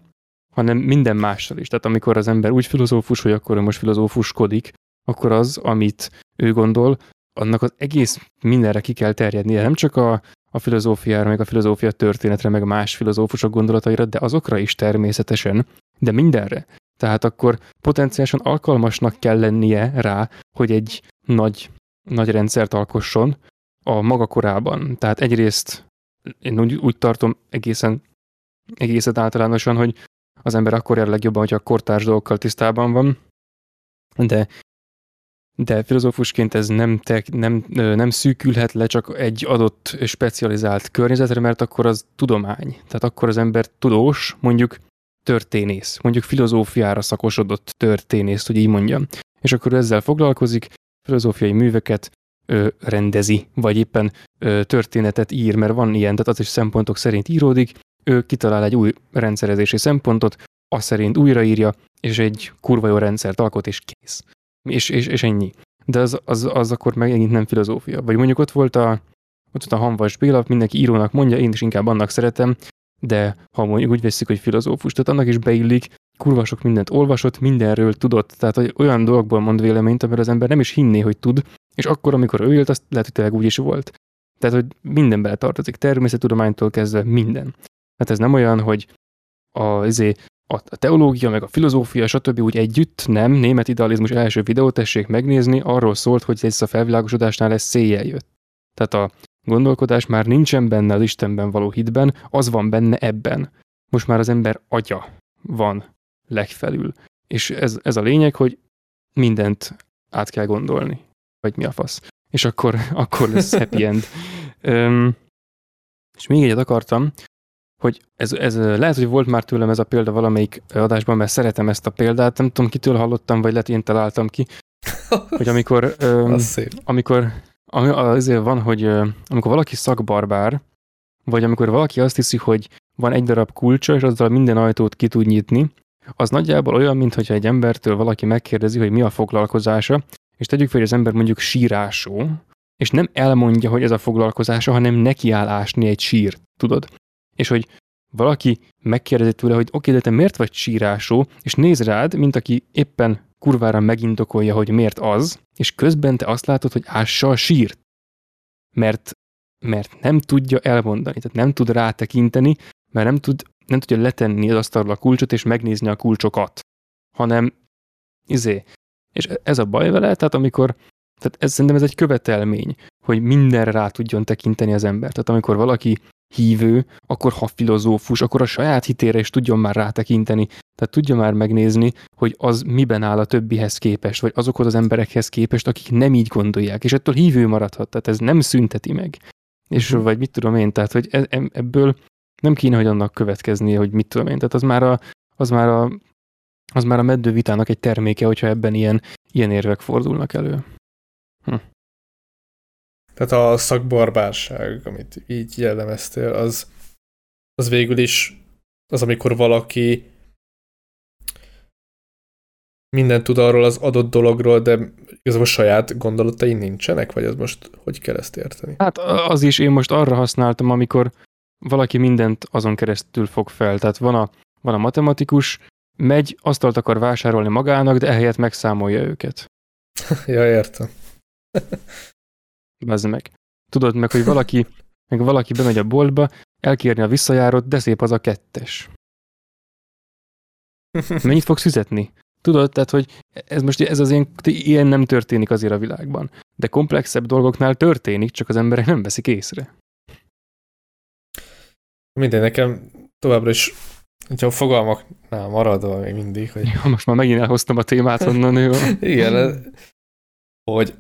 hanem minden mással is. Tehát amikor az ember úgy filozófus, hogy akkor ő most filozófuskodik, akkor az, amit ő gondol, annak az egész mindenre ki kell terjednie, nem csak a, a filozófiára, meg a filozófia történetre, meg más filozófusok gondolataira, de azokra is természetesen, de mindenre. Tehát akkor potenciálisan alkalmasnak kell lennie rá, hogy egy nagy nagy rendszert alkosson a maga korában. Tehát egyrészt én úgy, úgy tartom egészen, egészen általánosan, hogy az ember akkor jár legjobban, hogyha a kortárs dolgokkal tisztában van, de de filozófusként ez nem, te, nem, nem szűkülhet le csak egy adott specializált környezetre, mert akkor az tudomány. Tehát akkor az ember tudós, mondjuk történész, mondjuk filozófiára szakosodott történész, hogy így mondjam. És akkor ezzel foglalkozik, filozófiai műveket ö, rendezi, vagy éppen ö, történetet ír, mert van ilyen, tehát az is szempontok szerint íródik, ő kitalál egy új rendszerezési szempontot, azt szerint újraírja, és egy kurva jó rendszert alkot, és kész. És, és, és ennyi. De az, az, az akkor megint nem filozófia. Vagy mondjuk ott volt a, ott a Hanvas Béla, mindenki írónak mondja, én is inkább annak szeretem, de ha mondjuk úgy veszik, hogy filozófus, tehát annak is beillik, kurva sok mindent olvasott, mindenről tudott, tehát hogy olyan dolgokból mond véleményt, amiről az ember nem is hinné, hogy tud, és akkor, amikor ő élt, azt lehet, hogy tényleg úgy is volt. Tehát, hogy minden beletartozik, természettudománytól kezdve minden. Hát ez nem olyan, hogy a, izé, a teológia, meg a filozófia, stb. úgy együtt, nem, német idealizmus első videót tessék megnézni, arról szólt, hogy ez a felvilágosodásnál lesz széjjel jött. Tehát a gondolkodás már nincsen benne az Istenben való hitben, az van benne ebben. Most már az ember agya van legfelül. És ez, ez a lényeg, hogy mindent át kell gondolni. Vagy mi a fasz. És akkor, *laughs* akkor lesz happy end. Öm, és még egyet akartam, hogy ez, ez lehet, hogy volt már tőlem ez a példa valamelyik adásban, mert szeretem ezt a példát, nem tudom, kitől hallottam, vagy lehet én találtam ki, *laughs* hogy amikor, öm, amikor azért van, hogy amikor valaki szakbarbár, vagy amikor valaki azt hiszi, hogy van egy darab kulcsa, és azzal minden ajtót ki tud nyitni, az nagyjából olyan, mintha egy embertől valaki megkérdezi, hogy mi a foglalkozása, és tegyük fel, hogy az ember mondjuk sírásó, és nem elmondja, hogy ez a foglalkozása, hanem nekiáll ásni egy sírt, tudod? És hogy valaki megkérdezi tőle, hogy oké, okay, de te miért vagy sírásó, és néz rád, mint aki éppen kurvára megindokolja, hogy miért az, és közben te azt látod, hogy ássa sírt. Mert, mert nem tudja elmondani, tehát nem tud rátekinteni, mert nem, tud, nem tudja letenni az asztalra a kulcsot és megnézni a kulcsokat, hanem izé. És ez a baj vele, tehát amikor, tehát ez szerintem ez egy követelmény, hogy mindenre rá tudjon tekinteni az ember. Tehát amikor valaki hívő, akkor ha filozófus, akkor a saját hitére is tudjon már rátekinteni, tehát tudja már megnézni, hogy az miben áll a többihez képest, vagy azokhoz az emberekhez képest, akik nem így gondolják, és ettől hívő maradhat, tehát ez nem szünteti meg. És uh-huh. vagy mit tudom én, tehát hogy e, ebből nem kéne, hogy annak következnie, hogy mit tudom én, tehát az már a, az már a, az már a meddő vitának egy terméke, hogyha ebben ilyen, ilyen érvek fordulnak elő. Hm. Tehát a szakbarbárság, amit így jellemeztél, az, az végül is az, amikor valaki minden tud arról az adott dologról, de igazából saját gondolatai nincsenek, vagy az most hogy kell ezt érteni? Hát az is, én most arra használtam, amikor valaki mindent azon keresztül fog fel. Tehát van a, van a matematikus, megy, asztalt akar vásárolni magának, de ehelyett megszámolja őket. *laughs* ja, értem. Bazd meg. Tudod meg, hogy valaki, meg valaki bemegy a boltba, elkérni a visszajárót, de szép az a kettes. Mennyit fogsz fizetni? Tudod, tehát, hogy ez most ez az ilyen, ilyen nem történik azért a világban. De komplexebb dolgoknál történik, csak az emberek nem veszik észre. Minden nekem továbbra is, hogyha a fogalmaknál maradva még mindig, hogy... Ja, most már megint elhoztam a témát onnan, jó? Igen, hogy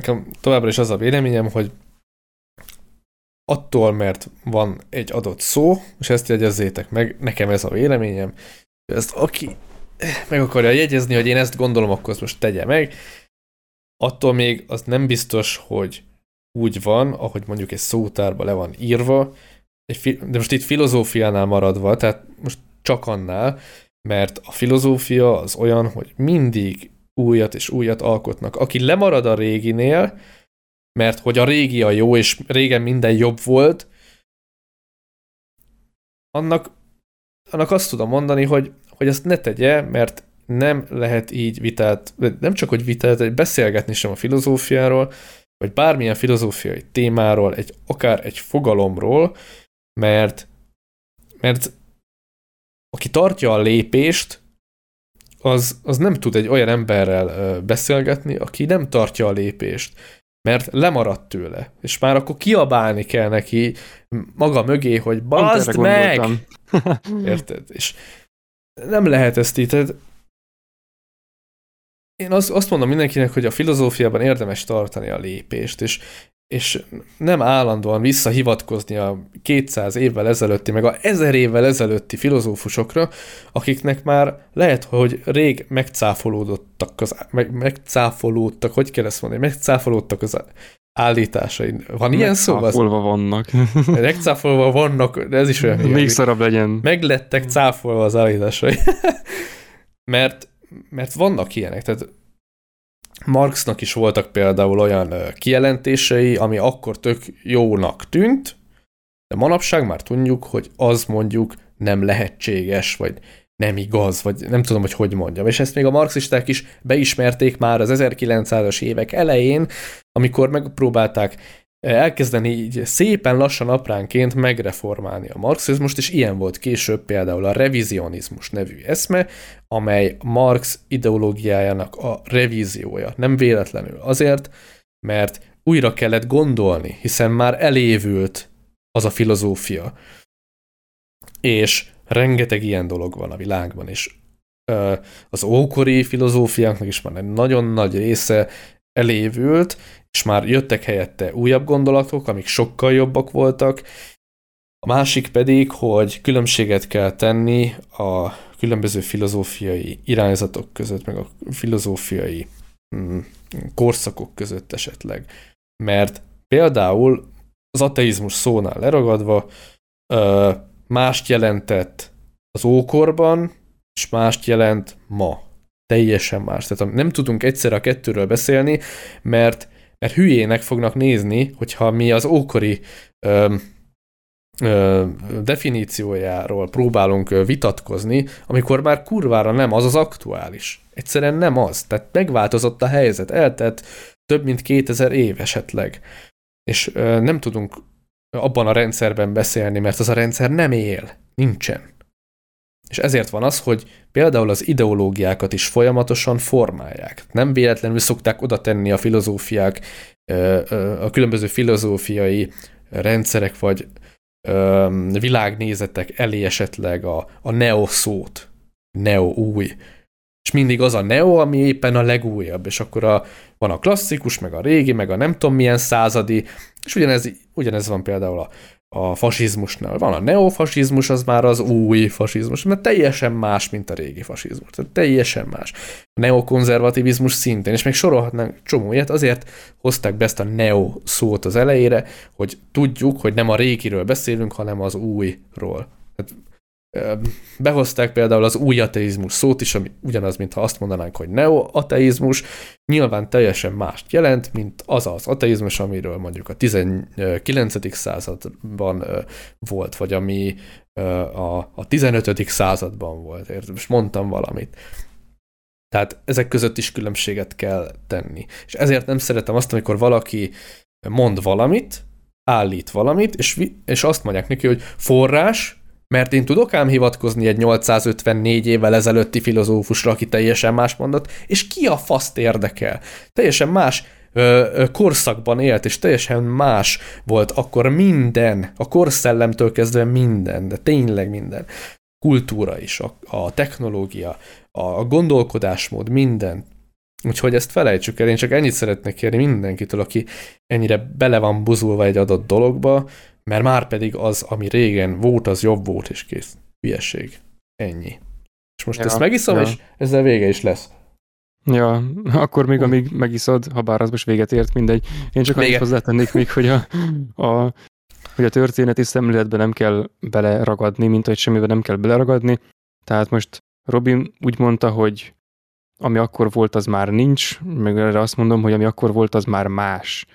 nekem továbbra is az a véleményem, hogy attól, mert van egy adott szó, és ezt jegyezzétek meg, nekem ez a véleményem, ezt aki meg akarja jegyezni, hogy én ezt gondolom, akkor azt most tegye meg, attól még az nem biztos, hogy úgy van, ahogy mondjuk egy szótárba le van írva, de most itt filozófiánál maradva, tehát most csak annál, mert a filozófia az olyan, hogy mindig újat és újat alkotnak. Aki lemarad a réginél, mert hogy a régi a jó, és régen minden jobb volt, annak, annak azt tudom mondani, hogy, hogy ezt ne tegye, mert nem lehet így vitát, nem csak hogy vitát, beszélgetni sem a filozófiáról, vagy bármilyen filozófiai témáról, egy, akár egy fogalomról, mert, mert aki tartja a lépést, az, az nem tud egy olyan emberrel beszélgetni, aki nem tartja a lépést, mert lemaradt tőle, és már akkor kiabálni kell neki maga mögé, hogy bazd meg! *laughs* Érted? És nem lehet ezt így, tehát én azt, azt mondom mindenkinek, hogy a filozófiában érdemes tartani a lépést, és és nem állandóan visszahivatkozni a 200 évvel ezelőtti, meg a 1000 évvel ezelőtti filozófusokra, akiknek már lehet, hogy rég megcáfolódottak, az, meg, megcáfolódtak, hogy kell ezt mondani, megcáfolódtak az állításai. Van ilyen szó? Megcáfolva vannak. *laughs* Megcáfolva vannak, de ez is olyan Még szarabb legyen. Meglettek cáfolva az állításai. *laughs* mert, mert vannak ilyenek, tehát Marxnak is voltak például olyan kijelentései, ami akkor tök jónak tűnt, de manapság már tudjuk, hogy az mondjuk nem lehetséges, vagy nem igaz, vagy nem tudom, hogy hogy mondjam. És ezt még a marxisták is beismerték már az 1900-as évek elején, amikor megpróbálták elkezdeni így szépen lassan apránként megreformálni a marxizmust, és ilyen volt később például a revizionizmus nevű eszme, amely Marx ideológiájának a revíziója. Nem véletlenül. Azért, mert újra kellett gondolni, hiszen már elévült az a filozófia. És rengeteg ilyen dolog van a világban, és az ókori filozófiáknak is már egy nagyon nagy része elévült, és már jöttek helyette újabb gondolatok, amik sokkal jobbak voltak. A másik pedig, hogy különbséget kell tenni a különböző filozófiai irányzatok között, meg a filozófiai mm, korszakok között esetleg. Mert például az ateizmus szónál leragadva mást jelentett az ókorban, és mást jelent ma. Teljesen más. Tehát nem tudunk egyszerre a kettőről beszélni, mert, mert hülyének fognak nézni, hogyha mi az ókori ö, ö, definíciójáról próbálunk vitatkozni, amikor már kurvára nem az az aktuális. Egyszerűen nem az. Tehát megváltozott a helyzet, eltett több mint 2000 év esetleg. És ö, nem tudunk abban a rendszerben beszélni, mert az a rendszer nem él, nincsen. És ezért van az, hogy például az ideológiákat is folyamatosan formálják. Nem véletlenül szokták oda tenni a filozófiák, a különböző filozófiai rendszerek vagy világnézetek elé esetleg a, a neo szót, neo új. És mindig az a neo, ami éppen a legújabb, és akkor a, van a klasszikus, meg a régi, meg a nem tudom milyen századi, és ugyanez, ugyanez van például a, a fasizmusnál. Van a neofasizmus, az már az új fasizmus, mert teljesen más, mint a régi fasizmus. Tehát teljesen más. A neokonzervativizmus szintén, és még sorolhatnánk csomó ilyet, azért hozták be ezt a neo szót az elejére, hogy tudjuk, hogy nem a régiről beszélünk, hanem az újról. Tehát Behozták például az új ateizmus szót is, ami ugyanaz, mintha azt mondanánk, hogy neo-ateizmus, nyilván teljesen mást jelent, mint az az ateizmus, amiről mondjuk a 19. században volt, vagy ami a, a 15. században volt. Érted? Most mondtam valamit. Tehát ezek között is különbséget kell tenni. És ezért nem szeretem azt, amikor valaki mond valamit, állít valamit, és, és azt mondják neki, hogy forrás, mert én tudok ám hivatkozni egy 854 évvel ezelőtti filozófusra, aki teljesen más mondott, és ki a faszt érdekel? Teljesen más korszakban élt, és teljesen más volt akkor minden, a korszellemtől kezdve minden, de tényleg minden. Kultúra is, a, a technológia, a gondolkodásmód, minden. Úgyhogy ezt felejtsük el, én csak ennyit szeretnék kérni mindenkitől, aki ennyire bele van buzulva egy adott dologba, mert már pedig az, ami régen volt, az jobb volt, és kész. Hülyesség. Ennyi. És most ja, ezt megiszom, ja. és ezzel vége is lesz. Ja, akkor még amíg megiszod, ha bár az most véget ért, mindegy. Én csak annyit hozzátennék még, hogy a, a, hogy a történeti szemléletben nem kell beleragadni, mint hogy semmiben nem kell beleragadni. Tehát most Robin úgy mondta, hogy ami akkor volt, az már nincs, meg erre azt mondom, hogy ami akkor volt, az már más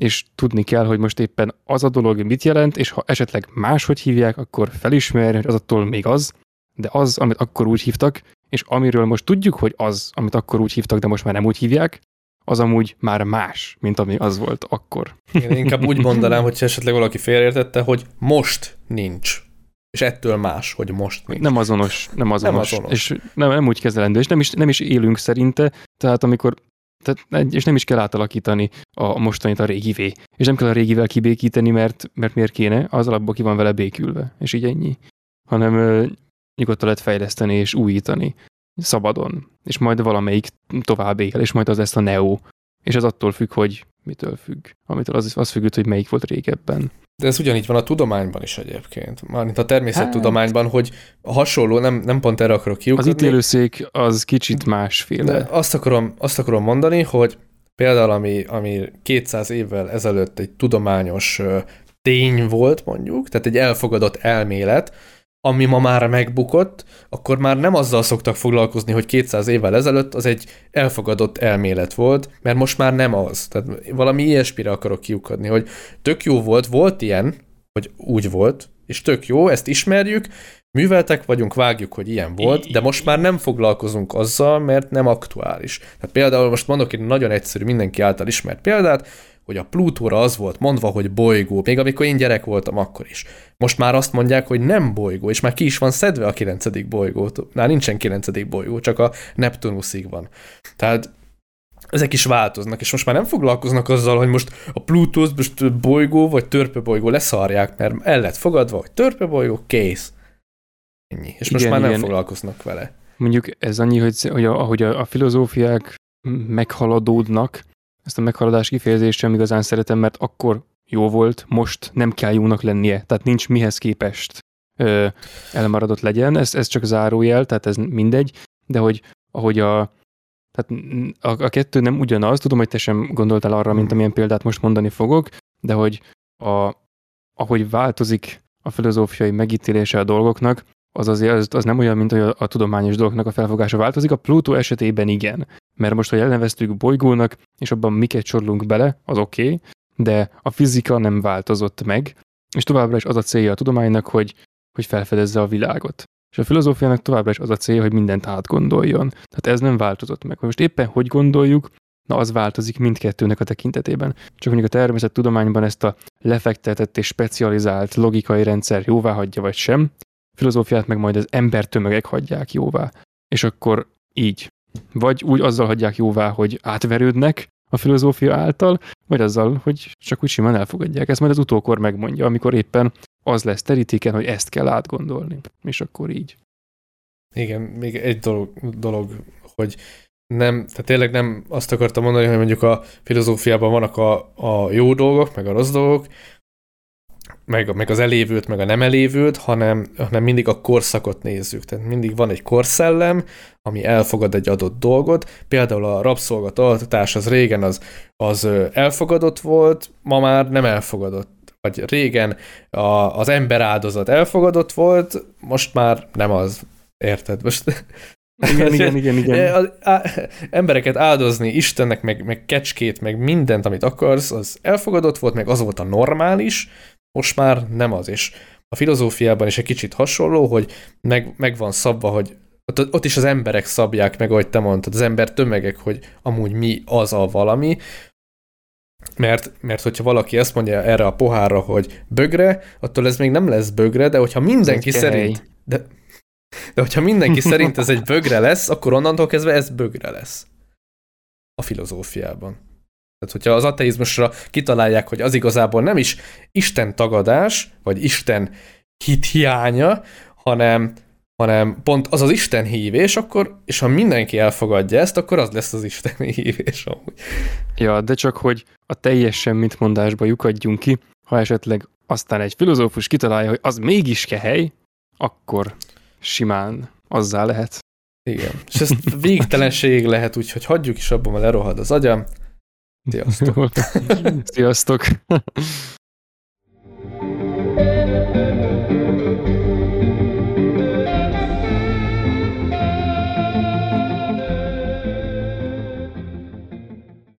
és tudni kell, hogy most éppen az a dolog mit jelent, és ha esetleg máshogy hívják, akkor felismerni, hogy az attól még az, de az, amit akkor úgy hívtak, és amiről most tudjuk, hogy az, amit akkor úgy hívtak, de most már nem úgy hívják, az amúgy már más, mint ami az volt akkor. Én inkább úgy mondanám, hogy esetleg valaki félreértette, hogy most nincs. És ettől más, hogy most nincs. Nem azonos, nem azonos. Nem azonos. És nem, nem úgy kezelendő, és nem is, nem is élünk szerinte. Tehát amikor tehát, és nem is kell átalakítani a mostanit a régivé. És nem kell a régivel kibékíteni, mert, mert miért kéne, az alapból ki van vele békülve, és így ennyi. Hanem ö, nyugodtan lehet fejleszteni és újítani szabadon. És majd valamelyik tovább él, és majd az lesz a Neo. És ez attól függ, hogy mitől függ. Amitől az, az függ, hogy melyik volt régebben. De ez ugyanígy van a tudományban is egyébként. Mármint a természettudományban, hát. hogy hasonló, nem, nem pont erre akarok kiukadni. Az ítélőszék az kicsit másféle. De azt akarom, azt akarom mondani, hogy például ami, ami 200 évvel ezelőtt egy tudományos tény volt mondjuk, tehát egy elfogadott elmélet, ami ma már megbukott, akkor már nem azzal szoktak foglalkozni, hogy 200 évvel ezelőtt az egy elfogadott elmélet volt, mert most már nem az. Tehát valami ilyesmire akarok kiukadni, hogy tök jó volt, volt ilyen, hogy úgy volt, és tök jó, ezt ismerjük, műveltek vagyunk, vágjuk, hogy ilyen volt, de most már nem foglalkozunk azzal, mert nem aktuális. Tehát például most mondok egy nagyon egyszerű, mindenki által ismert példát, hogy a Plutóra az volt mondva, hogy bolygó, még amikor én gyerek voltam akkor is. Most már azt mondják, hogy nem bolygó, és már ki is van szedve a kilencedik bolygó. Már nincsen kilencedik bolygó, csak a Neptunuszig van. Tehát ezek is változnak, és most már nem foglalkoznak azzal, hogy most a Plutót most bolygó vagy törpe bolygó leszarják, mert el lett fogadva, hogy törpe bolygó, kész. Ennyi. És igen, most már nem igen. foglalkoznak vele. Mondjuk ez annyi, hogy, hogy ahogy a, a filozófiák meghaladódnak, ezt a meghaladás kifejezést sem igazán szeretem, mert akkor jó volt, most nem kell jónak lennie, tehát nincs mihez képest ö, elmaradott legyen, ez, ez csak zárójel, tehát ez mindegy, de hogy ahogy a, tehát a, a kettő nem ugyanaz, tudom, hogy te sem gondoltál arra, mint amilyen példát most mondani fogok, de hogy a, ahogy változik a filozófiai megítélése a dolgoknak, az azért az, nem olyan, mint hogy a, a tudományos dolgoknak a felfogása változik. A Plutó esetében igen, mert most, hogy elneveztük bolygónak, és abban miket sorlunk bele, az oké, okay, de a fizika nem változott meg, és továbbra is az a célja a tudománynak, hogy, hogy felfedezze a világot. És a filozófiának továbbra is az a célja, hogy mindent átgondoljon. Tehát ez nem változott meg. Most éppen hogy gondoljuk, na az változik mindkettőnek a tekintetében. Csak mondjuk a természettudományban ezt a lefektetett és specializált logikai rendszer jóvá hagyja vagy sem, filozófiát meg majd az embertömegek hagyják jóvá. És akkor így. Vagy úgy azzal hagyják jóvá, hogy átverődnek a filozófia által, vagy azzal, hogy csak úgy simán elfogadják. Ezt majd az utókor megmondja, amikor éppen az lesz terítéken, hogy ezt kell átgondolni. És akkor így. Igen, még egy dolog, dolog hogy nem, tehát tényleg nem azt akartam mondani, hogy mondjuk a filozófiában vannak a, a jó dolgok, meg a rossz dolgok, meg, meg az elévült, meg a nem elévült, hanem, hanem mindig a korszakot nézzük. Tehát mindig van egy korszellem, ami elfogad egy adott dolgot. Például a rabszolgatartatás az régen az, az elfogadott volt, ma már nem elfogadott. Vagy régen a, az ember áldozat elfogadott volt, most már nem az. Érted? Most igen, *laughs* igen, igen, igen. Az, á, embereket áldozni Istennek, meg, meg kecskét, meg mindent, amit akarsz, az elfogadott volt, meg az volt a normális, most már nem az, és a filozófiában is egy kicsit hasonló, hogy meg, meg van szabva, hogy ott, ott is az emberek szabják meg, ahogy te mondtad, az ember tömegek, hogy amúgy mi az a valami, mert, mert hogyha valaki ezt mondja erre a pohárra, hogy bögre, attól ez még nem lesz bögre, de hogyha mindenki szerint... De, de hogyha mindenki szerint ez egy bögre lesz, akkor onnantól kezdve ez bögre lesz. A filozófiában. Tehát, hogyha az ateizmusra kitalálják, hogy az igazából nem is Isten tagadás, vagy Isten hit hiánya, hanem, hanem pont az az Isten hívés, akkor, és ha mindenki elfogadja ezt, akkor az lesz az Isten hívés amúgy. Ja, de csak hogy a teljes semmit lyukadjunk ki, ha esetleg aztán egy filozófus kitalálja, hogy az mégis kehely, akkor simán azzá lehet. Igen, és ez végtelenség lehet, úgyhogy hagyjuk is abban, mert lerohad az agyam. Sziasztok! *laughs* Sziasztok!